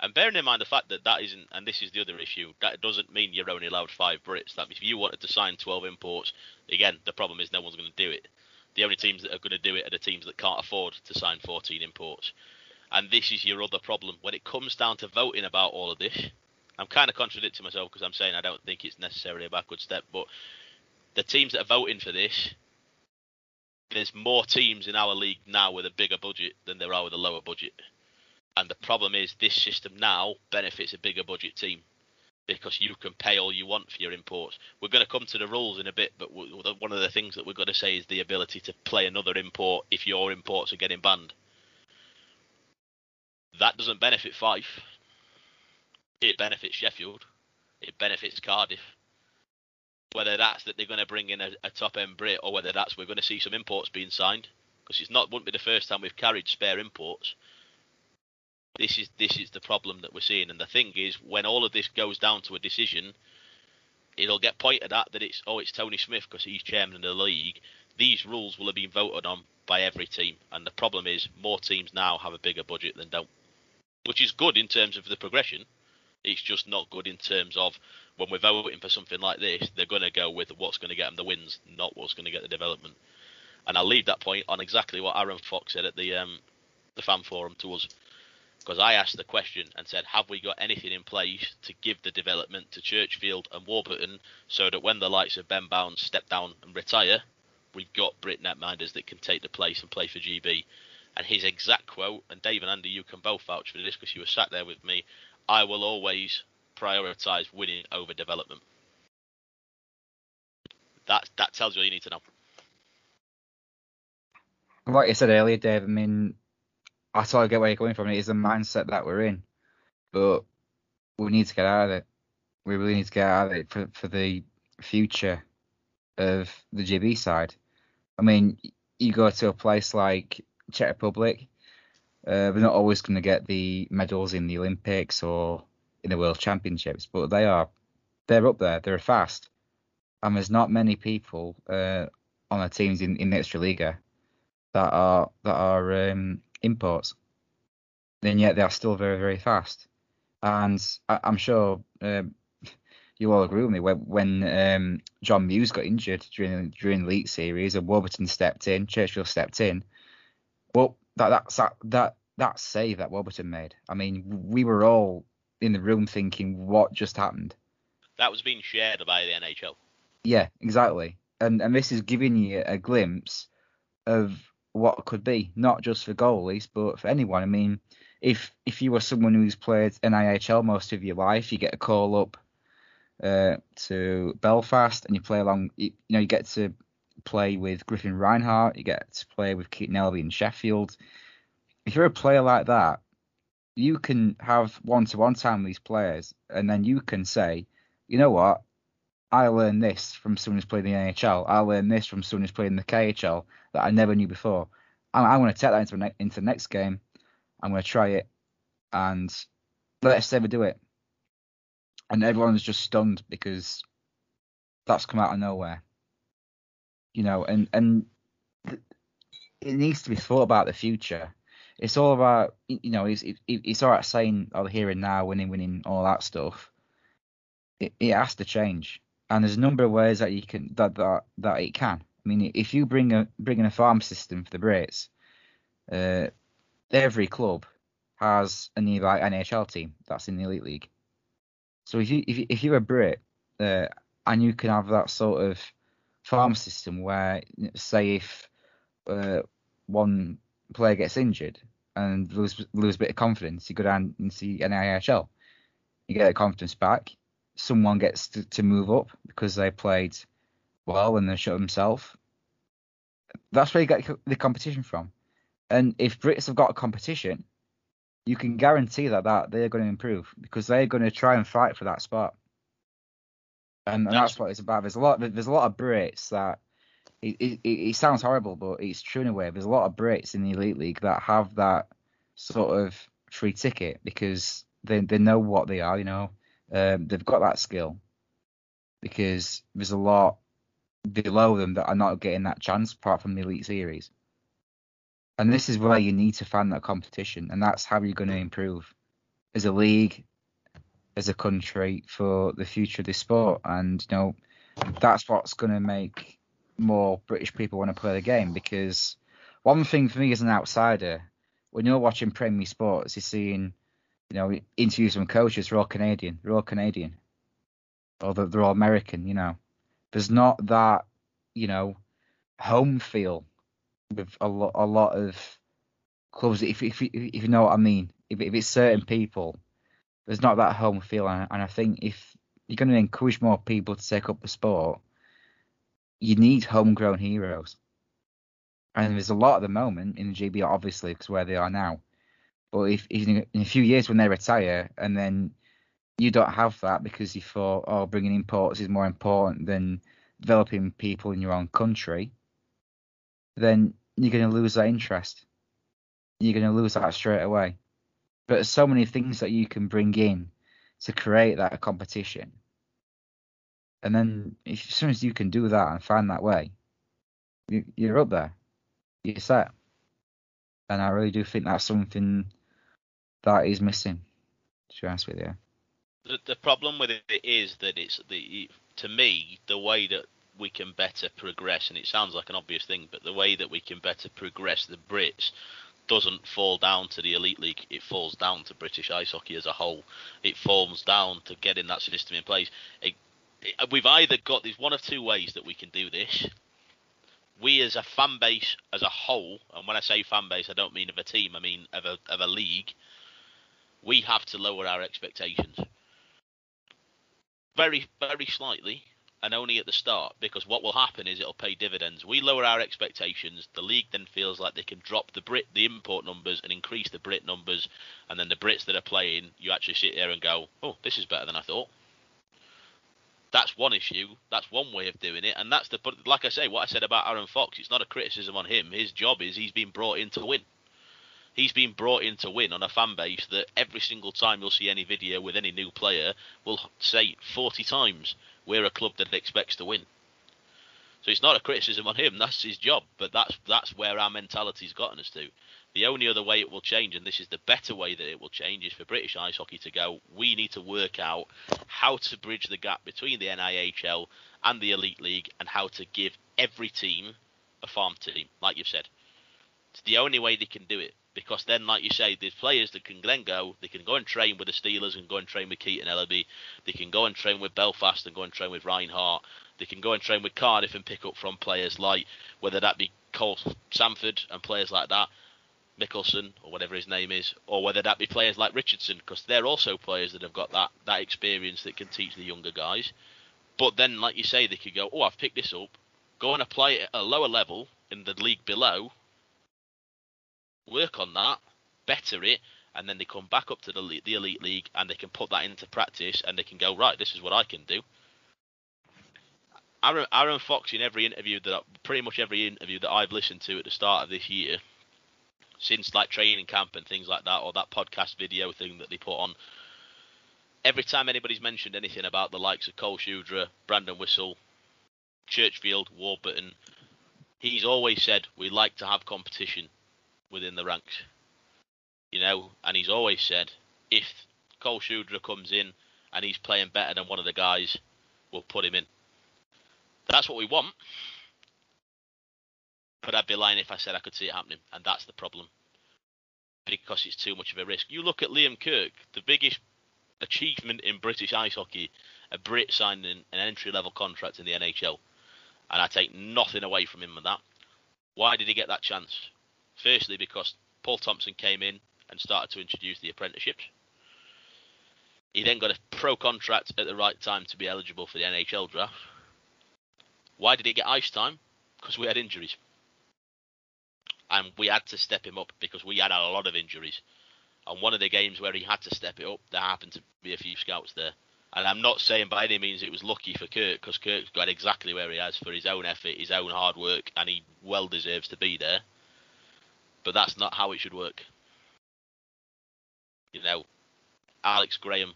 and bearing in mind the fact that that isn't, and this is the other issue, that doesn't mean you're only allowed five Brits. That means if you wanted to sign 12 imports, again, the problem is no one's going to do it. The only teams that are going to do it are the teams that can't afford to sign 14 imports. And this is your other problem. When it comes down to voting about all of this, I'm kind of contradicting myself because I'm saying I don't think it's necessarily a backward step, but the teams that are voting for this, there's more teams in our league now with a bigger budget than there are with a lower budget. And the problem is this system now benefits a bigger budget team because you can pay all you want for your imports. We're going to come to the rules in a bit, but one of the things that we've got to say is the ability to play another import if your imports are getting banned. That doesn't benefit Fife. It benefits Sheffield. It benefits Cardiff. Whether that's that they're going to bring in a, a top end Brit or whether that's we're going to see some imports being signed because it's not wouldn't be the first time we've carried spare imports. This is this is the problem that we're seeing, and the thing is, when all of this goes down to a decision, it'll get pointed at that it's oh it's Tony Smith because he's chairman of the league. These rules will have been voted on by every team, and the problem is more teams now have a bigger budget than don't, which is good in terms of the progression. It's just not good in terms of when we're voting for something like this, they're going to go with what's going to get them the wins, not what's going to get the development. And I'll leave that point on exactly what Aaron Fox said at the um, the fan forum to us, because I asked the question and said, have we got anything in place to give the development to Churchfield and Warburton so that when the likes of Ben Bowns step down and retire, we've got Brit netminders that can take the place and play for GB. And his exact quote, and Dave and Andy, you can both vouch for this because you were sat there with me. I will always prioritise winning over development. That that tells you all you need to know. Like you said earlier, Dave, I mean, I totally get where you're coming from. It is the mindset that we're in, but we need to get out of it. We really need to get out of it for, for the future of the GB side. I mean, you go to a place like Czech Republic, uh, they're not always going to get the medals in the Olympics or in the World Championships, but they are they're up there. They're fast, and there's not many people uh, on the teams in, in the Extraliga that are that are um, imports, and yet they are still very very fast. And I, I'm sure um, you all agree with me when when um, John Muse got injured during during the Elite Series and Warburton stepped in, Churchfield stepped in. Well, that that's that that that save that Warburton made. I mean, we were all in the room thinking, what just happened? That was being shared by the NHL. Yeah, exactly. And and this is giving you a glimpse of what could be, not just for goalies, but for anyone. I mean, if if you were someone who's played NIHL most of your life, you get a call up uh, to Belfast and you play along. You, you know, you get to play with Griffin Reinhardt, you get to play with Keaton Ellerby in Sheffield. If you're a player like that, you can have one-to-one time with these players, and then you can say, you know what, I learned this from someone who's played in the NHL. I learned this from someone who's played in the KHL that I never knew before. I'm, I'm going to take that into, ne- into the next game, I'm going to try it, and let's we do it. And everyone's just stunned because that's come out of nowhere. You know, and and it needs to be thought about the future. It's all about you know, it's it, it's all right saying oh here and now, winning, winning, all that stuff. It, it has to change, and there's a number of ways that you can that that that it can. I mean, if you bring a bring in a farm system for the Brits, uh, every club has a nearby NHL team that's in the elite league. So if you if, you, if you're a Brit uh, and you can have that sort of farm system where, say, if uh, one player gets injured and lose lose a bit of confidence, you go down and see an NIHL. You get the confidence back. Someone gets to, to move up because they played well and they showed themselves. That's where you get the competition from. And if Brits have got a competition, you can guarantee that, that they're going to improve because they're going to try and fight for that spot. And, and that's, that's what it's about. There's a lot. There's a lot of Brits that it, it, it, sounds horrible, but it's true in a way. There's a lot of Brits in the elite league that have that sort of free ticket because they they know what they are. You know, um, they've got that skill because there's a lot below them that are not getting that chance apart from the elite series. And this is where you need to find that competition, and that's how you're going to improve as a league, as a country for the future of this sport. And you know, that's what's going to make more British people want to play the game. Because one thing for me as an outsider, when you're watching Premier Sports, you're seeing, you know, interviews from coaches. They're all Canadian. They're all Canadian, or they're all American. You know, there's not that, you know, home feel with a lot a lot of clubs. If if if you know what I mean, if if it's certain people, there's not that home feel, and, and I think if you're going to encourage more people to take up the sport, you need homegrown heroes. And there's a lot at the moment in the GB, obviously, because where they are now. But if, if in a few years when they retire, and then you don't have that because you thought, oh, bringing imports is more important than developing people in your own country, then you're going to lose that interest. You're going to lose that straight away. But there's so many things that you can bring in to create that competition. And then as soon as you can do that and find that way, you, you're up there. You're set. And I really do think that's something that is missing. To be honest with you. The, the problem with it is that it's the to me the way that we can better progress, and it sounds like an obvious thing, but the way that we can better progress the Brits doesn't fall down to the elite league. It falls down to British ice hockey as a whole. It falls down to getting that system in place. It, we've either got these one of two ways that we can do this. We as a fan base as a whole, and when I say fan base, I don't mean of a team, I mean of a of a league. We have to lower our expectations very very slightly and only at the start because what will happen is it'll pay dividends. We lower our expectations, the league then feels like they can drop the Brit the import numbers and increase the Brit numbers, and then the Brits that are playing, you actually sit there and go, "Oh, this is better than I thought." That's one issue. That's one way of doing it, and that's the. But like I say, what I said about Aaron Fox, it's not a criticism on him. His job is he's been brought in to win. He's been brought in to win on a fan base that every single time you'll see any video with any new player will say 40 times we're a club that expects to win. So it's not a criticism on him. That's his job. But that's that's where our mentality's gotten us to. The only other way it will change, and this is the better way that it will change, is for British ice hockey to go. We need to work out how to bridge the gap between the NIHL and the Elite League, and how to give every team a farm team, like you've said. It's the only way they can do it because then, like you say, there's players that can then go. They can go and train with the Steelers and go and train with Keaton Ellerby. They can go and train with Belfast and go and train with Reinhardt. They can go and train with Cardiff and pick up from players like whether that be Cole Sandford and players like that, Mikkelson or whatever his name is, or whether that be players like Richardson because they're also players that have got that that experience that can teach the younger guys. But then, like you say, they could go, oh, I've picked this up, go and apply it at a lower level in the league below, work on that, better it, and then they come back up to the the elite league and they can put that into practice and they can go right. This is what I can do. Aaron, Aaron Fox in every interview that pretty much every interview that I've listened to at the start of this year since like training camp and things like that, or that podcast video thing that they put on. Every time anybody's mentioned anything about the likes of Cole Shudra, Brandon Whistle, Churchfield, Warburton, he's always said we like to have competition within the ranks. You know, and he's always said if Cole Shudra comes in and he's playing better than one of the guys, we'll put him in. That's what we want. But I'd be lying if I said I could see it happening, and that's the problem. Because it's too much of a risk. You look at Liam Kirk, the biggest achievement in British ice hockey, a Brit signing an entry level contract in the NHL. And I take nothing away from him with that. Why did he get that chance? Firstly, because Paul Thompson came in and started to introduce the apprenticeships. He then got a pro contract at the right time to be eligible for the NHL draft. Why did he get ice time? Because we had injuries. And we had to step him up because we had a lot of injuries. And one of the games where he had to step it up, there happened to be a few scouts there. And I'm not saying by any means it was lucky for Kirk because Kirk's got exactly where he has for his own effort, his own hard work, and he well deserves to be there. But that's not how it should work. You know, Alex Graham,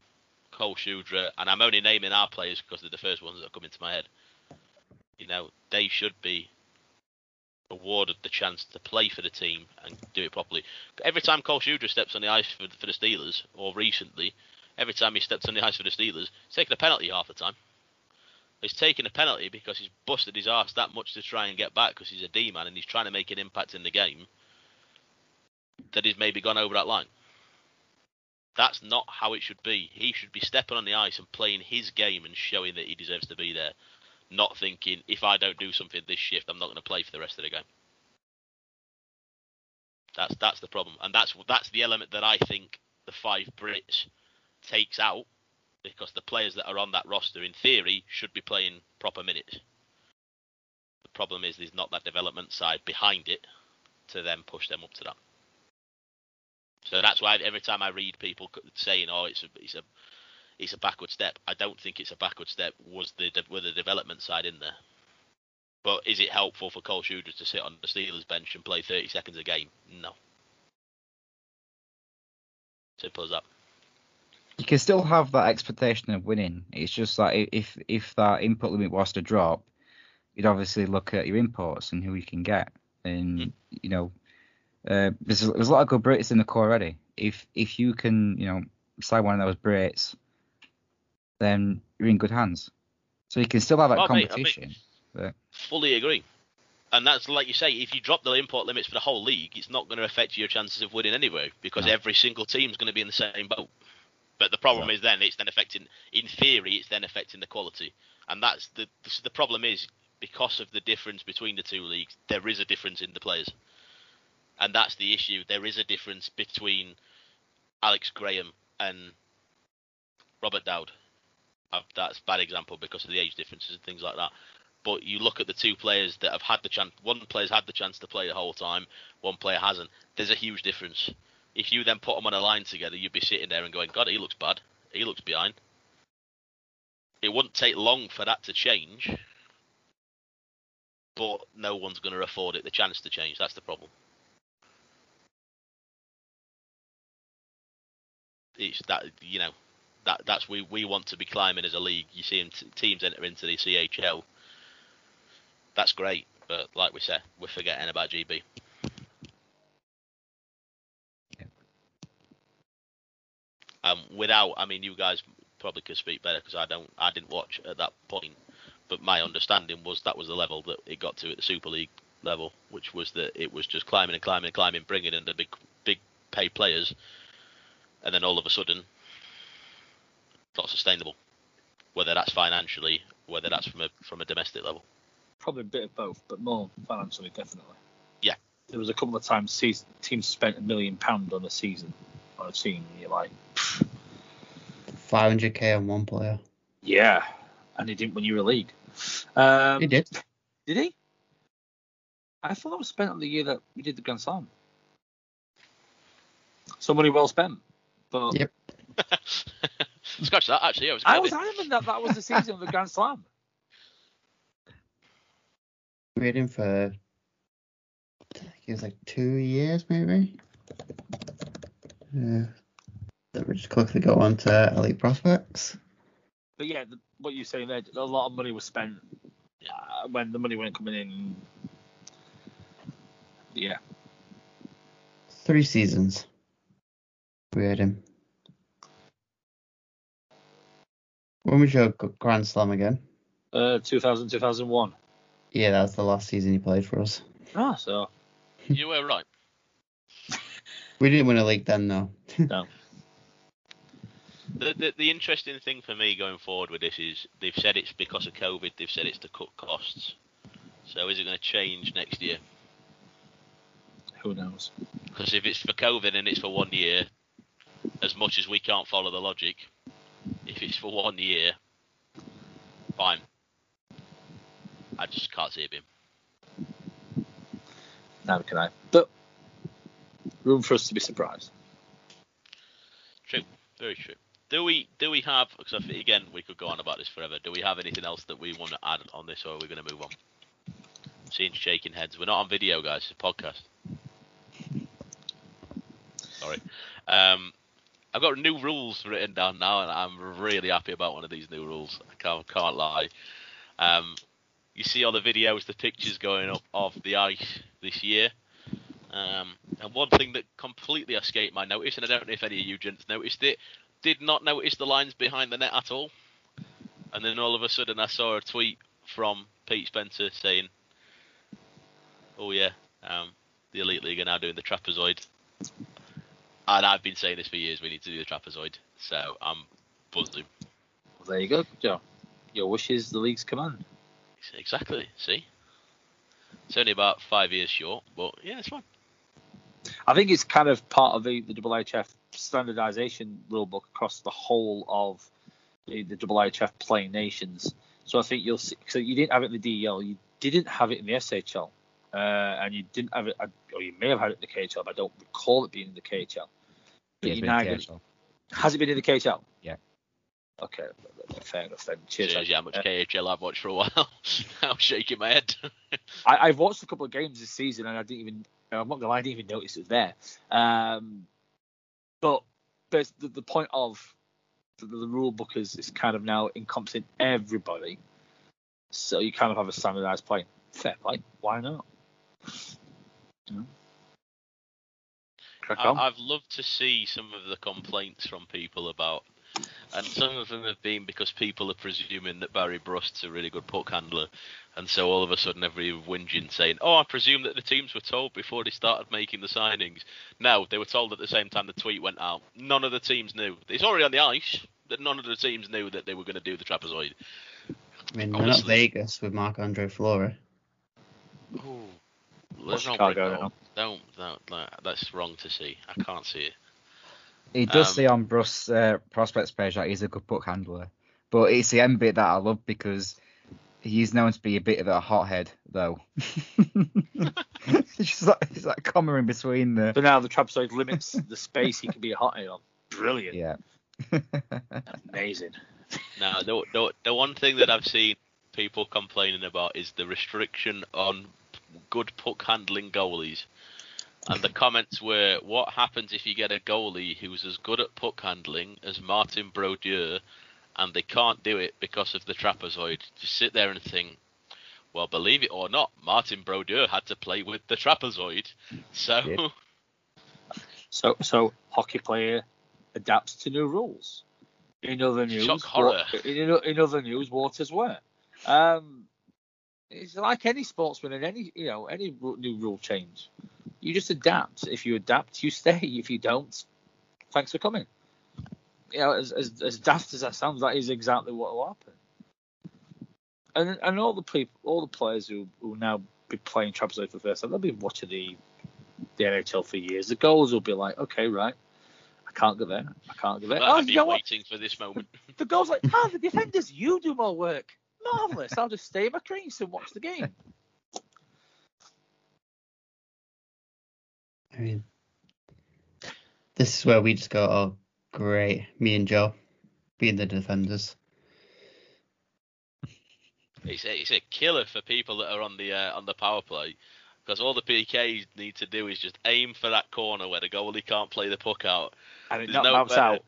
Cole Shudra, and I'm only naming our players because they're the first ones that come into my head. You know, they should be awarded the chance to play for the team and do it properly. Every time Cole Shudra steps on the ice for, for the Steelers, or recently, every time he steps on the ice for the Steelers, he's taking a penalty half the time. He's taking a penalty because he's busted his ass that much to try and get back because he's a D man and he's trying to make an impact in the game. That he's maybe gone over that line. That's not how it should be. He should be stepping on the ice and playing his game and showing that he deserves to be there. Not thinking if I don't do something this shift, I'm not going to play for the rest of the game. That's that's the problem, and that's that's the element that I think the five Brits takes out because the players that are on that roster, in theory, should be playing proper minutes. The problem is there's not that development side behind it to then push them up to that. So that's why every time I read people saying, "Oh, it's a it's a it's a backward step," I don't think it's a backward step. Was the with the development side in there? But is it helpful for Cole Shudra to sit on the Steelers bench and play 30 seconds a game? No. Simple as that. You can still have that expectation of winning. It's just that if if that input limit was to drop, you'd obviously look at your imports and who you can get. And mm. you know, uh, there's, there's a lot of good Brits in the core already. If if you can, you know, sign one of those Brits, then you're in good hands. So you can still have that oh, competition. Mate, but... Fully agree. And that's like you say, if you drop the import limits for the whole league, it's not going to affect your chances of winning anyway, because no. every single team is going to be in the same boat. But the problem yeah. is then it's then affecting, in theory, it's then affecting the quality, and that's the the problem is because of the difference between the two leagues, there is a difference in the players and that's the issue. There is a difference between Alex Graham and Robert Dowd. That's bad example because of the age differences and things like that. But you look at the two players that have had the chance. One player's had the chance to play the whole time. One player hasn't. There's a huge difference. If you then put them on a line together, you'd be sitting there and going, "God, he looks bad. He looks behind." It wouldn't take long for that to change, but no one's going to afford it the chance to change. That's the problem. it's that you know that that's we we want to be climbing as a league. You see t- teams enter into the CHL. That's great, but like we said, we're forgetting about GB. Um, without, I mean, you guys probably could speak better because I don't, I didn't watch at that point. But my understanding was that was the level that it got to at the Super League level, which was that it was just climbing and climbing and climbing, bringing in the big, big paid players and then all of a sudden, not sustainable. Whether that's financially, whether that's from a from a domestic level. Probably a bit of both, but more financially, definitely. Yeah. There was a couple of times season, teams spent a million pound on a season on a team, and you're like. 500k on one player. Yeah, and he didn't win EuroLeague. Um, he did. Did he? I thought it was spent on the year that we did the Grand Slam. So money well spent. But yep. [LAUGHS] Scratch that. Actually, I was. I was adamant that that was the season of the Grand Slam. Waiting for it was like two years maybe. Yeah. Let me just quickly go on to elite prospects. But yeah, the, what you're saying there, a lot of money was spent uh, when the money weren't coming in. Yeah, Three seasons. We had him. When was your Grand Slam again? uh, 2000, 2001. Yeah, that was the last season he played for us. Ah, so [LAUGHS] You were right. We didn't win a league then, though. [LAUGHS] no. The, the the interesting thing for me going forward with this is they've said it's because of COVID. They've said it's to cut costs. So is it going to change next year? Who knows? Because if it's for COVID and it's for one year, as much as we can't follow the logic, if it's for one year, fine. I just can't see it being. Neither can I. But room for us to be surprised. True, very true. Do we do we have? Because I think, again, we could go on about this forever. Do we have anything else that we want to add on this, or are we going to move on? Seeing shaking heads. We're not on video, guys. It's a podcast. Sorry. Um, I've got new rules written down now, and I'm really happy about one of these new rules. I can't can't lie. Um, you see all the videos, the pictures going up of the ice this year. Um, and one thing that completely escaped my notice, and I don't know if any of you gents noticed it, did not notice the lines behind the net at all. And then all of a sudden, I saw a tweet from Pete Spencer saying, "Oh yeah, um, the Elite League are now doing the trapezoid." And I've been saying this for years. We need to do the trapezoid. So I'm buzzing. Well, there you go, Joe. Your wish is the league's command. Exactly. See, it's only about five years short, but yeah, it's fine. I think it's kind of part of the, the IIHF standardization rulebook across the whole of the, the IIHF playing nations. So I think you'll see. So you didn't have it in the DEL, you didn't have it in the SHL, uh, and you didn't have it, or you may have had it in the KHL, but I don't recall it being in the KHL. But Yeah, you it's now been get- KHL. has it been in the KHL? Yeah. Okay, fair enough then. Cheers. Shows you how much Uh, KHL I've watched for a while. [LAUGHS] I'm shaking my head. [LAUGHS] I, I've watched a couple of games this season and I didn't even, I'm not gonna lie, I didn't even notice it was there. Um, but there's the, the point of the, the rule book is, is kind of now encompassing everybody. So you kind of have a standardized play. Fair play. Why not? You know? Crack on. I, I've loved to see some of the complaints from people about, and some of them have been because people are presuming that Barry Brust's a really good puck handler, and so all of a sudden everyone's whinging saying, "Oh, I presume that the teams were told before they started making the signings." No, they were told at the same time the tweet went out. None of the teams knew. It's already on the ice that none of the teams knew that they were going to do the trapezoid. I mean, we're not Vegas with Marc-Andre Fleury. Ooh, Or let's not Chicago bring that now. Don't, don't, that's wrong to see. I can't see it. He does Um, say on Brust's uh, prospects page that he's a good puck handler, but it's the end bit that I love because he's known to be a bit of a hothead though. [LAUGHS] it's just like it's that comma in between the So now the trapezoid limits the space he can be a hot on. Brilliant. yeah. Amazing. Now, the, the the one thing that I've seen people complaining about is the restriction on good puck handling goalies. And the comments were, "What happens if you get a goalie who's as good at puck handling as Martin Brodeur, and they can't do it because of the trapezoid?" Just sit there and think, "Well, believe it or not, Martin Brodeur had to play with the trapezoid, so Yeah. [LAUGHS] So so hockey player adapts to new rules. In other news, Shock horror. wa- in, in other news, waters were. Um, it's like any sportsman and any you know any new rule change. You just adapt. If you adapt, you stay. If you don't, thanks for coming. You know, as as, as daft as that sounds, that is exactly what will happen. And and all the people, all the players who who now be playing trapezoid for the first time, they'll be watching the the NHL for years. The goals will be like, okay, right, I can't go there, I can't go there. Oh, I've been know what? waiting for this moment." [LAUGHS] The goals like, ah, the defenders, you do more work. Marvelous. I'll just stay in my crease and watch the game. I mean, this is where we just go, oh, great, me and Joe being the defenders. It's a, it's a killer for people that are on the uh, on the power play Because all the PKs need to do is just aim for that corner where the goalie can't play the puck out. And it There's not no bounce better- out.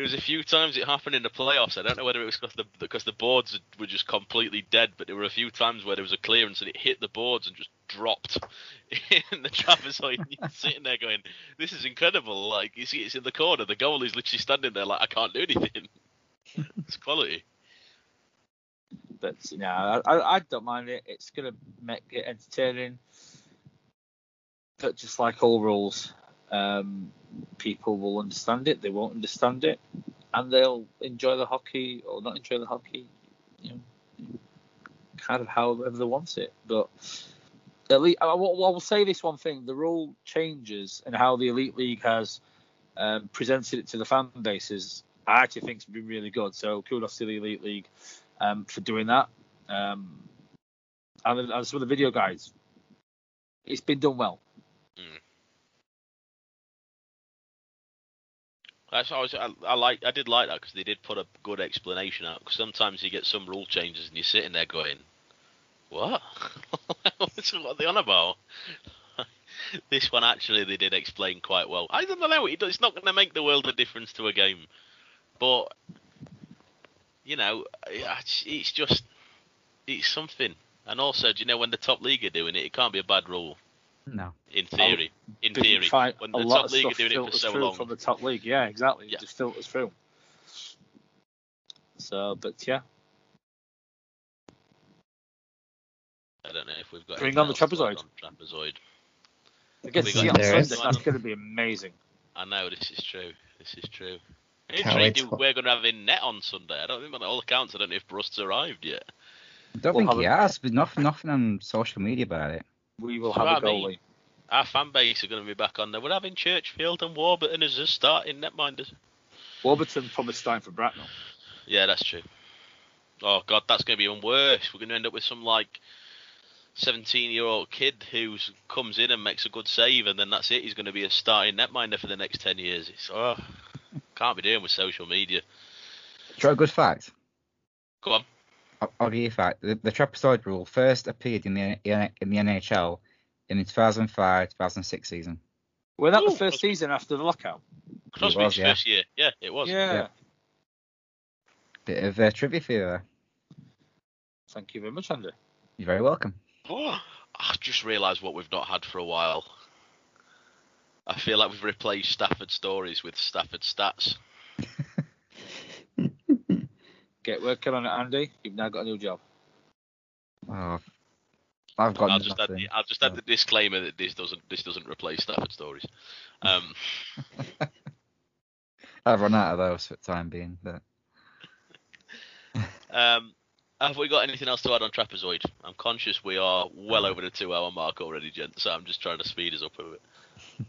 There was a few times it happened in the playoffs. I don't know whether it was because the because the boards were just completely dead, but there were a few times where there was a clearance and it hit the boards and just dropped [LAUGHS] in the trapezoid. You're sitting there going, "This is incredible!" Like you see, it's in the corner. The goalie's literally standing there like, "I can't do anything." [LAUGHS] it's quality. But no, I, I I don't mind it. It's gonna make it entertaining. But just like all rules, um, people will understand it. They won't understand it, and they'll enjoy the hockey or not enjoy the hockey. You know, kind of however they want it. But at least I will, I will say this one thing: the rule changes and how the elite league has um, presented it to the fan bases. I actually think it's been really good. So kudos to the elite league um, for doing that. Um, and, some of the video guides, it's been done well. That's always I, I like. I did like that because they did put a good explanation out. Because sometimes you get some rule changes and you're sitting there going, "What? [LAUGHS] What are they on about?" [LAUGHS] this one actually they did explain quite well. I don't know. It, it's not going to make the world a difference to a game, but you know, it's just it's something. And also, do you know when the top league are doing it, it can't be a bad rule No. in theory. In But you theory, find when a the lot top of league are stuff doing it for filters so through long, from the top league. Yeah, exactly. Yeah. It just filters through. So, but yeah, I don't know if we've got. Bring on the else to add trapezoid. on trapezoid. I guess see on Sunday. That's going to be amazing. I know this is true. This is true. Can't Intrigued wait who to- we're going to have in net on Sunday. I don't think on all accounts. I don't know if Brust's arrived yet. I don't We'll think he have has, but nothing, nothing on social media about it. We will So have a I mean- goalie. Our fan base are going to be back on there. We're having Churchfield and Warburton as a starting netminders. Warburton probably starting for Bracknell. Yeah, that's true. Oh god, that's going to be even worse. We're going to end up with some like 17-year-old kid who comes in and makes a good save, and then that's it. He's going to be a starting netminder for the next 10 years. It's oh, can't be doing with social media. Try a good fact. Come on. I'll, I'll give you a fact. The, the trapezoid rule first appeared in the in the NHL in the 2005-2006 season. Were that Ooh, the first okay. season after the lockout? Crosby's was, yeah. first year. Yeah, it was. Yeah. Yeah. Bit of uh, trivia for you there. Thank you very much, Andy. You're very welcome. Oh, I just realised what we've not had for a while. I feel like we've replaced Stafford stories with Stafford stats. [LAUGHS] Get working on it, Andy. You've now got a new job. Oh, I've got I'll just add the, I'll just add the disclaimer that this doesn't this doesn't replace Stafford stories. Um, [LAUGHS] I've run out of those for the time being. But [LAUGHS] um, have we got anything else to add on Trapezoid? I'm conscious we are well over the two hour mark already, gent. So I'm just trying to speed us up a bit.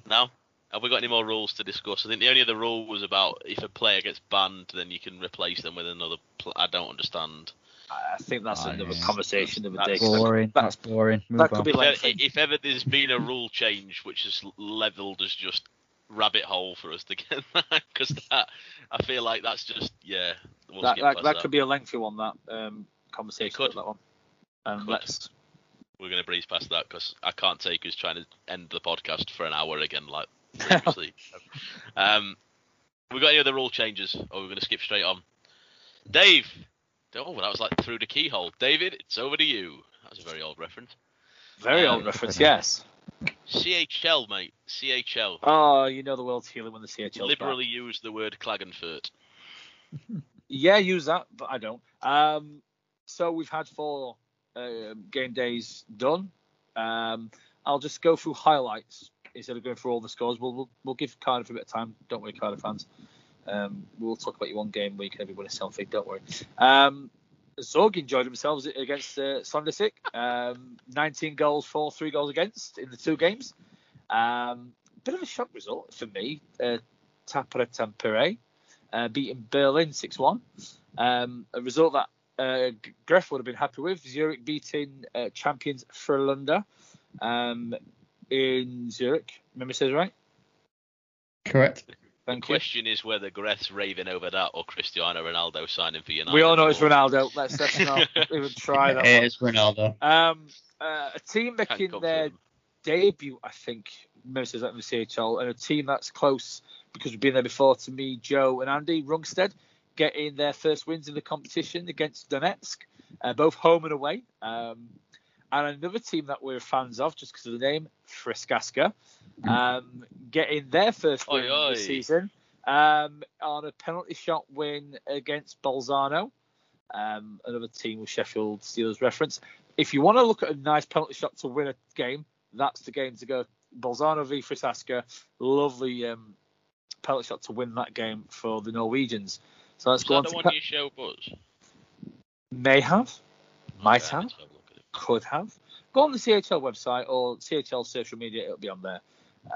Now, have we got any more rules to discuss? I think the only other rule was about if a player gets banned, then you can replace them with another. Pl- I don't understand. I think that's Oh, another yeah. conversation of a day. That's boring. That- That's boring. Move that could on. be If, if ever there's been a rule change which is leveled as just rabbit hole for us to get [LAUGHS] that, because that I feel like that's just yeah. We'll that, that, that that. could be a lengthy one. That um, conversation. could. That one. And Could. let's. We're gonna breeze past that because I can't take us trying to end the podcast for an hour again like [LAUGHS] previously. um, we got any other rule changes, or we're gonna skip straight on? Dave. Oh, that was like through the keyhole. David, it's over to you. That was a very old reference. Very Um, old reference. Yes. CHL, mate. CHL. Oh, you know the world's healing when the CHL. Liberally use the word Klagenfurt. [LAUGHS] Yeah, use that, but I don't. Um, so we've had four uh, game days done. Um, I'll just go through highlights instead of going through all the scores. We'll we'll, we'll give Cardiff a bit of time. Don't worry, Cardiff fans. Um, we'll talk about your one game week everybody's selfie. Don't worry. Um, Zug enjoyed themselves against uh. Um, 19 goals for, three goals against in the two games. Um, bit of a shock result for me. Uh, Tappara Tampere uh, beating Berlin 6-1. Um, a result that uh, Greff would have been happy with. Zurich beating uh, champions Frölunda um, in Zurich. Remember says right? Correct. The Thank you. question is whether Greth's raving over that or Cristiano Ronaldo signing for United. We all know it's Ronaldo. Let's, let's not [LAUGHS] even try that one. It's Ronaldo. Um, uh, a team making their debut, I think, most of that in the CHL, and a team that's close because we've been there before. To me, Joe and Andy Rungsted getting their first wins in the competition against Donetsk, uh, both home and away. Um, and another team that we're fans of, just because of the name, Frisk Asker, um, getting their first win Oi, oi. this season um, on a penalty shot win against Bolzano, um, another team with Sheffield Steelers reference. If you want to look at a nice penalty shot to win a game, that's the game to go. Bolzano v Frisk Asker, lovely um, penalty shot to win that game for the Norwegians. So let's Is go that on the to one Ca- you show Buzz? may have, might Okay, have. Let's have a look at it. could have. Go on the CHL website or CHL social media, it'll be on there.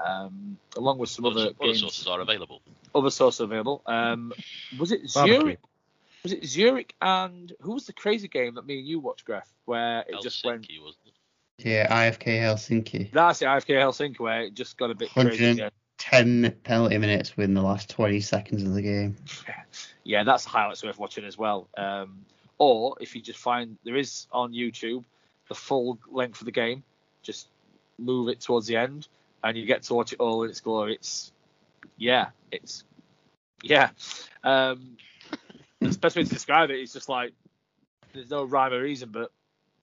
Um, along with some Other, other other games, sources are available. other sources available. Um, was it Barbecue. Zurich? Was it Zurich and who was the crazy game that me and you watched, Gref? Where it just went. Wasn't it? Yeah, IFK Helsinki. That's it, IFK Helsinki, where it just got a bit crazy. 100. again. 10 penalty minutes within the last 20 seconds of the game. yeah, that's highlights worth watching as well. Um, or if you just find there is on YouTube the full length of the game, just move it towards the end, and you get to watch it all in its glory. It's yeah, it's yeah. Um, the best way to describe it is just like there's no rhyme or reason, but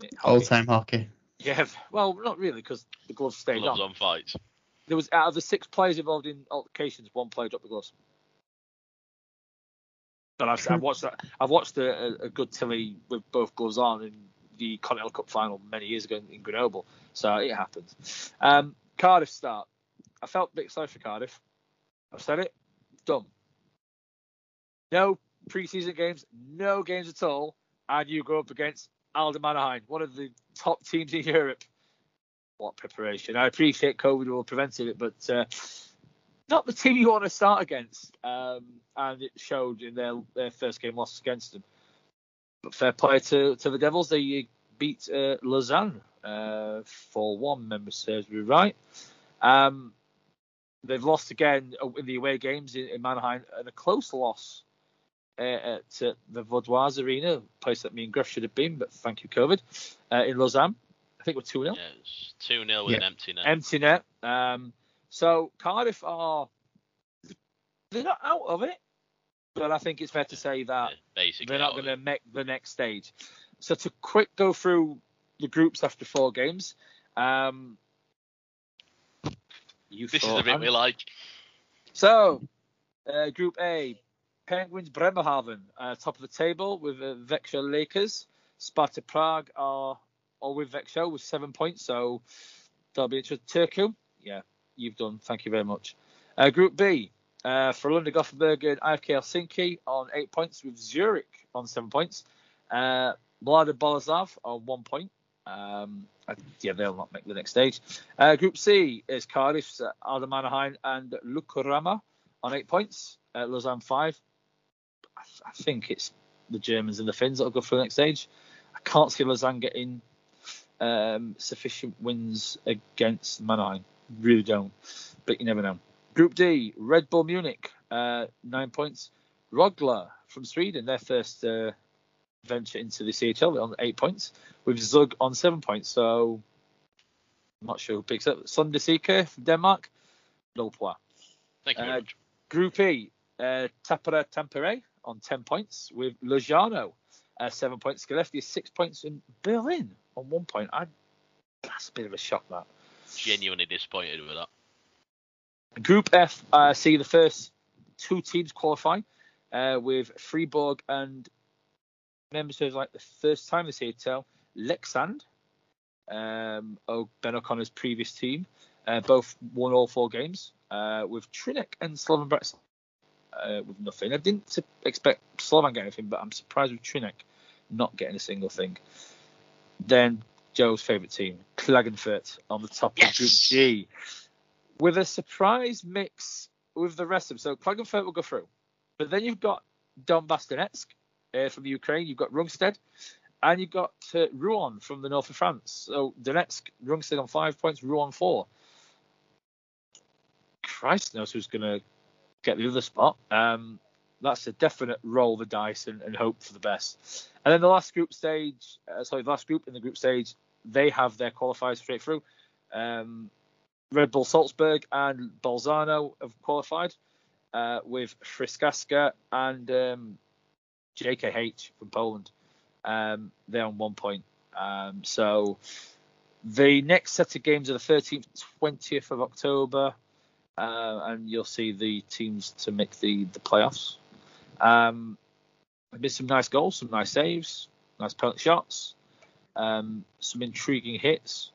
it- Old time hockey. Yeah, [LAUGHS] well, not really because the gloves stayed Gloves on. on fights. There was out of the six players involved in altercations, one player dropped the gloves. But I've, I've [LAUGHS] watched that. I've watched a, a good Tilly with both gloves on in the Continental Cup final many years ago in, Grenoble. So it happens. Um, Cardiff start. I felt a bit sorry for Cardiff. I've said it. Done. No preseason games, no games at all, and you go up against Adler Mannheim, one of the top teams in Europe. What preparation! I appreciate COVID will prevented it, but uh, not the team you want to start against. Um, and it showed in their their first game loss against them. But fair play to, to the Devils, they beat uh, Lausanne uh, for one. Member serves me right. Um, they've lost again in the away games in, in Mannheim, and a close loss uh, at uh, the Vaudoise Arena, a place that me and Griff should have been, but thank you, COVID, uh, in Lausanne. I think we're 2 0 Yeah, 2 0 with Yeah. an empty net. empty net. Um, so Cardiff are they're not out of it, but I think it's fair to say that Yeah, basically. they're not going to make the next stage. So to quick go through the groups after four games. Um, you This is the bit we like. So, uh, Group A, Penguins Bremerhaven, uh, top of the table with uh, Växjö Lakers. Sparta Prague are, are with Växjö with seven points, so that'll be interesting. Turku, yeah, you've done. Thank you very much. Uh, group B, uh, Frölunda Gothenburg and IFK Helsinki on eight points with Zurich on seven points. Uh, Mlada Boleslav on one point. Um, I- yeah, they'll not make the next stage. Uh, group C is Cardiff's uh, Adler Mannheim and Lukko Rauma on eight points. Uh, Lausanne five. I, th- I think it's the Germans and the Finns that'll go for the next stage. I can't see Lausanne getting um, sufficient wins against Mannheim. Really don't, but you never know. Group D, Red Bull Munich, uh, nine points. Rogler from Sweden, their first uh, venture into the CHL on eight points, with Zug on seven points. So, I'm not sure who picks up. Sønderjyske from Denmark, no point. Thank you very Uh, much. Group E, uh, Tappara Tampere on 10 points with Lugano, uh, 7 points. Skellefteå, 6 points. And Berlin on 1 point. I, that's a bit of a shock, that. Genuinely disappointed with that. Group F, uh, see the first two teams qualify uh, with Fribourg and members who like the first time this year tell Leksand, um, oh, Ben O'Connor's previous team, uh, both won all four games uh, with Trinec and Slovan Bratislava uh, with nothing. I didn't expect Slovan getting anything, but I'm surprised with Trinec not getting a single thing. Then Joe's favourite team, Klagenfurt, on the top of Group G with a surprise mix with the rest of them. So Klagenfurt will go through, but then you've got Donbass Donetsk uh, from Ukraine. You've got Rungsted, and you've got uh, Rouen from the north of France. So Donetsk, Rungsted on five points, Rouen four. Christ knows who's going to get the other spot. Um, that's a definite roll the dice and, and hope for the best. And then the last group stage, uh, sorry, the last group in the group stage, they have their qualifiers straight through. Um, Red Bull Salzburg and Bolzano have qualified, uh, with Frisk Asker and um, JKH from Poland. Um, they're on one point. Um, so the next set of games are the 13th, 20th of October, uh, and you'll see the teams to make the the playoffs. Um, been some nice goals, some nice saves, nice penalty shots, um, some intriguing hits.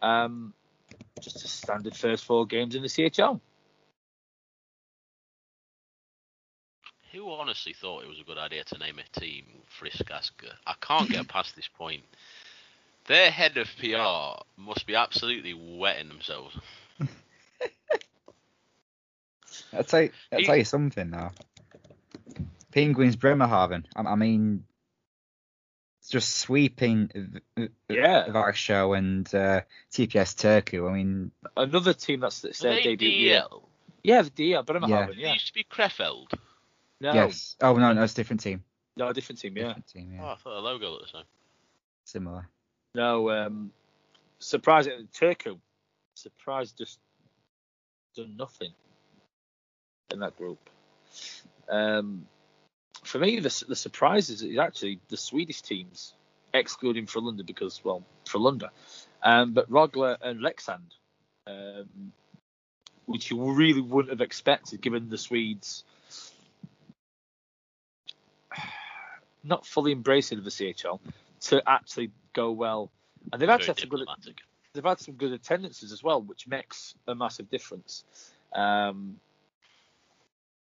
Um, just a standard first four games in the CHL. Who honestly thought it was a good idea to name a team Frisk Asker? I can't get [LAUGHS] past this point. Their head of PR must be absolutely wetting themselves. I'll tell you, I'll He- tell you something now. Penguins Bremerhaven. I, I mean, it's just sweeping V- V- Yeah. Warsaw and uh, TPS Turku. I mean, Another team that's it's Are their they debut. year. DL? Yeah, the DL, Bremerhaven. They Yeah. used to be Krefeld. No, yes. Oh no, no, it's a different team. no, a different team. Yeah. Different team, yeah. Oh, I thought the logo looked the same. Similar. No, um, surprising Turku. Surprised just done nothing in that group. Um, for me, the the surprise is is actually the Swedish teams, excluding Frölunda because well, Frölunda, um, but Rogler and Leksand, um, which you really wouldn't have expected given the Swedes [SIGHS] not fully embracing the CHL to actually go well. And they've actually had some good they've had some good attendances as well, which makes a massive difference. Um,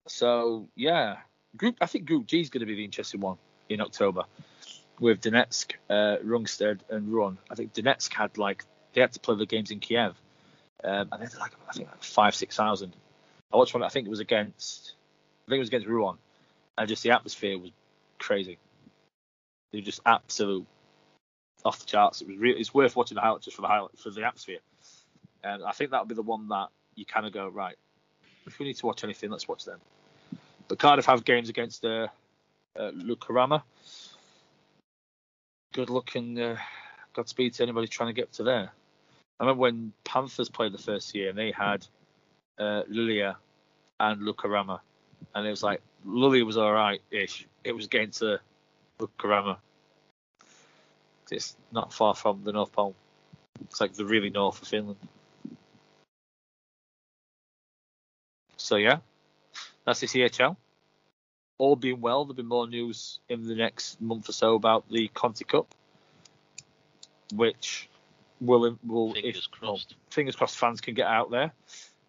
so yeah, group I think Group G is going to be the interesting one in October with Donetsk, uh, Rungsted, and Rouen. I think Donetsk had like they had to play the games in Kiev, um, and they had like I think like five six thousand. I watched one. I think it was against I think it was against Rouen, and just the atmosphere was crazy. They were just absolute off the charts. It was really, it's worth watching the highlights just for the highlight for the atmosphere. And I think that would be the one that you kind of go right. If we need to watch anything, let's watch them. But Cardiff have games against uh, uh, Lukko Rauma. Good luck and uh, Godspeed to anybody trying to get to there. I remember when Panthers played the first year and they had uh, Luleå and Lukko Rauma, and it was like Luleå was all right ish. It was getting to Lukko Rauma. It's not far from the North Pole. It's like the really north of Finland. So yeah, that's the CHL. All being well, there'll be more news in the next month or so about the Conti Cup, which will will Fingers if, crossed. well, fingers crossed fans can get out there.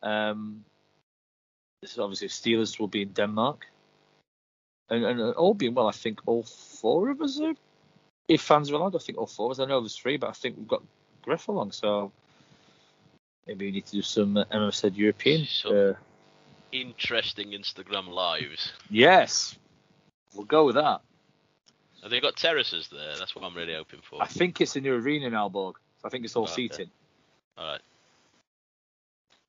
Um, this is obviously Steelers will be in Denmark, and, and all being well, I think all four of us are. If fans are allowed, I think all four of us. I know there's three, but I think we've got Griff along, so maybe we need to do some uh, MFZ European. So- Uh, Interesting Instagram lives. yes, we'll go with that. Have they got terraces there? That's what I'm really hoping for. I think it's a new arena in Aalborg. So I think it's all Okay. seating. All right.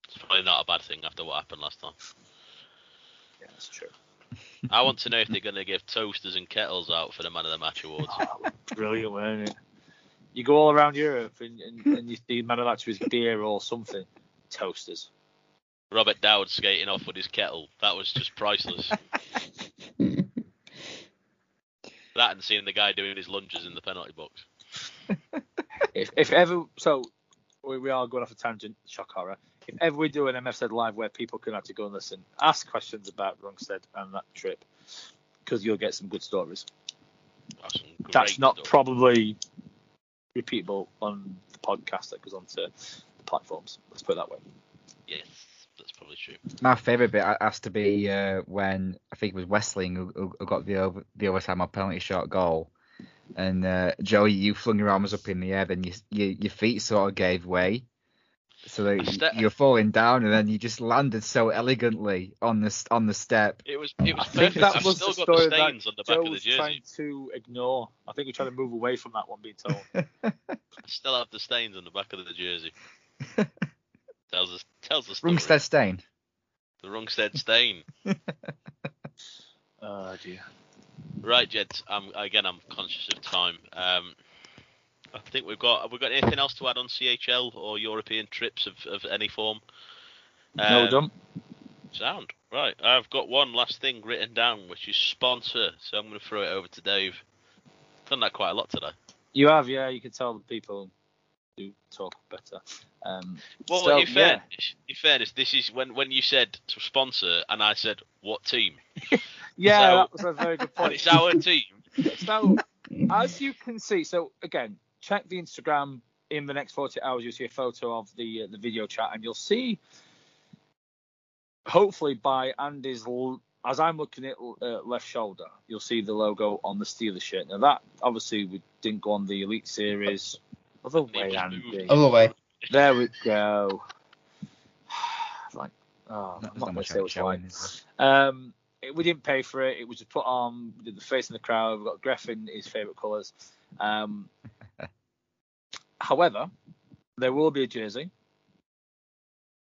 It's probably not a bad thing after what happened last time. Yeah, that's true. [LAUGHS] I want to know if they're going to give toasters and kettles out for the Man of the Match awards. [LAUGHS] Oh, brilliant, weren't it? You go all around Europe and, and, and you see man of the Match with beer or something. Toasters. Robert Dowd skating off with his kettle. That was just priceless. [LAUGHS] that and seeing the guy doing his lunges in the penalty box. If, if ever, so we, we are going off a tangent, shock horror. If ever we do an MFZ live where people can actually go and listen, ask questions about Rungsted and that trip, because you'll get some good stories. That's, some great That's not stuff. probably repeatable on the podcast that goes onto the platforms. Let's put it that way. Yes, that's probably true. My favourite bit has to be uh, when I think it was Westling who, who- who got the over, the overtime or penalty shot goal, and uh, Joey, you flung your arms up in the air, then you, you, your feet sort of gave way, so that ste- you, you're falling down, and then you just landed so elegantly on the on the step. It was it was I think perfect. that I've was still the got the story that stains on the back Joe of the jersey. trying to ignore. I think we're trying to move away from that one being told. [LAUGHS] I still have the stains on the back of the jersey. [LAUGHS] tells us tells the story. Rungsted stain. The Rungsted stain. [LAUGHS] oh dear. Right, Jed. I'm again. I'm conscious of time. Um, I think we've got have we got anything else to add on CHL or European trips of, of any form? no, Um, done. Sound right. I've got one last thing written down, which is sponsor. So I'm going to throw it over to Dave. Done that quite a lot today. You have, yeah. You can tell the people who talk better. Um, Well, so, in yeah. fairness, in fairness, this is when when you said to sponsor, and I said what team, [LAUGHS] Yeah, So- that was a very good point. it's our team. [LAUGHS] so, as you can see, so again, check the Instagram in the next 40 hours. You'll see a photo of the uh, the video chat, and you'll see, hopefully, by Andy's l- as I'm looking at uh, left shoulder, you'll see the logo on the Steelers shirt. Now that obviously we didn't go on the Elite Series. Other way, Andy. Other way. There we go. [SIGHS] like, oh, Not, I'm not going much to say what's. Um, it, we didn't pay for it. It was put on. We did the face in the crowd. We got Greff in his favourite colours. Um, [LAUGHS] however, there will be a jersey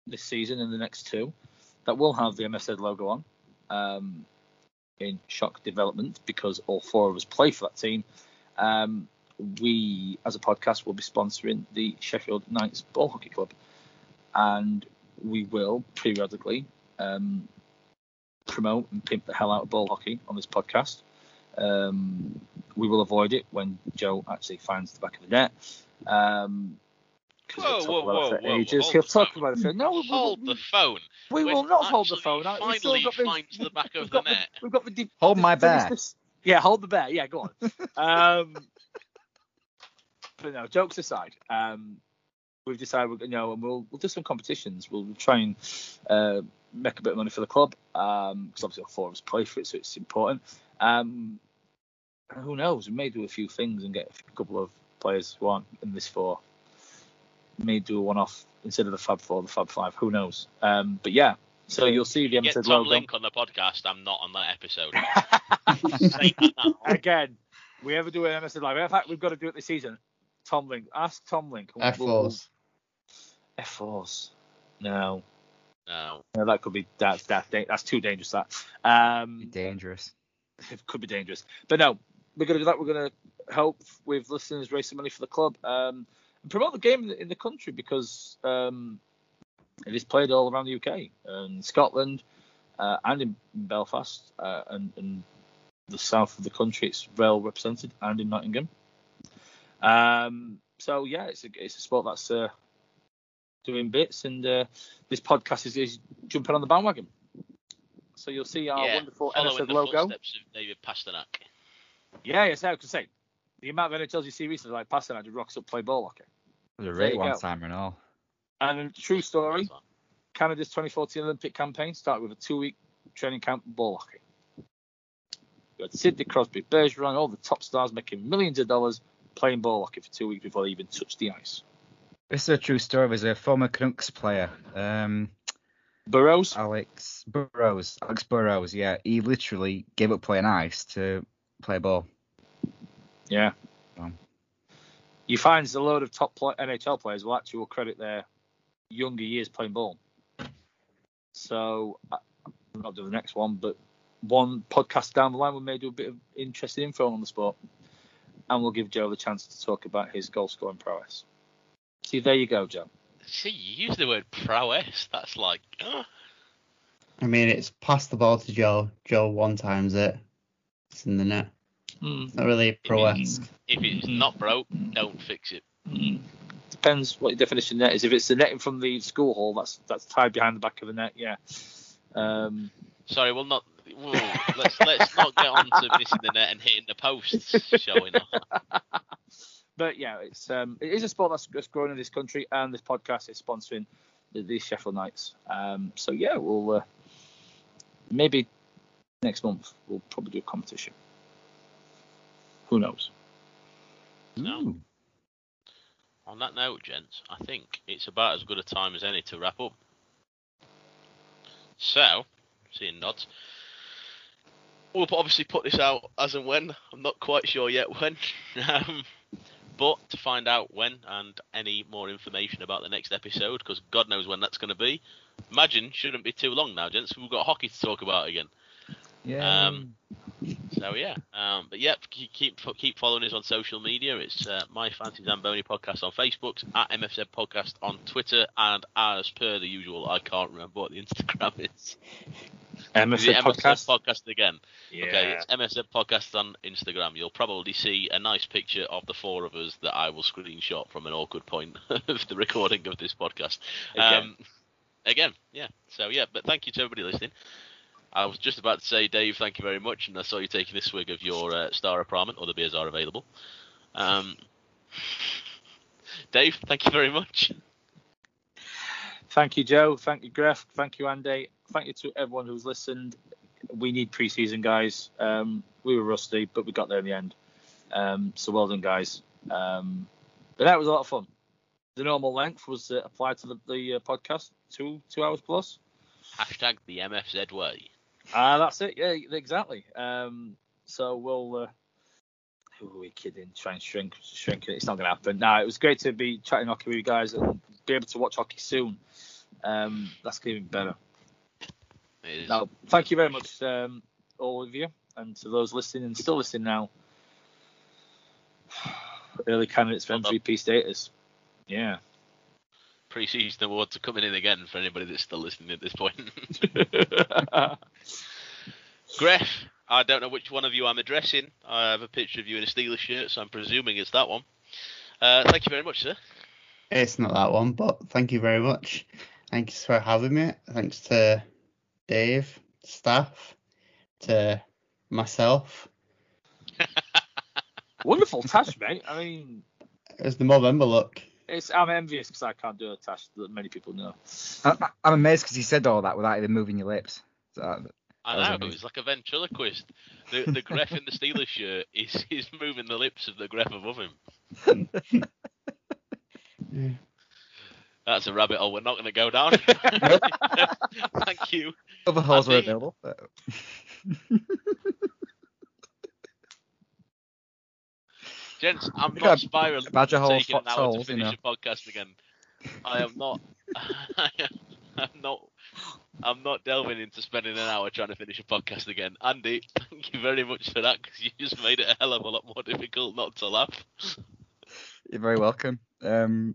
this season and the next two that will have the MFZ logo on. Um, in shock development because all four of us play for that team. Um, we, as a podcast, will be sponsoring the Sheffield Knights Ball Hockey Club, and we will periodically um, promote and pimp the hell out of ball hockey on this podcast. Um, we will avoid it when Joe actually finds the back of the net. Um, 'cause Whoa, he'll talk whoa, about it whoa, for whoa, ages. hold He'll the talk phone. about it for no. we- Hold we, the phone. we will not hold the phone. I- we've still Finally got the- finds the back [LAUGHS] of the got the- net. We've got the de- Hold the- my bear. this- Yeah, hold the bear. Yeah, go on. [LAUGHS] um, but no, jokes aside, um, we've decided you know, and we'll we'll do some competitions. We'll try and uh, make a bit of money for the club because obviously all four of us play for it, so it's important. Um, who knows? We may do a few things and get a couple of players who aren't in this four. May do a one-off instead of the Fab Four, the Fab Five. Who knows? Um, but yeah, so you'll see the Get Tom logo. Link on the podcast. I'm not on that episode. [LAUGHS] Again, we ever do an MSN live. In fact, we've got to do it this season. Tom Link, ask Tom Link. F we'll- Force. F Force. No, No. no, that could be that's that that's too dangerous. That um, dangerous. it could be dangerous. But no, we're gonna do that. We're gonna help with listeners raise some money for the club um, and promote the game in the, in the country because um, it is played all around the UK and Scotland uh, and in Belfast uh, and, and the south of the country. It's well represented and in Nottingham. Um, so yeah, it's a it's a sport that's uh, doing bits, and uh, this podcast is, is jumping on the bandwagon. So you'll see our yeah, wonderful following MFZ the logo. footsteps of David Pastrnak. Yeah, yes, I was to say the amount of NHLs you see recently, like Pastrnak, just rocks up play ball hockey. It was a There great you one go. timer and all. And true story, Canada's 2014 Olympic campaign started with a two-week training camp of ball hockey. You had Sidney Crosby, Bergeron, all the top stars making millions of dollars playing ball hockey for two weeks before they even touched the ice. This is a true story. There's a former Canucks player, um, Burrows, Alex Burrows. Alex Burrows, yeah. He literally gave up playing ice to play ball. yeah. Um, You find a load of top play- NHL players will actually will credit their younger years playing ball. So I'm not doing the next one, but one podcast down the line we may do a bit of interesting info on the sport, and we'll give Joe the chance to talk about his goal scoring prowess. See, there you go, Joe. See, you use the word prowess. That's like, oh, I mean, it's passed the ball to Joe. Joe one times it. It's in the net. Hmm. Not really prowess. pro-esque. if it's not broke, don't fix it. Hmm. Depends what your definition of net is. If it's the netting from the school hall, that's that's tied behind the back of the net. Yeah. Um, Sorry, we'll not. Whoa, let's let's not get on to missing the net and hitting the posts, shall we not? [LAUGHS] but yeah, it's um, it is a sport that's, that's growing in this country, and this podcast is sponsoring the, the Sheffield Knights. Um, so yeah, we'll uh, maybe next month we'll probably do a competition. Who knows? No. Ooh. On that note, gents, I think it's about as good a time as any to wrap up. So, seeing nods. We'll obviously put this out as and when. I'm not quite sure yet when. [LAUGHS] Um, but to find out when and any more information about the next episode, because God knows when that's going to be. Imagine shouldn't be too long now, gents. We've got hockey to talk about again. Yeah. Um, So yeah, um, but yep, keep keep keep following us on social media. It's uh, my Fancy Zamboni podcast on Facebook, at MFZ Podcast on Twitter, and as per the usual, I can't remember what the Instagram [LAUGHS] is. It podcast. Podcast again. Yeah. Okay, it's MFZ Podcast on Instagram. You'll probably see a nice picture of the four of us that I will screenshot from an awkward point [LAUGHS] of the recording of this podcast. Again. Um, again, yeah. So yeah, but thank you to everybody listening. I was just about to say, Dave, thank you very much, and I saw you taking a swig of your uh, Staropramen. Other beers are available. Um, [LAUGHS] Dave, thank you very much. Thank you, Joe. Thank you, Gref. Thank you, Andy. Thank you to everyone who's listened. We need preseason, guys. Um, we were rusty, but we got there in the end. Um, so well done, guys. Um, but that was a lot of fun. The normal length was uh, applied to the, the uh, podcast, two two hours plus. Hashtag the MFZ way. Ah, that's it. Yeah, exactly. Um, so we'll. Uh, who are we kidding? Try and shrink, shrink it. It's not going to happen. Now it was great to be chatting hockey with you guys and be able to watch hockey soon. Um, that's going to be better. It is. Now, thank you very much, um, all of you, and to those listening and still listening now. [SIGHS] Early candidates for MVP status. Yeah. Pre-season awards are coming in again for anybody that's still listening at this point. [LAUGHS] Gref, I don't know which one of you I'm addressing. I have a picture of you in a Steelers shirt, so I'm presuming it's that one. Uh, thank you very much, sir. It's not that one, but thank you very much. Thanks for having me. Thanks to Dave, staff, to myself. [LAUGHS] Wonderful tash, mate. I mean, It was the Movember look. it's I'm envious because I can't do a tash that many people know. I, I- I'm amazed because you said all that without even moving your lips. So, I That was know, amazing. it's like a ventriloquist. The the Gref in the Steelers shirt is is moving the lips of the Gref above him. [LAUGHS] [LAUGHS] Yeah. That's a rabbit hole we're not going to go down. [LAUGHS] Thank you. other holes were Andy? available. But... Gents, I'm We not got spiraling badger holes, taking an fox hour to holes, you finish know. a podcast again. I am not. I [LAUGHS] am, I'm not. I'm not delving into spending an hour trying to finish a podcast again. Andy, thank you very much for that because you just made it a hell of a lot more [LAUGHS] difficult not to laugh. You're very welcome. Um,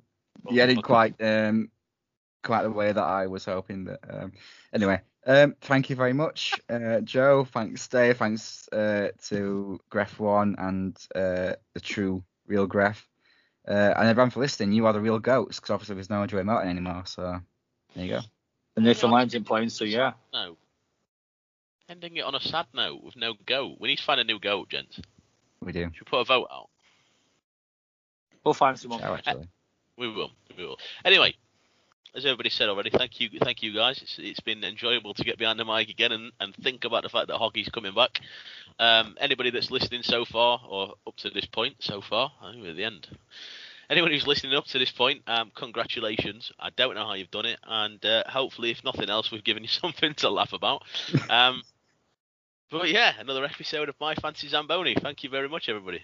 yeah, I didn't quite um, quite the way that I was hoping. That um, anyway, um, thank you very much, uh, Joe. Thanks, Dave. Thanks uh, to Gref One and uh, the true real Gref, uh, and everyone for listening. You are the real goats because obviously there's no Joey Martin anymore. So there you go. And Nathan Lyon's in playing, so yeah. No. Ending it on a sad note with no goat. We need to find a new goat, gents. We do. Should we put a vote out? We'll find someone. Ciao, actually. We will. We will. Anyway, as everybody said already, thank you, thank you guys. It's, it's been enjoyable to get behind the mic again and, and think about the fact that hockey's coming back. Um, anybody that's listening so far or up to this point so far, I think we're at the end. Anyone who's listening up to this point, um, congratulations. I don't know how you've done it, and uh, hopefully, if nothing else, we've given you [LAUGHS] something to laugh about. [LAUGHS] Um, but yeah, another episode of My Fancy Zamboni. Thank you very much, everybody.